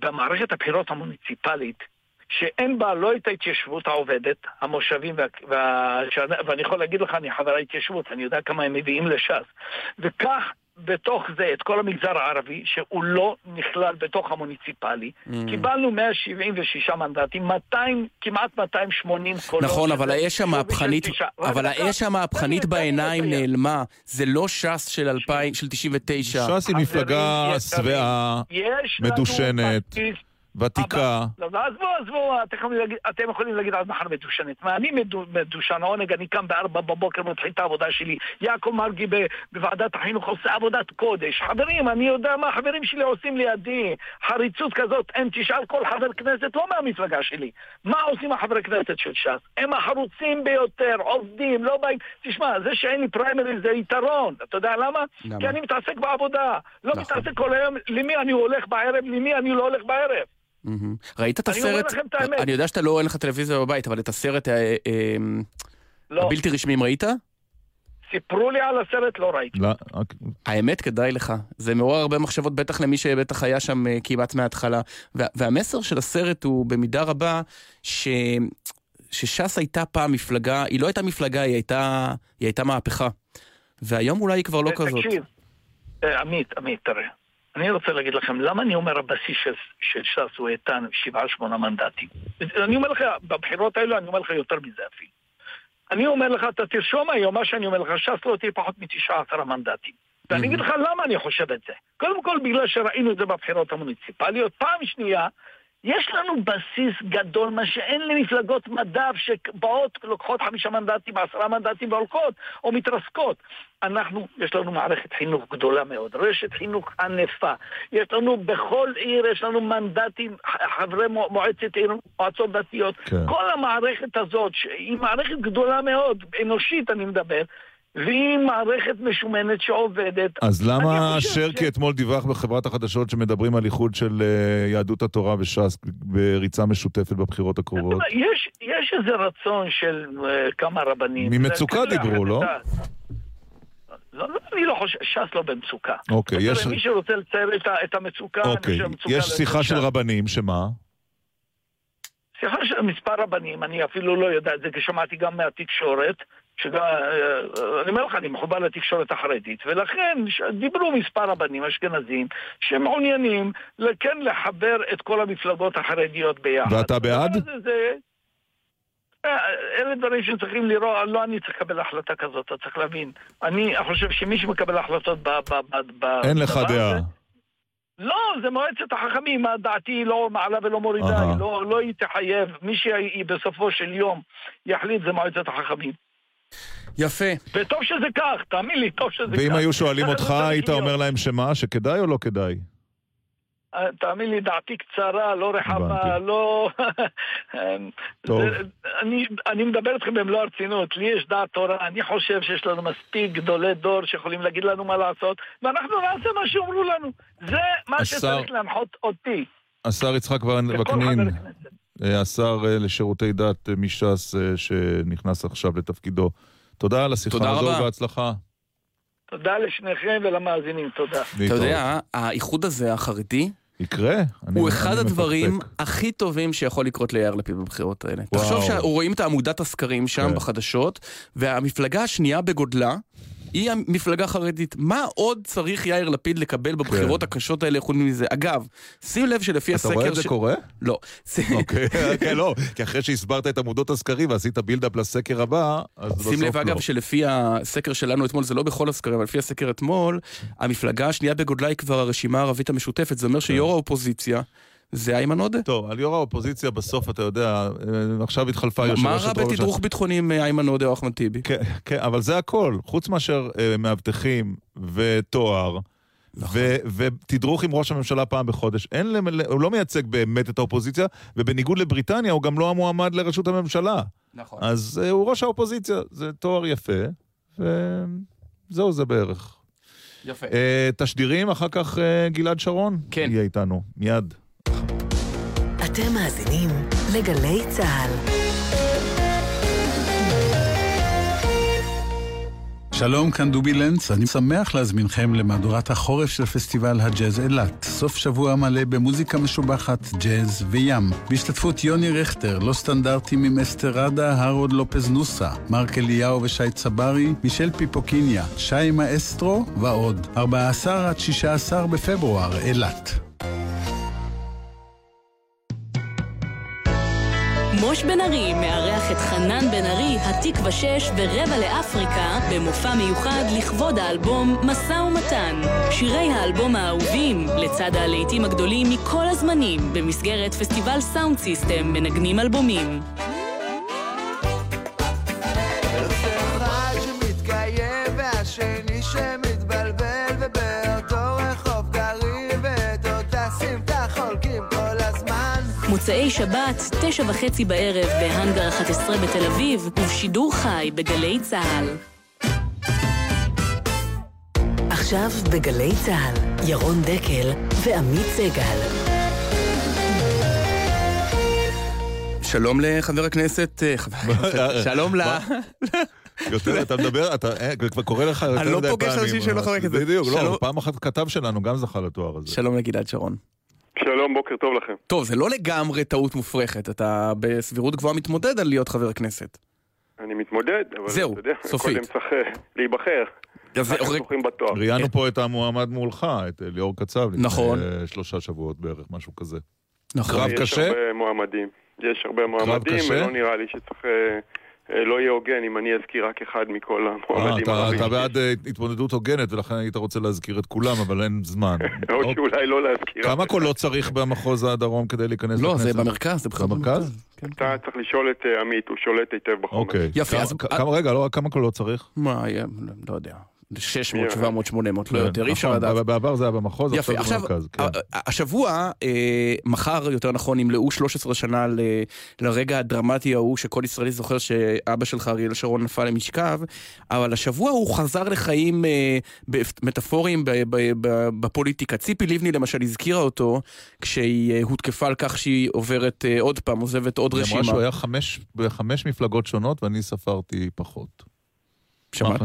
S22: במערכת הבחירות המוניציפלית, שאין בה לא את ההתיישבות העובדת, המושבים, וה, וה, ואני יכול להגיד לך, אני חבר ההתיישבות, אני יודע כמה הם מביאים לש"ס. וכך בתוך זה את כל המגזר הערבי, שהוא לא נכלל בתוך המוניציפלי. Mm. קיבלנו 176 מנדטים, 200, כמעט 280 קולות.
S3: נכון, אבל האש המהפכנית, אבל האש המהפכנית בעיניים נעלמה. זה לא ש"ס של 2000, של 99.
S2: ש"ס היא מפלגה שבעה, מדושנת. ותיקה.
S22: לא, עזבו, עזבו, אתם יכולים להגיד עד מחר מדושנת. מה, אני מדושן העונג, אני קם בארבע בבוקר, מתחיל את העבודה שלי. יעקב מרגי בוועדת החינוך עושה עבודת קודש. חברים, אני יודע מה החברים שלי עושים לידי. חריצות כזאת, אין, תשאל כל חבר כנסת, לא מהמפלגה שלי. מה עושים החברי כנסת של ש"ס? הם החרוצים ביותר, עובדים, לא באים... תשמע, זה שאין לי פריימריז זה יתרון. אתה יודע למה? כי אני מתעסק בעבודה. לא נכון. מתעסק כל היום, למי אני הולך בערב, למי אני לא הולך בערב.
S3: ראית את הסרט? אני יודע שאתה לא, אין לך טלוויזיה בבית, אבל את הסרט אה, אה, לא. הבלתי רשמיים ראית?
S22: סיפרו לי על הסרט, לא ראיתי. לא,
S3: אוקיי. האמת, כדאי לך. זה מעורר הרבה מחשבות, בטח למי שבטח היה שם אה, כמעט מההתחלה. והמסר של הסרט הוא במידה רבה ש... שש"ס הייתה פעם מפלגה, היא לא הייתה מפלגה, היא הייתה, היא הייתה מהפכה. והיום אולי היא כבר לא כזאת.
S22: תקשיב, עמית, עמית, תראה. אני רוצה להגיד לכם, למה אני אומר הבסיס של, של ש"ס הוא איתן שבעה שמונה מנדטים? אני אומר לך, בבחירות האלו אני אומר לך יותר מזה אפילו. אני אומר לך, אתה תרשום היום מה שאני אומר לך, ש"ס לא תהיה פחות מתשעה עשרה מנדטים. ואני אגיד לך למה אני חושב את זה. קודם כל בגלל שראינו את זה בבחירות המוניציפליות. פעם שנייה, יש לנו בסיס גדול, מה שאין למפלגות מדף שבאות, לוקחות חמישה מנדטים, עשרה מנדטים והולכות, או מתרסקות. אנחנו, יש לנו מערכת חינוך גדולה מאוד, רשת חינוך ענפה. יש לנו בכל עיר, יש לנו מנדטים, חברי מועצת עיר, מועצות דתיות. כן. כל המערכת הזאת, שהיא מערכת גדולה מאוד, אנושית אני מדבר, והיא מערכת משומנת שעובדת.
S2: אז למה שרקי ש... אתמול דיווח בחברת החדשות שמדברים על איחוד של uh, יהדות התורה וש"ס בריצה משותפת בבחירות הקרובות?
S22: יש, יש איזה רצון של uh, כמה רבנים.
S2: ממצוקה דיברו, לא?
S22: לא, לא, אני לא חושב, ש"ס לא במצוקה.
S2: אוקיי, יש...
S22: מי שרוצה לצייר את, את המצוקה,
S2: אוקיי,
S22: אני חושב
S2: יש שיחה של רבנים, שמה?
S22: שיחה של מספר רבנים, אני אפילו לא יודע את זה, כי שמעתי גם מהתקשורת, שגם, אה, אני אומר לך, אני מחובר לתקשורת החרדית, ולכן דיברו מספר רבנים אשכנזים שמעוניינים כן לחבר את כל המפלגות החרדיות ביחד.
S2: ואתה בעד?
S22: זה, זה, אה, אלה דברים שצריכים לראות, לא אני צריך לקבל החלטה כזאת, אתה צריך להבין. אני חושב שמי שמקבל החלטות ב... ב, ב, ב
S2: אין לך דעה.
S22: לא, זה מועצת החכמים, דעתי לא מעלה ולא מורידה, היא לא, לא היא תחייב, מי שהיא בסופו של יום יחליט זה מועצת החכמים.
S3: יפה.
S22: וטוב שזה כך, תאמין לי, טוב שזה
S2: ואם כך. ואם היו שואלים אותך, היית אומר להם שמה? שכדאי או לא כדאי?
S22: אה, תאמין לי, דעתי קצרה, לא רחבה, לא... טוב. אני, אני מדבר איתכם במלוא הרצינות, לי יש דעת תורה, אני חושב שיש לנו מספיק גדולי דור שיכולים להגיד לנו מה לעשות, ואנחנו נעשה מה שאומרו לנו. זה מה השר... שצריך להנחות אותי.
S2: השר יצחק וקנין, אה, השר אה, לשירותי דת מש"ס שנכנס עכשיו לתפקידו. תודה על השיחה
S3: תודה
S2: הזו
S3: רבה.
S2: ובהצלחה.
S22: תודה לשניכם ולמאזינים, תודה.
S3: אתה יודע, האיחוד הזה, החרדי,
S2: יקרה. אני-
S3: הוא אחד
S2: אני
S3: הדברים
S2: מפקפק.
S3: הכי טובים שיכול לקרות ליאיר לפיד בבחירות האלה.
S2: וואו.
S3: תחשוב שרואים את עמודת הסקרים שם
S2: כן.
S3: בחדשות, והמפלגה השנייה בגודלה, היא המפלגה חרדית. מה עוד צריך יאיר לפיד לקבל בבחירות הקשות האלה חוץ מזה? אגב, שים לב שלפי
S2: אתה
S3: הסקר...
S2: רואה את זה קורה?
S3: לא.
S2: אוקיי, כן, לא, כי אחרי שהסברת את עמודות הסקרים ועשית בילדאפ לסקר הבא, אז בסוף
S3: שים לב
S2: לא.
S3: אגב שלפי הסקר שלנו אתמול, זה לא בכל הסקרים, אבל לפי הסקר אתמול, המפלגה השנייה בגודלה היא כבר הרשימה הערבית המשותפת. זה אומר שיו"ר האופוזיציה זה איימן עודה.
S2: טוב, על יו"ר האופוזיציה בסוף, אתה יודע, אה, עכשיו התחלפה יושב
S3: מה
S2: ראש
S3: רע
S2: הטרור
S3: בתדרוך ביטחוני עם איימן עודה או אחמד טיבי?
S2: כן, כן, אבל זה הכל. חוץ מאשר אה, מאבטחים ותואר,
S3: נכון.
S2: ותדרוך עם ראש הממשלה פעם בחודש. אין, הוא לא מייצג באמת את האופוזיציה, ובניגוד לבריטניה, הוא גם לא המועמד לראשות הממשלה.
S3: נכון.
S2: אז אה, הוא ראש האופוזיציה, זה תואר יפה, וזהו זה בערך.
S3: יפה.
S2: אה, תשדירים, אחר כך אה, גלעד שרון
S3: כן.
S2: יהיה איתנו, מיד.
S1: אתם מאזינים לגלי צה"ל.
S23: שלום, כאן דובי לנץ, אני שמח להזמינכם למהדורת החורף של פסטיבל הג'אז אילת. סוף שבוע מלא במוזיקה משובחת, ג'אז וים. בהשתתפות יוני רכטר, לא סטנדרטים עם אסתרדה, הרוד לופז נוסה, מרק אליהו ושי צברי, מישל פיפוקיניה, שי מאסטרו ועוד. 14 עד 16 בפברואר, אילת.
S24: מוש בן ארי מארח את חנן בן ארי, התקווה 6 ורבע לאפריקה במופע מיוחד לכבוד האלבום משא ומתן. שירי האלבום האהובים, לצד הלהיטים הגדולים מכל הזמנים, במסגרת פסטיבל סאונד סיסטם מנגנים אלבומים.
S25: הזמן
S24: מוצאי שבת, תשע וחצי בערב בהאנגר 11 בתל אביב, ובשידור חי בגלי צה"ל.
S1: עכשיו בגלי צה"ל, ירון דקל ועמית סגל.
S3: שלום לחבר הכנסת... אה, חבר הכנסת, שלום ל...
S2: יותר, אתה מדבר, אתה אה, כבר קורא לך יותר
S3: אני לא
S2: מדי
S3: פוגש
S2: פעמים,
S3: אנשים שלא חברי כנסת.
S2: בדיוק, לא. פעם אחת כתב שלנו גם זכה לתואר הזה.
S3: שלום לגלעד שרון.
S26: שלום, בוקר טוב לכם.
S3: טוב, זה לא לגמרי טעות מופרכת, אתה בסבירות גבוהה מתמודד על להיות חבר כנסת.
S26: אני מתמודד, אבל
S3: זהו,
S26: אתה יודע,
S3: סופית.
S26: קודם צריך אה, להיבחר.
S2: ראיינו פה את המועמד מולך, את אה, ליאור קצב, לפני
S3: נכון.
S2: אה, שלושה שבועות בערך, משהו כזה.
S3: נכון.
S2: קרב
S26: יש
S2: קשה?
S26: הרבה מועמדים. יש הרבה מועמדים? ולא נראה לי שצריך... אה, לא יהיה הוגן אם אני אזכיר רק אחד מכל
S2: אה,
S26: המועמדים
S2: אתה-
S26: הרבים.
S2: אתה בעד אה, התמודדות הוגנת, ולכן היית רוצה להזכיר את כולם, אבל אין זמן.
S26: או
S2: אוקיי.
S26: שאולי לא להזכיר.
S2: כמה קולות צריך במחוז הדרום כדי להיכנס
S3: לא,
S2: לכנסת?
S3: זה במרכז, זה בכלל
S2: במרכז?
S26: אתה צריך לשאול את עמית, הוא שולט היטב בחומר.
S2: אוקיי.
S3: יפה,
S2: כמה-
S3: אז-
S2: רגע, לא, כמה קולות צריך?
S3: מה, לא יודע. 600, 700, 800, לא
S2: כן,
S3: יותר, אי אפשר
S2: נכון,
S3: לדעת.
S2: בעבר זה היה במחוז, עכשיו זה במרכז. כן.
S3: השבוע, אה, מחר יותר נכון, ימלאו 13 שנה ל- לרגע הדרמטי ההוא שכל ישראלי זוכר שאבא שלך אריאל שרון נפל למשכב, אבל השבוע הוא חזר לחיים אה, מטאפוריים ב- ב- ב- בפוליטיקה. ציפי לבני למשל הזכירה אותו כשהיא אה, הותקפה על כך שהיא עוברת עוד פעם, עוזבת עוד
S2: היא
S3: רשימה.
S2: אמרה שהוא היה חמש- בחמש מפלגות שונות, ואני ספרתי פחות.
S3: שמעת?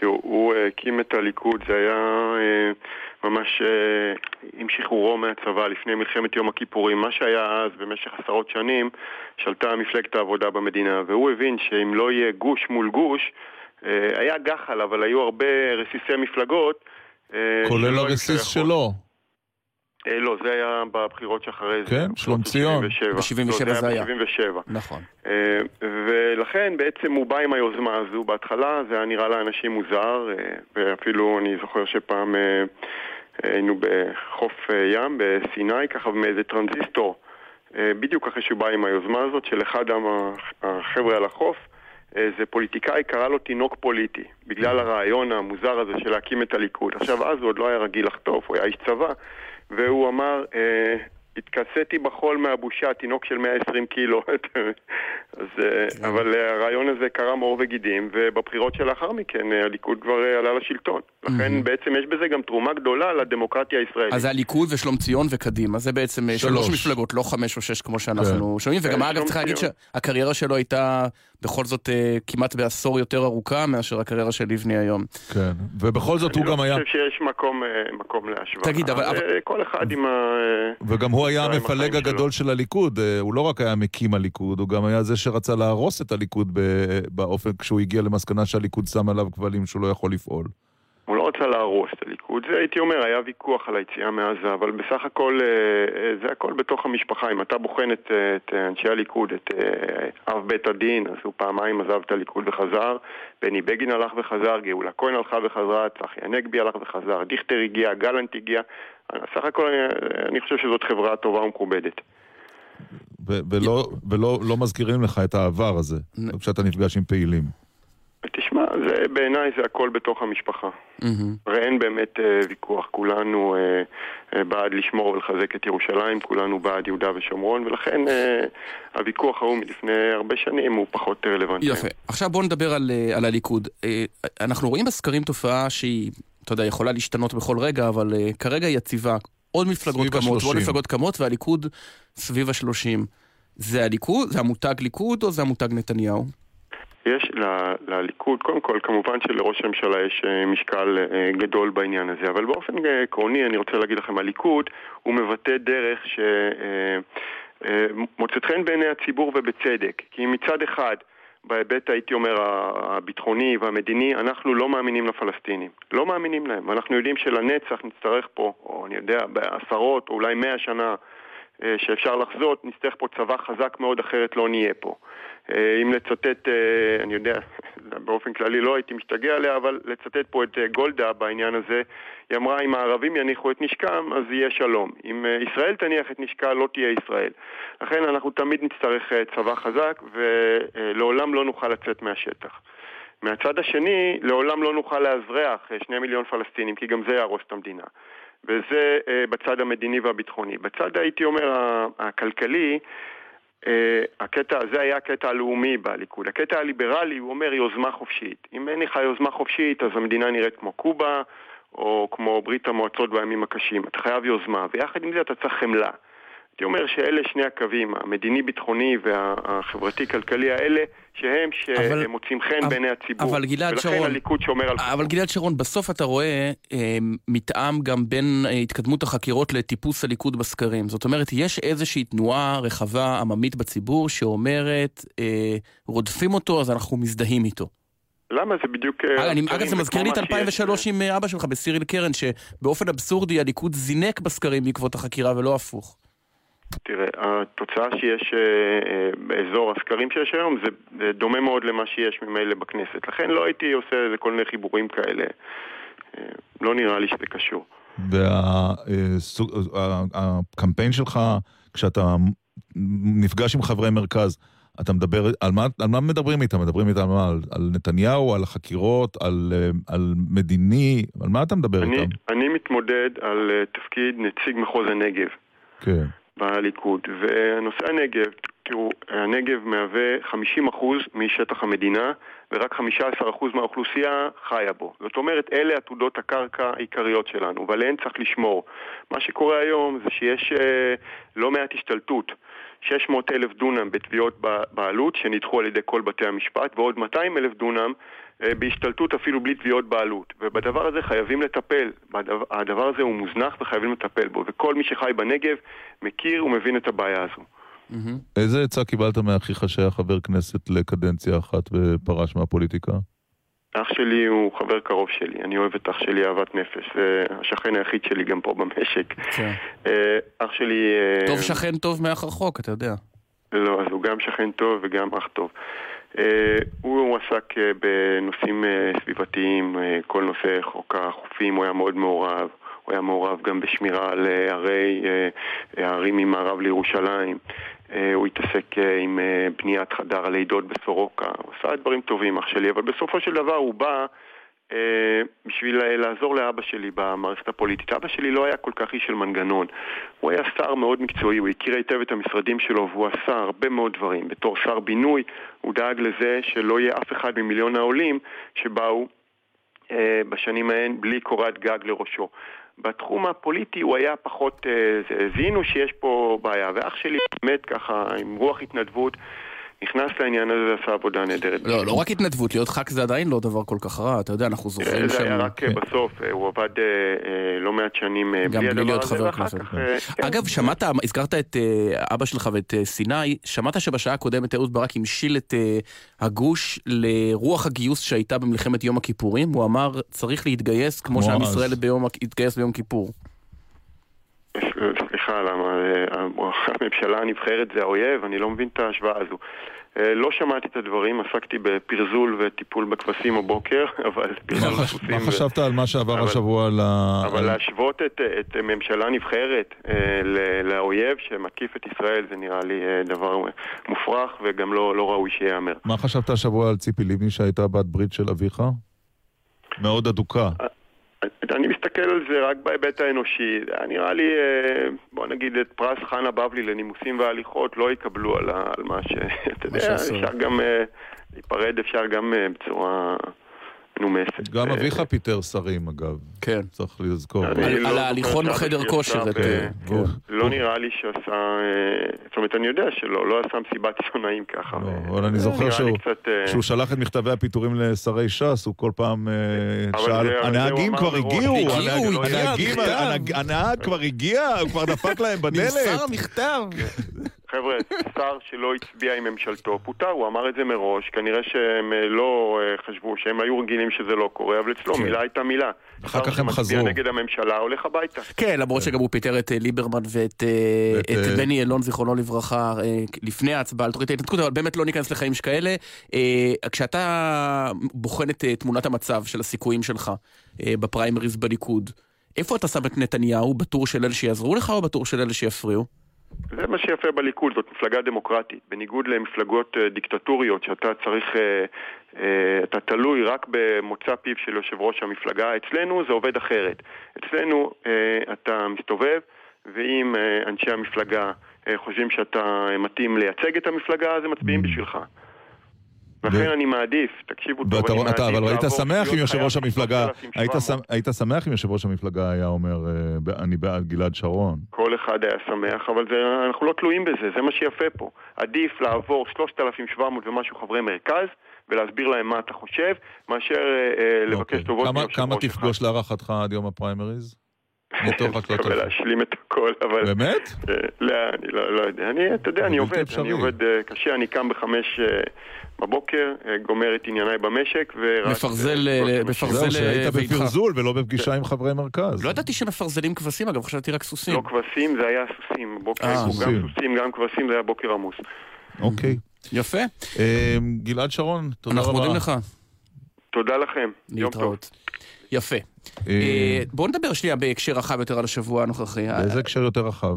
S26: תראו, הוא אה, הקים את הליכוד, זה היה אה, ממש אה, עם שחרורו מהצבא לפני מלחמת יום הכיפורים. מה שהיה אז, במשך עשרות שנים, שלטה מפלגת העבודה במדינה, והוא הבין שאם לא יהיה גוש מול גוש, אה, היה גחל, אבל היו הרבה רסיסי מפלגות. אה,
S2: כולל הרסיס. שלו.
S26: אה, לא, זה היה בבחירות שאחרי זה.
S2: כן, שלום
S26: של
S2: ציון.
S26: 77.
S3: ב-77
S26: לא,
S3: זה היה.
S26: ב-77.
S3: נכון.
S26: אה, ולכן בעצם הוא בא עם היוזמה הזו. בהתחלה זה היה נראה לאנשים מוזר, אה, ואפילו אני זוכר שפעם אה, היינו בחוף אה, ים בסיני, ככה מאיזה טרנזיסטור, אה, בדיוק אחרי שהוא בא עם היוזמה הזאת של אחד החבר'ה על החוף. איזה פוליטיקאי קרא לו תינוק פוליטי, בגלל הרעיון המוזר הזה של להקים את הליכוד. עכשיו, אז הוא עוד לא היה רגיל לחטוף, הוא היה איש צבא, והוא אמר, אה, התכסיתי בחול מהבושה, תינוק של 120 קילו. אז, אה, אבל אה, הרעיון הזה קרם עור וגידים, ובבחירות שלאחר מכן הליכוד כבר עלה לשלטון. לכן בעצם יש בזה גם תרומה גדולה לדמוקרטיה הישראלית.
S3: אז זה הליכוד ושלום ציון וקדימה, זה בעצם שלוש
S26: שלוש.
S3: מפלגות, לא חמש או שש כמו שאנחנו שומעים, וגם
S26: כן,
S3: אגב צריך להגיד. שהקריירה שלו הייתה בכל זאת אה, כמעט בעשור יותר ארוכה מאשר הקריירה של לבני היום.
S2: כן, ובכל זאת הוא גם היה...
S26: אני לא חושב שיש מקום, אה, מקום להשוואה.
S3: תגיד, אבל-
S26: אה, כל אחד עם ה... אה,
S2: וגם הוא היה המפלג
S26: החיים שלו.
S2: הגדול של הליכוד, אה, הוא לא רק היה מקים הליכוד, הוא גם היה זה שרצה להרוס את הליכוד ב- באופן כשהוא הגיע למסקנה שהליכוד שם עליו כבלים שהוא לא יכול לפעול.
S26: רצה להרוס את הליכוד, זה הייתי אומר, היה ויכוח על היציאה מעזה, אבל בסך הכל אה, אה, זה הכל בתוך המשפחה. אם אתה בוחן את, אה, את אנשי הליכוד, את אב בית הדין, אז הוא פעמיים עזב את הליכוד וחזר, בני בגין הלך וחזר, גאולה כהן הלכה וחזרה, צחי הנגבי הלך וחזר, דיכטר הגיע, גלנט הגיע. סך הכל אה, אני חושב שזאת חברה טובה ומכובדת.
S2: ולא, ולא לא מזכירים לך את העבר הזה, כשאתה נפגש עם פעילים.
S26: תשמע, זה, בעיניי זה הכל בתוך המשפחה. הרי אין באמת אה, ויכוח, כולנו אה, אה, בעד לשמור ולחזק את ירושלים, כולנו בעד יהודה ושומרון, ולכן אה, הוויכוח ההוא מלפני הרבה שנים הוא פחות רלוונטי.
S3: יפה. עכשיו בואו נדבר על, אה, על הליכוד. אה, אנחנו רואים בסקרים תופעה שהיא, אתה יודע, יכולה להשתנות בכל רגע, אבל אה, כרגע היא יציבה. עוד מפלגות קמות ועוד מפלגות קמות, והליכוד סביב השלושים. זה הליכוד? זה המותג ליכוד או זה המותג נתניהו?
S26: יש ל- לליכוד, קודם כל, כמובן שלראש הממשלה יש אה, משקל אה, גדול בעניין הזה, אבל באופן אה, עקרוני אני רוצה להגיד לכם, הליכוד הוא מבטא דרך שמוצאת חן בעיני הציבור ובצדק, כי מצד אחד, בהיבט הייתי אומר הביטחוני והמדיני, אנחנו לא מאמינים לפלסטינים, לא מאמינים להם, ואנחנו יודעים שלנצח נצטרך פה, או אני יודע, בעשרות או אולי מאה שנה שאפשר לחזות, נצטרך פה צבא חזק מאוד, אחרת לא נהיה פה. אה, אם לצטט, אה, אני יודע, באופן כללי לא הייתי משתגע עליה, אבל לצטט פה את אה, גולדה בעניין הזה, היא אמרה אם הערבים יניחו את נשקם אז יהיה שלום. אם אה, ישראל תניח את נשקה לא תהיה ישראל. לכן אנחנו תמיד נצטרך אה, צבא חזק ולעולם לא נוכל לצאת מהשטח. מהצד השני, לעולם לא נוכל לאזרח אה, שני מיליון פלסטינים, כי גם זה יהרוס את המדינה. וזה אה, בצד המדיני והביטחוני. בצד, הייתי אומר, הכלכלי, אה, הקטע הזה היה הקטע הלאומי בליכוד. הקטע הליברלי, הוא אומר יוזמה חופשית. אם אין לך יוזמה חופשית, אז המדינה נראית כמו קובה, או כמו ברית המועצות בימים הקשים. אתה חייב יוזמה, ויחד עם זה אתה צריך חמלה. הייתי אומר שאלה שני הקווים, המדיני-ביטחוני והחברתי-כלכלי האלה, שהם שמוצאים חן בעיני הציבור.
S3: אבל גלעד
S26: ולכן
S3: שרון...
S26: הליכוד שומר על...
S3: אבל גלעד שרון, בסוף אתה רואה אה, מתאם גם בין אה, התקדמות החקירות לטיפוס הליכוד בסקרים. זאת אומרת, יש איזושהי תנועה רחבה, עממית בציבור, שאומרת, אה, רודפים אותו, אז אנחנו מזדהים איתו.
S26: למה זה בדיוק... אה,
S3: אגב, אני-
S26: הסקרים
S3: אגב, זה מזכיר לי את
S26: מה שיש.
S3: 2003 עם אה, אבא שלך בסיריל קרן, שבאופן אבסורדי הליכוד זינק בסקרים בעקבות החקירה ולא הפוך.
S26: תראה, התוצאה שיש אה, אה, באזור הסקרים שיש היום זה דומה מאוד למה שיש ממילא בכנסת. לכן לא הייתי עושה איזה כל מיני חיבורים כאלה. אה, לא נראה לי שזה קשור.
S2: והקמפיין שלך, כשאתה נפגש עם חברי מרכז, אתה מדבר, על מה, על מה מדברים איתם? מדברים איתם על, מה? על, על נתניהו, על החקירות, על, על מדיני, על מה אתה מדבר
S26: אני,
S2: איתם?
S26: אני מתמודד על תפקיד נציג מחוז הנגב.
S2: כן.
S26: בליכוד. ונושא הנגב, תראו, הנגב מהווה 50% משטח המדינה ורק 15% מהאוכלוסייה חיה בו. זאת אומרת, אלה עתודות הקרקע העיקריות שלנו, ועליהן צריך לשמור. מה שקורה היום זה שיש אה, לא מעט השתלטות. 600 אלף דונם בתביעות בעלות שנדחו על ידי כל בתי המשפט ועוד 200 אלף דונם בהשתלטות אפילו בלי תביעות בעלות. ובדבר הזה חייבים לטפל. הדבר, הדבר הזה הוא מוזנח וחייבים לטפל בו. וכל מי שחי בנגב מכיר ומבין את הבעיה הזו.
S2: איזה עצה קיבלת מאחיך שהיה חבר כנסת לקדנציה אחת ופרש מהפוליטיקה?
S26: אח שלי הוא חבר קרוב שלי, אני אוהב את אח שלי אהבת נפש, זה השכן היחיד שלי גם פה במשק.
S3: כן.
S26: אה, אח שלי... אה,
S3: טוב שכן טוב מאח רחוק, אתה יודע.
S26: לא, אז הוא גם שכן טוב וגם אח טוב. אה, הוא עסק אה, בנושאים אה, סביבתיים, כל נושא חוק החופים, הוא היה מאוד מעורב. הוא היה מעורב גם בשמירה על ערי, הערים ממערב לירושלים. הוא התעסק עם בניית חדר הלידות בסורוקה. הוא עשה דברים טובים, אח שלי, אבל בסופו של דבר הוא בא בשביל לעזור לאבא שלי במערכת הפוליטית. אבא שלי לא היה כל כך איש של מנגנון. הוא היה שר מאוד מקצועי, הוא הכיר היטב את המשרדים שלו והוא עשה הרבה מאוד דברים. בתור שר בינוי הוא דאג לזה שלא יהיה אף אחד ממיליון העולים שבאו אה, בשנים ההן בלי קורת גג לראשו. בתחום הפוליטי הוא היה פחות, אה, זיהינו שיש פה בעיה, ואח שלי באמת ככה עם רוח התנדבות נכנס לעניין הזה ועשה עבודה נהדרת.
S3: לא, לא רק התנדבות, להיות ח"כ זה עדיין לא דבר כל כך רע, אתה יודע, אנחנו זוכרים שם...
S26: זה היה רק
S3: כן.
S26: בסוף, אה, הוא עבד אה, אה, לא מעט שנים אה,
S3: גם
S26: בלי הדבר
S3: להיות
S26: הזה,
S3: חבר
S26: ואחר
S3: כנסת.
S26: כך... אה, כן.
S3: אגב, שמעת, הזכרת את אה, אבא שלך ואת אה, סיני, שמעת שבשעה הקודמת אהוד ברק המשיל את אה, הגוש לרוח הגיוס שהייתה במלחמת יום הכיפורים? הוא אמר, צריך להתגייס כמו שעם. ישראל ביום- התגייס ביום כיפור.
S26: סליחה, למה אה, הממשלה הנבחרת זה האויב? אני לא מבין את ההשוואה הזו. אה, לא שמעתי את הדברים, עסקתי בפרזול וטיפול בכבשים הבוקר, אבל פרזול
S2: מה חש-
S26: סוסים
S2: מה
S26: ו-
S2: חשבת על מה שעבר
S26: אבל-
S2: השבוע על ה...
S26: אבל להשוות את, את ממשלה נבחרת אה, לאויב שמתקיף את ישראל זה נראה לי דבר מופרך וגם לא, לא ראוי שייאמר.
S2: מה חשבת השבוע על ציפי לבני שהייתה בת ברית של אביך? מאוד אדוקה.
S26: אני מסתכל על זה רק בהיבט האנושי. זה נראה לי, אה, בוא נגיד, את פרס חנה בבלי לנימוסים והליכות לא יקבלו על, על מה ש... אתה יודע. אפשר גם אה, להיפרד, אפשר גם אה, בצורה מנומסת.
S2: גם אביך פיטר שרים, אגב.
S3: כן.
S2: צריך לזכור.
S3: על-
S26: לא
S3: ההליכון בחדר כושר, כן.
S26: לא נראה לי שעשה... אה, זאת אומרת, אני יודע שלא, לא עשה מסיבת עיתונאים ככה.
S2: אבל אני זוכר שהוא-
S26: אה,
S2: כשהוא שלח את מכתבי הפיטורים לשרי ש"ס, הוא כל פעם אה, שאל, הנהגים כבר. הגיעו,
S26: הגיעו,
S2: הנהג- כבר הגיע, הוא כבר דפק להם בדלת.
S3: המכתב.
S26: חבר'ה, שר שלא הצביע עם ממשלתו פוטר, הוא אמר את זה מראש, כנראה שהם אה, לא אה, חשבו, שהם היו רגילים שזה לא קורה, אבל אצלו
S3: כן.
S26: מילה הייתה מילה.
S2: אחר
S26: שר
S2: כך הם
S26: שמצביע
S2: חזרו.
S26: נגד הממשלה הולך הביתה.
S3: כן, למרות שגם הוא פיטר את אה, ליברמן ואת את
S2: אה,
S3: בני אלון, זיכרונו לברכה, לפני ההצבעה על תוכנית ההתנתקות, אבל באמת לא ניכנס לחיים שכאלה. כשאתה בוחן את תמונת המצב של הסיכויים שלך בפריימריז בליכוד, איפה אתה שם את נתניהו? בטור של אלה שיעזרו לך או בטור של אלה שיפריעו?
S26: זה מה שיפה בליכוד, זאת מפלגה דמוקרטית. בניגוד למפלגות אה, דיקטטוריות שאתה צריך, אה, אה, אתה תלוי רק במוצא פיו של יושב ראש המפלגה, אצלנו זה עובד אחרת. אצלנו אתה מסתובב, ואם אנשי המפלגה חושבים שאתה מתאים לייצג את המפלגה, אז הם מצביעים בשבילך. לכן אני מעדיף, תקשיבו טוב, אני מעדיף
S2: אבל היית שמח אם יושב ראש המפלגה,
S26: 3,700.
S2: היית שמ- היית שמח אם יושב ראש המפלגה היה אומר, אה, אני בעד גלעד שרון.
S26: כל אחד היה שמח, אבל אנחנו לא תלויים בזה, זה מה שיפה פה. עדיף לעבור 3,700 ומשהו חברי מרכז ולהסביר להם מה אתה חושב, מאשר אה, אה, לבקש
S2: אוקיי.
S26: טובות
S2: כמה-
S26: מיושב
S2: כמה
S26: ראש אחד.
S2: תפגוש להערכתך עד יום הפריימריז? מתוך
S26: מקווה
S2: הקלטות.
S26: להשלים את הכל, אבל...
S2: באמת?
S26: לא, אני לא, לא יודע. אני, אתה יודע, אני עובד. אני עובד קשה, אני קם בחמש בבוקר, אה, גומר את ענייניי במשק, ורק...
S3: מפרזל,
S26: אה,
S3: אה,
S26: כל מה
S3: מפרזל,
S2: זהו, שהיית. בפרזול ולא בפגישה עם חברי מרכז.
S3: לא ידעתי שמפרזלים כבשים, אגב, חשבתי רק סוסים.
S26: לא כבשים, זה היה סוסים. בוקר,
S3: אה,
S26: גם
S2: סוסים.
S26: גם כבשים, זה היה בוקר עמוס.
S2: אוקיי.
S3: יפה,
S2: אה, גלעד שרון, תודה רבה.
S3: אנחנו מודים לך.
S26: תודה לכם, יום טוב.
S3: להתראות. יפה.
S2: אה,
S3: אה, בואו נדבר שנייה בהקשר רחב יותר על השבוע הנוכחי.
S2: באיזה הקשר יותר רחב?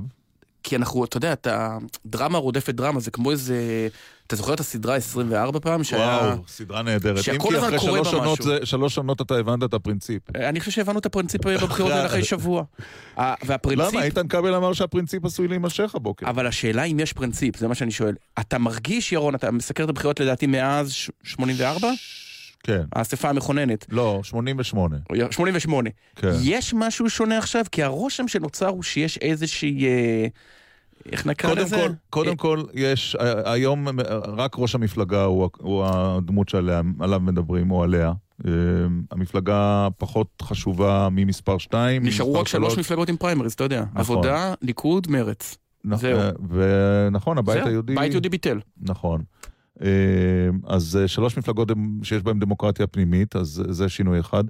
S3: כי אנחנו, אתה יודע, אתה, דרמה רודפת דרמה, זה כמו איזה... אתה זוכר את הסדרה 24 פעם? שהיה...
S2: וואו, סדרה נהדרת. אם כי אחרי שלוש עונות. זה- שלוש עונות אתה הבנת את הפרינציפ.
S3: אני חושב שהבנו את הפרינציפ בבחירות האלה אחרי שבוע. ה- והפרינציפ...
S2: למה? איתן כבל אמר שהפרינציפ עשוי להימשך הבוקר.
S3: אבל השאלה אם יש פרינציפ, זה מה שאני שואל. אתה מרגיש, ירון, אתה מסקר את הבחירות לדעתי מאז ש- 84?
S2: כן.
S3: האספה המכוננת.
S2: לא, 88.
S3: 88.
S2: כן.
S3: יש משהו שונה עכשיו? כי הרושם שנוצר הוא שיש איזושהי... אה, איך נקרא
S2: קודם
S3: לזה?
S2: כל, קודם כל, יש, ה- היום אה, רק ראש המפלגה הוא, הוא הדמות שעליה, עליו מדברים, או עליה. אה, המפלגה פחות חשובה ממספר 2.
S3: נשארו רק שלוש מפלגות עם פריימריז, אתה יודע. עבודה, ליכוד, מרץ. זהו.
S2: ונכון, הבית
S3: זהו,
S2: היהודי...
S3: בית יהודי ביטל.
S2: נכון. אה, אז אה, שלוש מפלגות שיש בהן דמוקרטיה פנימית, אז זה שינוי אחד.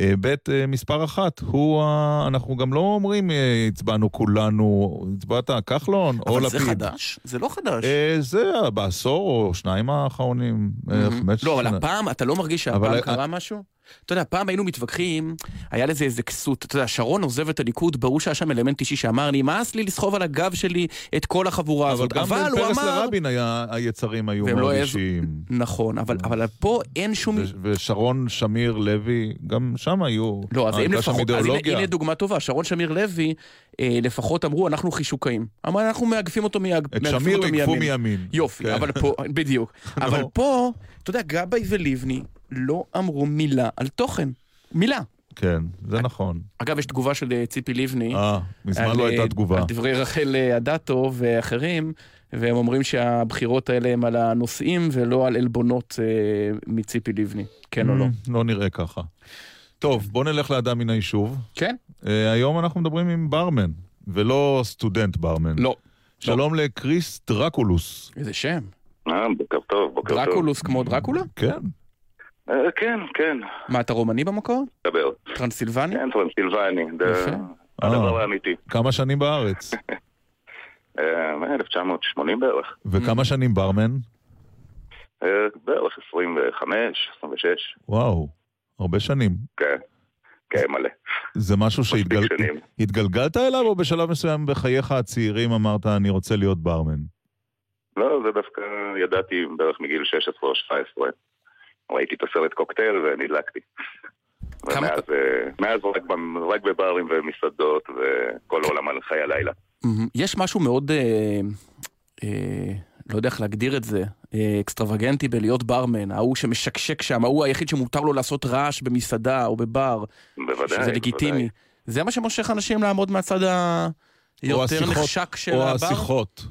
S2: אה, ב', אה, מספר אחת, הוא, ה- אנחנו גם לא אומרים אה, הצבענו כולנו, הצבעת כחלון או
S3: אבל
S2: לפיד.
S3: זה חדש? זה לא חדש.
S2: זה בעשור או שניים האחרונים.
S3: לא, אבל. הפעם, אתה לא מרגיש
S2: אבל
S3: שהפעם קרה משהו? אתה יודע, פעם היינו מתווכחים, היה לזה איזה כסות. אתה יודע, שרון עוזב את הליכוד, ברור שהיה שם אלמנט אישי שאמר, נמאס לי לסחוב על הגב שלי את כל החבורה
S2: אבל
S3: הזאת.
S2: גם בין
S3: הוא
S2: פרס
S3: אמר...
S2: לרבין היה, היצרים היו מאוד
S3: לא
S2: אישיים.
S3: נכון, אבל, אבל פה אין שום...
S2: ושרון שמיר לוי, גם שם היו...
S3: לא, אז הם לפחות, אז הנה. הנה דוגמה טובה, שרון שמיר לוי, אה, לפחות אמרו, אנחנו חישוקאים. אמרו, אנחנו מאגפים אותו מיג...
S2: את שמיר יגפו
S3: מימין.
S2: מימין.
S3: יופי,
S2: כן.
S3: אבל פה, בדיוק. אבל פה, אתה יודע, גבאי ולבני לא אמרו מילה על תוכן. מילה.
S2: כן, זה נכון.
S3: אגב, יש תגובה של אה, ציפי לבני.
S2: אה, מזמן
S3: על,
S2: לא
S3: אה,
S2: הייתה תגובה.
S3: על דברי רחל אה, אדטו ואחרים, והם אומרים שהבחירות האלה הם על הנושאים ולא על עלבונות אה, מציפי לבני. כן או לא?
S2: Mm, לא נראה ככה. טוב, בוא נלך לאדם מן היישוב.
S3: כן.
S2: אה, היום אנחנו מדברים עם ברמן, ולא סטודנט ברמן.
S3: לא.
S2: שלום לקריס דרקולוס.
S3: איזה שם.
S27: אה, בוקר טוב, בוקר טוב.
S3: דרקולוס כמו דרקולה?
S2: כן.
S27: אה, כן, כן,
S3: מה, אתה רומני במקור?
S27: דבר.
S3: טרנסילבני?
S27: כן, טרנסילבני, זה
S3: יפה.
S27: הדבר האמיתי.
S2: כמה שנים בארץ?
S27: אה, מ-1980 בערך.
S2: וכמה שנים ברמן?
S27: אה, בערך 25, 26,
S2: וואו, הרבה שנים.
S27: כן, כן, מלא.
S2: זה משהו שהתגלגלת אליו, או בשלב מסוים בחייך הצעירים אמרת, אני רוצה להיות ברמן?
S27: לא, זה דווקא ידעתי בערך מגיל 16 או 17. ראיתי את הסרט קוקטייל ונדלקתי. ומאז אה, מאז רק רק בברים ומסעדות וכל העולם על חיי הלילה.
S3: יש משהו מאוד, אה, אה, לא יודע איך להגדיר את זה, אה, אקסטרווגנטי בלהיות ברמן, ההוא שמשקשק שם, ההוא היחיד שמותר לו לעשות רעש במסעדה או בבר,
S27: בוודאי,
S3: שזה לגיטימי.
S27: בוודאי.
S3: זה מה שמושך אנשים לעמוד מהצד היותר נחשק של
S2: או
S3: הבר?
S2: השיחות.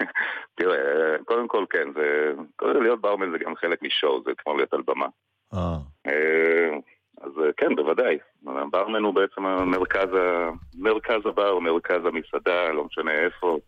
S27: תראה, אה, קודם כל כן, זה... קודם כל להיות ברמן זה גם חלק משואו, זה כמו להיות על במה.
S2: אה.
S27: אה, אז כן, בוודאי. ברמן הוא בעצם מרכז הבר, מרכז המסעדה, לא משנה איפה.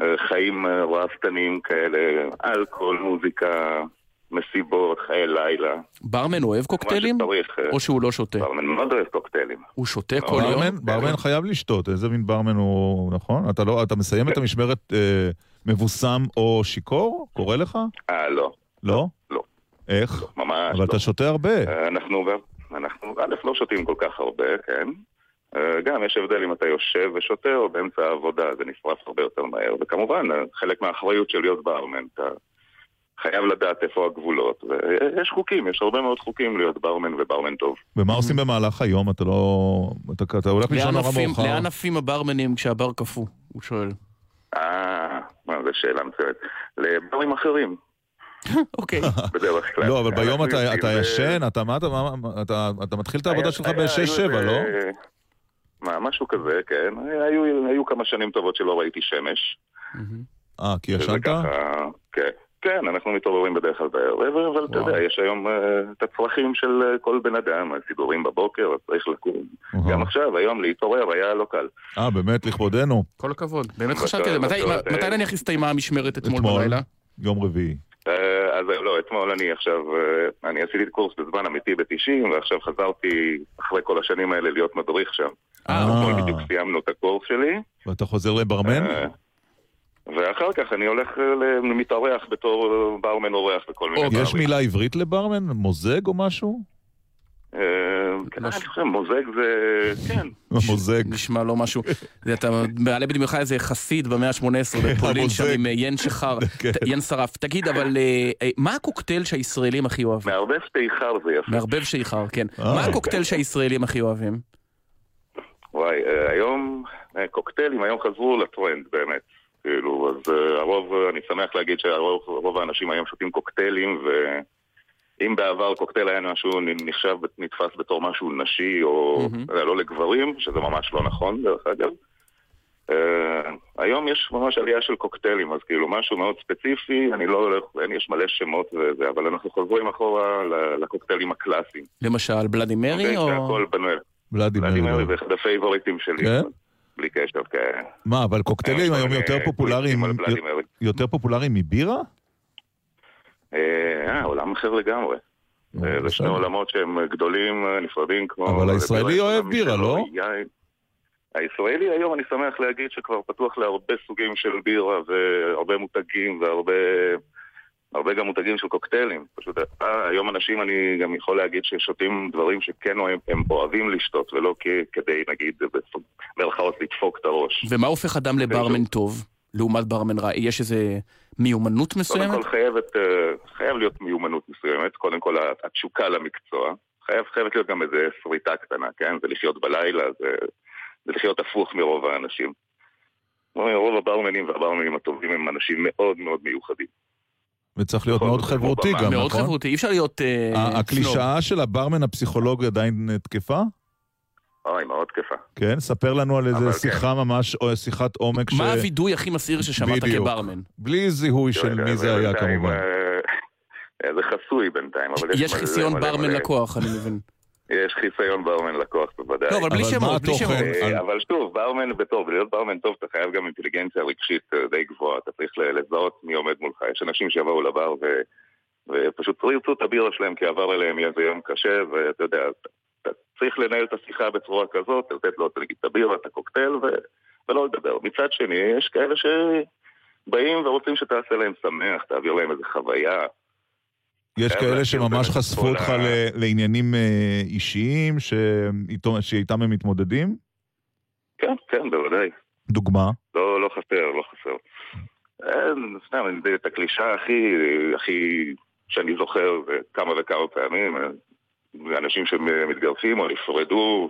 S27: אה, חיים אה, ראפתנים כאלה, אלכוהול, מוזיקה, מסיבות, חיי לילה.
S3: ברמן אוהב קוקטיילים?
S27: אה,
S3: או שהוא לא שותה?
S27: ברמן מאוד אוהב קוקטיילים.
S3: הוא שותה כל יום?
S2: ברמן, חייב לשתות, איזה מין ברמן הוא, נכון? אתה לא, אתה מסיים את המשמרת אה, מבוסם או שיכור? קורה לך?
S27: אה, לא.
S2: לא?
S27: לא.
S2: איך?
S27: ממש
S2: אבל
S27: לא.
S2: אתה שותה הרבה.
S27: אנחנו, א', לא שותים כל כך הרבה, כן. אה, גם יש הבדל אם אתה יושב ושותה או באמצע העבודה, זה נשרף הרבה יותר מהר. וכמובן, אה, חלק מהאחריות של להיות ברמן, אתה חייב לדעת איפה הגבולות. ויש חוקים, יש הרבה מאוד חוקים להיות ברמן וברמן טוב.
S2: ומה עושים במהלך היום? אתה לא... אתה, אתה הולך לישון נורא מאוחר.
S3: לאן עפים הברמנים כשהבר קפוא? הוא שואל.
S27: אה, מה, זו שאלה מצוינת. לברים אחרים.
S3: אוקיי.
S27: בדרך כלל.
S2: לא, אבל ביום אתה,
S27: ל-
S2: ישן, אתה מה אתה, מה- מה- אתה, אתה מתחיל את העבודה שלך
S27: היה-
S2: ב-6-7,
S27: היו
S2: לא?
S27: מה, משהו כזה, כן. היו, היו כמה שנים טובות שלא ראיתי שמש.
S2: אה, כי ישנת?
S27: ככה, כן. כן, אנחנו מתעוררים בדרך כלל בערב, אבל אתה יודע, יש היום אה, את הצרכים של אה, כל בן אדם, הסידורים בבוקר, אז צריך לקום. גם עכשיו, היום להתעורר היה לא קל.
S2: אה, באמת, לכבודנו.
S3: כל הכבוד. באמת חשבתי על זה. מתי- נניח הסתיימה המשמרת אתמול, בלילה?
S2: יום רביעי.
S27: אה, אז לא, אתמול אני עכשיו, אה, אני עשיתי קורס בזמן אמיתי ב-90, ועכשיו חזרתי אחרי כל השנים האלה להיות מדריך שם. אתמול בדיוק סיימנו את הקורס שלי.
S2: ואתה חוזר לברמן?
S27: אה, ואחר כך אני הולך אה, ל- מתארח בתור אה, ברמן אורח בכל מיני
S2: יש
S27: ברים.
S2: מילה עברית לברמן? מוזג או משהו?
S27: אה, כן, אני חושב, מוזג זה... כן.
S2: מוזג.
S3: נשמע לא משהו. אתה מעלה בדמיונך איזה חסיד במאה ה-18 בפולין שם. עם אה, ין שחר,
S2: כן.
S3: ין שרף. תגיד, אבל אה, אה, מה הקוקטייל שהישראלים הכי אוהבים?
S27: מערבב שיכר זה יפה.
S3: מערבב שיכר, כן.
S2: אה.
S3: מה הקוקטייל שהישראלים הכי אוהבים?
S27: וואי, אה, היום, אה, קוקטיילים היום חזרו לטרנד, באמת. כאילו, אז אה, הרוב, אה, אני שמח להגיד שהרוב רוב האנשים היום שותים קוקטיילים, ואם בעבר קוקטייל היה משהו נחשב, נתפס בתור משהו נשי, או יודע, לא לגברים, שזה ממש לא נכון, דרך אגב. אה, היום יש ממש עלייה של קוקטיילים, אז כאילו משהו מאוד ספציפי, אני לא הולך, אין, יש מלא שמות וזה, אבל אנחנו חוזרים אחורה ל- לקוקטיילים הקלאסיים.
S3: למשל בלאדי מרי או...
S27: הכל בנוי.
S2: ולדימיר.
S27: ולדימיר זה אחד הפייבוריטים שלי.
S2: כן?
S27: בלי קשר, כן.
S2: מה, אבל קוקטיילים היום יותר פופולריים. יותר פופולריים מבירה?
S27: אה, עולם אחר לגמרי. אה, זה שני עולמות שהם גדולים, אה, נפרדים כמו...
S2: אבל הישראלי אוהב בירה, לא?
S27: הישראלי היום אני שמח להגיד שכבר פתוח להרבה סוגים של בירה והרבה מותגים והרבה הרבה גם מותגים של קוקטיילים. פשוט אה, היום אנשים, אני גם יכול להגיד ששותים דברים שכן הם, הם אוהבים לשתות, ולא כ, כדי, נגיד, במרכאות לדפוק את הראש.
S3: ומה הופך אדם לברמן טוב, לעומת ברמן רע? יש איזה מיומנות מסוימת?
S27: קודם כל חייבת, אה, חייב להיות מיומנות מסוימת, קודם כל התשוקה למקצוע. חייב, חייבת להיות גם איזה שריטה קטנה, כן? זה לחיות בלילה, זה, זה לחיות הפוך מרוב האנשים. רוב הברמנים והברמנים הטובים הם אנשים מאוד מאוד מיוחדים.
S2: וצריך להיות מאוד חברותי גם, נכון?
S3: מאוד חברותי, אי אפשר להיות אה.
S2: הקלישאה של הברמן הפסיכולוג עדיין תקפה?
S27: אוי, מאוד תקפה.
S2: כן? ספר לנו על איזה
S27: אבל
S2: שיחה ממש, או שיחת עומק ש...
S3: מה הווידוי הכי מסעיר ששמעת
S2: בדיוק.
S3: כברמן?
S2: בלי זיהוי של
S27: לא
S2: מי זה היה כמובן.
S27: אה, זה חסוי בינתיים, אבל יש...
S3: יש חיסיון ברמן. לקוח, אני מבין.
S27: יש חיסיון ברמן לקוח בוודאי.
S3: לא, אבל בלי שמות, מה בלי? שמות.
S27: אה, אבל שוב, ברמן בטוב, להיות ברמן טוב אתה חייב גם אינטליגנציה רגשית אה, די גבוהה, אתה צריך ל- לזהות מי עומד מולך. יש אנשים שיבואו לבר ופשוט ירצו את הבירה שלהם כי עבר עליהם איזה יום קשה, ואתה יודע, צריך לנהל את השיחה בצורה כזאת, לתת לו נגיד את הבירה, את הקוקטייל, ו- ולא לדבר. מצד שני, יש כאלה שבאים ורוצים שתעשה להם שמח, תעביר להם איזה חוויה.
S2: יש כאלה שממש חשפו אותך
S27: ה-
S2: ל- לעניינים אה, אישיים שאיתם הם מתמודדים?
S27: כן, כן, בוודאי.
S2: דוגמה?
S27: לא, לא חסר, לא חסר. אין, סתם, את הקלישה הכי, הכי שאני זוכר כמה וכמה פעמים, אה, אנשים שמתגרשים או נפרדו,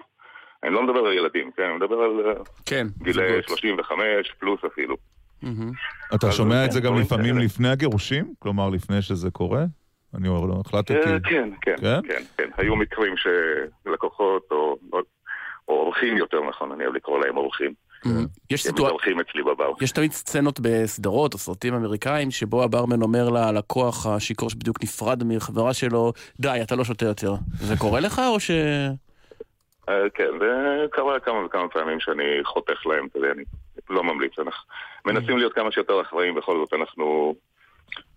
S27: אני לא מדבר על ילדים, כן? אני מדבר על אה,
S3: כן,
S27: גילי
S3: זוגות.
S27: 35 פלוס אפילו.
S2: אתה
S27: אז
S2: שומע את
S27: כן,
S2: זה גם לפעמים. לפני הגירושים? כלומר, לפני שזה קורה? אני לא החלטתי.
S27: אה, כן, כן,
S2: כן?
S27: כן, כן. היו מקרים שלקוחות או או אורחים יותר נכון, אני אוהב לקרוא להם אורחים.
S3: יש
S27: הם
S3: סיטואציה...
S27: אצלי בבר.
S3: יש תמיד סצנות בסדרות או סרטים אמריקאים שבו הברמן אומר ללקוח השיכור שבדיוק נפרד מחברה שלו, די, אתה לא שותה יותר. זה קורה לך או ש...
S27: אה, כן, זה קרה כמה וכמה פעמים שאני חותך להם, אתה יודע, אני לא ממליץ. אנחנו מנסים להיות כמה שיותר אחראים, בכל זאת אנחנו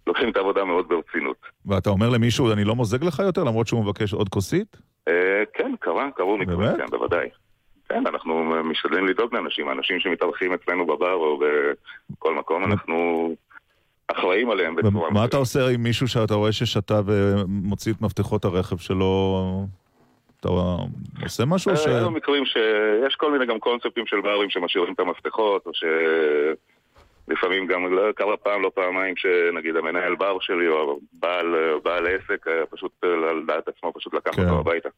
S27: לוקחים את העבודה מאוד ברצינות.
S2: ואתה אומר למישהו, אני לא מוזג לך יותר, למרות שהוא מבקש עוד כוסית?
S27: אה, כן, קרה, קרו מקרים? כן, בוודאי. כן, אנחנו משתדלים לדאוג לאנשים, האנשים שמתארחים אצלנו בבר או בכל מקום, אנחנו אחראים עליהם בצורה...
S2: מה אתה עושה עם מישהו שאתה רואה ששתה ומוציא את מפתחות הרכב שלו? אתה עושה משהו? או ש...
S27: אה, היו מקרים שיש כל מיני גם קונספטים של ברים שמשאירים את המפתחות, או שלפעמים גם לא קרה פעם, לא פעמיים, שנגיד המנהל בר שלי או בעל, בעל עסק, אה, פשוט אה, על דעת עצמו פשוט לקח
S2: כן.
S27: אותו הביתה.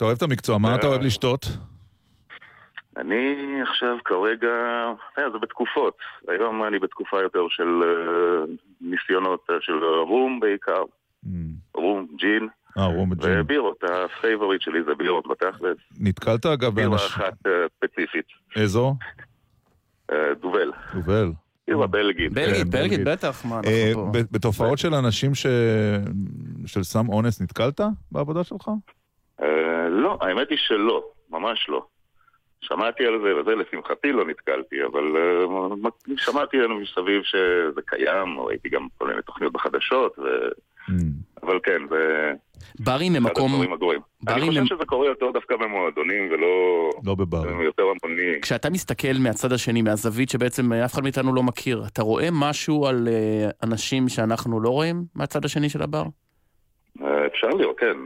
S2: אתה אוהב את המקצוע, מה אתה אוהב לשתות?
S27: אני עכשיו כרגע, אה, זה בתקופות. היום אני בתקופה יותר של אה, ניסיונות אה, של רום בעיקר. רום, ג'ין.
S2: אה, רום וג'ין.
S27: ובירות, ה favorite שלי זה בירות בתכלס.
S2: נתקלת אגב
S27: בירה
S2: באנשים...
S27: אחת אה, ספציפית,
S2: איזו?
S27: אה, דובל.
S2: יובל.
S27: בירה בלגית.
S3: בלגית,
S2: כן.
S3: בטח, מה, אנחנו פה.
S2: בתופעות של אנשים ש... של סם אונס נתקלת בעבודה שלך?
S27: אה, לא, האמת היא שלא, ממש לא. שמעתי על זה, וזה לשמחתי לא נתקלתי, אבל מ- שמעתי עלינו מסביב שזה קיים, ראיתי גם כל מיני תוכניות בחדשות, ו... אבל כן, זה
S3: ברים הם
S27: אחד
S3: מקום...
S27: הדברים הגרועים.
S3: ברים
S27: אני
S3: הם-
S27: חושב שזה קורה יותר דווקא במועדונים ולא...
S2: לא בברים.
S27: יותר המוני.
S3: כשאתה מסתכל מהצד השני, מהזווית שבעצם אף אחד מאיתנו לא מכיר, אתה רואה משהו על אה, אנשים שאנחנו לא רואים מהצד השני של הבר?
S27: אה, אפשר לראות, כן,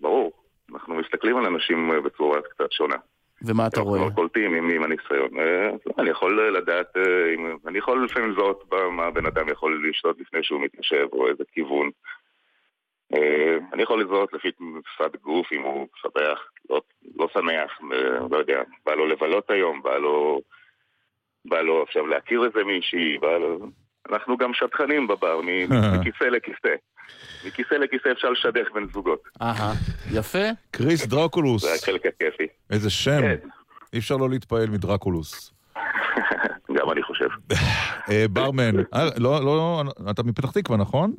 S27: ברור. אנחנו מסתכלים על אנשים אה, בצורה קצת שונה.
S3: ומה אתה רואה?
S27: אנחנו קולטים עם, עם הניסיון. אה, לא, אני יכול לדעת, אה, אם, אני יכול לפעמים לזהות מה הבן אדם יכול לשתות לפני שהוא מתיישב, או איזה כיוון. אני יכול לזהות לפי שפת גוף, אם הוא שמח, לא, לא שמח, לא יודע, בא לו לבלות היום, בא לו, בא לו עכשיו להכיר איזה מישהי, בא לו... אנחנו גם שטחנים בבר, מכיסא לכיסא. מכיסא לכיסא אפשר לשדך בין זוגות.
S3: אהה, יפה.
S2: קריס דרקולוס.
S27: זה החלק הכיפי.
S2: איזה שם.
S27: כן.
S2: אי אפשר לא להתפעל מדרקולוס.
S27: גם אני חושב.
S2: אה, ברמן, אה, לא, לא, אתה מפתח תקווה, נכון?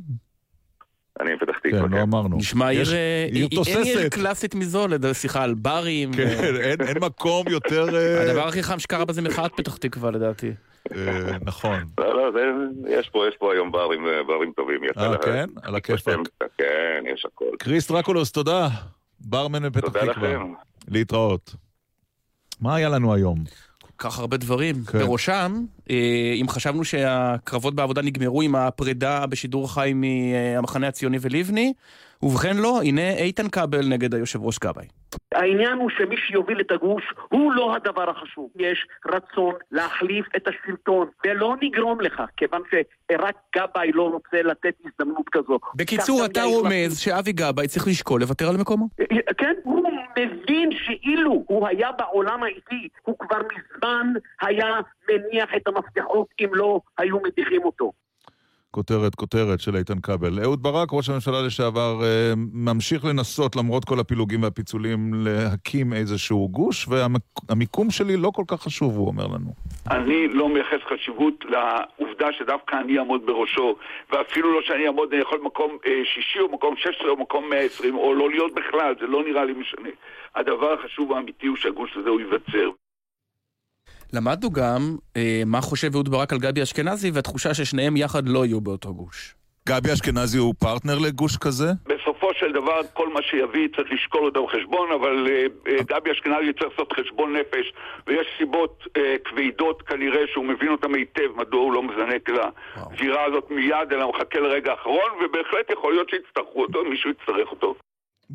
S27: אני מפתח תקווה,
S2: כן, לא אמרנו.
S3: נשמע עיר, אה,
S2: עיר
S3: אין עיר
S2: תוססת.
S3: קלאסית מזו, סליחה, על ברים.
S2: כן, אין- מקום יותר...
S3: הדבר הכי חם שקרה בה זה מחאת פתח תקווה לדעתי.
S2: אה, נכון.
S27: לא, לא, זה, יש פה, יש פה היום ברים, אה, ברים טובים.
S2: אה, כן? על הכיפאק.
S27: כן, יש הכל.
S2: קריס דרקולוס, תודה. ברמן מפתח
S27: תודה
S2: תקווה.
S27: לכם.
S2: להתראות. מה היה לנו היום?
S3: כך הרבה דברים.
S2: כן.
S3: בראשם, אה, אם חשבנו שהקרבות בעבודה נגמרו עם הפרידה בשידור חי מהמחנה הציוני ולבני, ובכן לא, הנה איתן כבל נגד היושב ראש גבאי.
S13: העניין הוא שמי שיוביל את הגוש הוא לא הדבר החשוב. יש רצון להחליף את השלטון, ולא נגרום לכך, כיוון שרק גבאי לא רוצה לתת הזדמנות כזו.
S3: בקיצור, אתה רומז שאבי גבאי צריך לשקול לוותר על מקומו.
S13: כן, הוא מבין שאילו הוא היה בעולם האיטי, הוא כבר מזמן היה מניח את המפתחות אם לא היו מדיחים אותו.
S2: כותרת, כותרת של איתן כבל. אהוד ברק, ראש הממשלה לשעבר, אה, ממשיך לנסות, למרות כל הפילוגים והפיצולים, להקים איזשהו גוש, והמיקום שלי לא כל כך חשוב, הוא אומר לנו.
S7: אני לא מייחס חשיבות לעובדה שדווקא אני אעמוד בראשו, ואפילו לא שאני אעמוד, יכול מקום אה, שישי או מקום 16 או מקום 120, או לא להיות בכלל, זה לא נראה לי משנה. הדבר החשוב האמיתי הוא שהגוש הזה הוא ייווצר.
S3: למדנו גם אה, מה חושב אהוד ברק על גבי אשכנזי, והתחושה ששניהם יחד לא יהיו באותו גוש.
S2: גבי אשכנזי הוא פרטנר לגוש כזה?
S7: בסופו של דבר, כל מה שיביא צריך לשקול אותו בחשבון, אבל אה, אה, גבי אשכנזי צריך לעשות חשבון נפש, ויש סיבות אה, כבדות כנראה שהוא מבין אותם היטב, מדוע הוא לא מזנק לזירה הזאת מיד, אלא מחכה לרגע האחרון, ובהחלט יכול להיות שיצטרכו אותו, מישהו יצטרך אותו.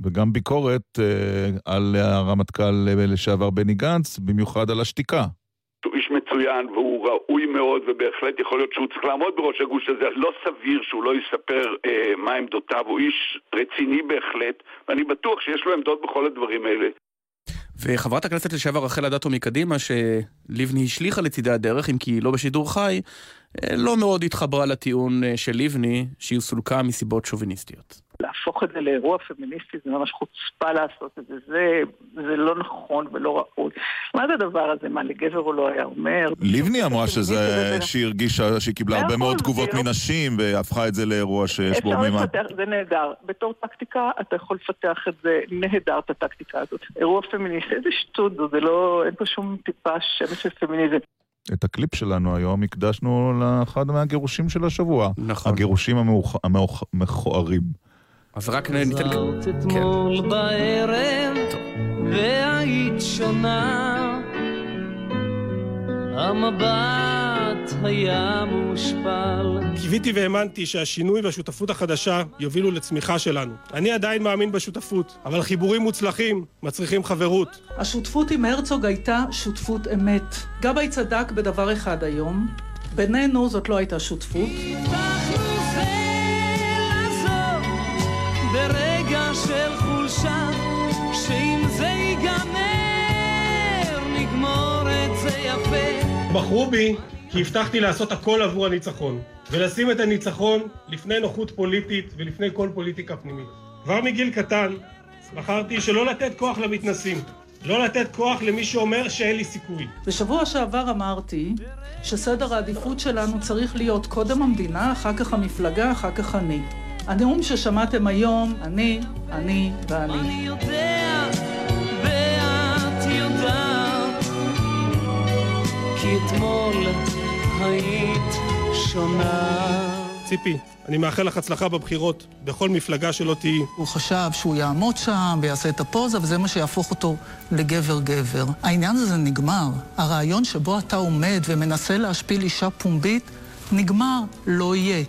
S2: וגם ביקורת אה, על הרמטכ"ל לשעבר בני גנץ, במיוחד על השתיקה.
S7: הוא איש מצוין והוא ראוי מאוד ובהחלט יכול להיות שהוא צריך לעמוד בראש הגוש הזה, לא סביר שהוא לא יספר אה, מה עמדותיו, הוא איש רציני בהחלט ואני בטוח שיש לו עמדות בכל הדברים האלה.
S3: וחברת הכנסת לשעבר רחל אדטו מקדימה, שלבני השליכה לצידי הדרך, אם כי היא לא בשידור חי, אה, לא מאוד התחברה לטיעון אה, של לבני, שהיא סולקה מסיבות שוביניסטיות.
S6: להפוך את זה לאירוע פמיניסטי זה ממש חוצפה לעשות את זה, זה, זה לא נכון ולא ראוי. מה זה הדבר הזה? מה, לגבר הוא לא היה אומר?
S2: לבני אמרה שזה, שהיא הרגישה שהיא קיבלה הרבה מאוד תגובות מנשים והפכה את זה לאירוע שיש בו מימד.
S6: אפשר לפתח, זה נהדר. בתור טקטיקה אתה יכול לפתח את זה נהדר, את הטקטיקה הזאת. אירוע פמיניסטי, איזה שטות זו, זה לא, אין פה שום טיפה שמץ של פמיניזם.
S2: את הקליפ שלנו היום הקדשנו לאחד מהגירושים של השבוע.
S3: נכון.
S2: הגירושים המאוח- המאוח- המכוערים.
S3: אז רק ניתן... כן.
S4: חזרת אתמול בערב, והיית שונה. המבט היה מושפל.
S5: קיוויתי והאמנתי שהשינוי והשותפות החדשה יובילו לצמיחה שלנו. אני עדיין מאמין בשותפות, אבל חיבורים מוצלחים מצריכים חברות.
S28: השותפות עם הרצוג הייתה שותפות אמת. גבאי צדק בדבר אחד היום, בינינו זאת לא הייתה שותפות.
S4: ברגע של חולשה, שאם זה ייגמר, נגמור את זה יפה.
S5: בחרו בי כי הבטחתי לעשות הכל עבור הניצחון, ולשים את הניצחון לפני נוחות פוליטית ולפני כל פוליטיקה פנימית. כבר מגיל קטן בחרתי שלא לתת כוח למתנסים, לא לתת כוח למי שאומר שאין לי סיכוי.
S28: בשבוע שעבר אמרתי שסדר העדיפות שלנו צריך להיות קודם המדינה, אחר כך המפלגה, אחר כך אני. הנאום ששמעתם היום, אני, אני ואני.
S4: אני יודע, ואת יודעת, כי אתמול היית שונה.
S5: ציפי, אני מאחל לך הצלחה בבחירות, בכל מפלגה שלא תהיי.
S28: הוא חשב שהוא יעמוד שם ויעשה את הפוזה, וזה מה שיהפוך אותו לגבר-גבר. העניין הזה נגמר. הרעיון שבו אתה עומד ומנסה להשפיל אישה פומבית, נגמר, לא יהיה.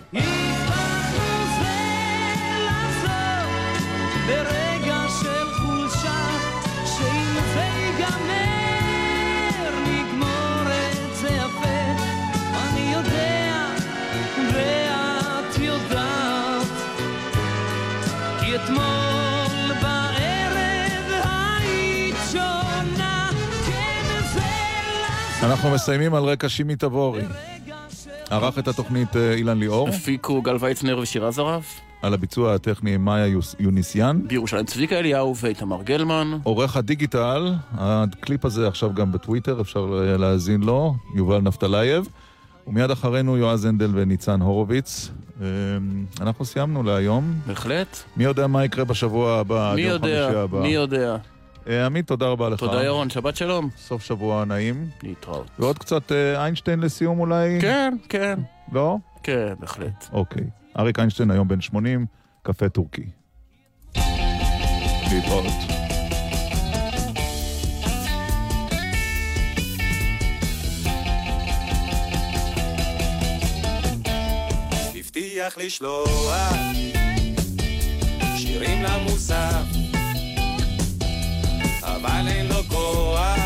S2: אנחנו מסיימים על רקע שימי תבורי. ערך את התוכנית אה, אילן ליאור.
S3: הפיקו גל ויצנר ושירה זרף.
S2: על הביצוע הטכני מאיה יוניסיאן.
S3: בירושלים צביקה אליהו ואיתמר גלמן.
S2: עורך הדיגיטל, הקליפ הזה עכשיו גם בטוויטר, אפשר אה, להאזין לו, יובל נפתלייב. ומיד אחרינו יועז הנדל וניצן הורוביץ. אה, אנחנו סיימנו להיום.
S3: בהחלט.
S2: מי יודע מה יקרה בשבוע הבא,
S3: מי יודע,
S2: הבא.
S3: מי יודע.
S2: אה, עמית, תודה רבה לך.
S3: תודה, ירון, שבת שלום.
S2: סוף שבוע נעים.
S3: להתראות.
S2: ועוד קצת אה, איינשטיין לסיום אולי?
S3: כן, כן.
S2: לא?
S3: כן, בהחלט.
S2: אוקיי. אריק איינשטיין היום בן 80, קפה טורקי. להתראות.
S15: הבטיח לשלוח שירים למוסף אבל אין לו כוח.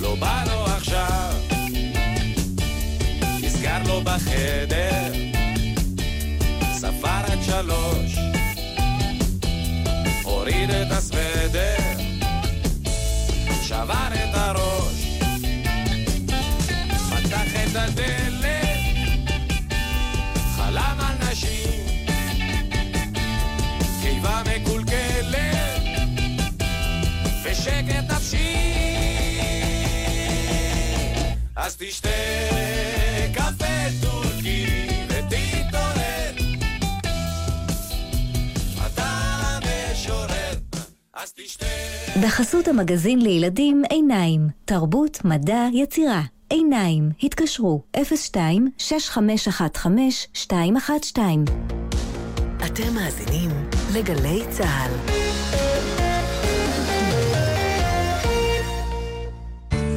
S15: לא בא לו עכשיו. נסגר לו בחדר. ספר עד שלוש. הוריד את הסוודר. שבר את הראש. פתח את הדלת ושקט נפשי. אז תשתה קפה טורקי ותתעורר. אתה משורר אז תשתה.
S29: בחסות המגזין לילדים עיניים, תרבות, מדע, יצירה. עיניים, התקשרו. 02-6515-212
S30: אתם מאזינים לגלי צה"ל.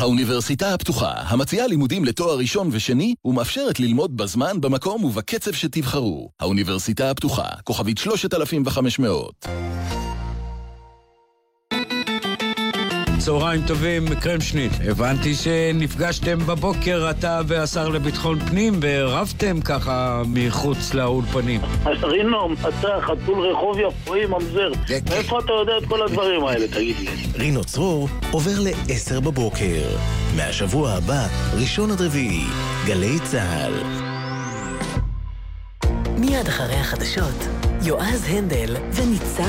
S8: האוניברסיטה הפתוחה, המציעה לימודים לתואר ראשון ושני, ומאפשרת ללמוד בזמן, במקום ובקצב שתבחרו. האוניברסיטה הפתוחה, כוכבית 3500.
S23: צהריים טובים, קרמשניט. הבנתי שנפגשתם בבוקר, אתה והשר לביטחון פנים, ורבתם ככה מחוץ לאולפנים.
S31: רינו, אתה חתול רחוב יפואי ממזר. מאיפה אתה יודע את כל הדברים האלה, תגיד לי?
S1: רינו צרור עובר ל-10 בבוקר. מהשבוע הבא, ראשון עד רביעי, גלי צה"ל.
S30: מיד אחרי החדשות, יועז הנדל וניצן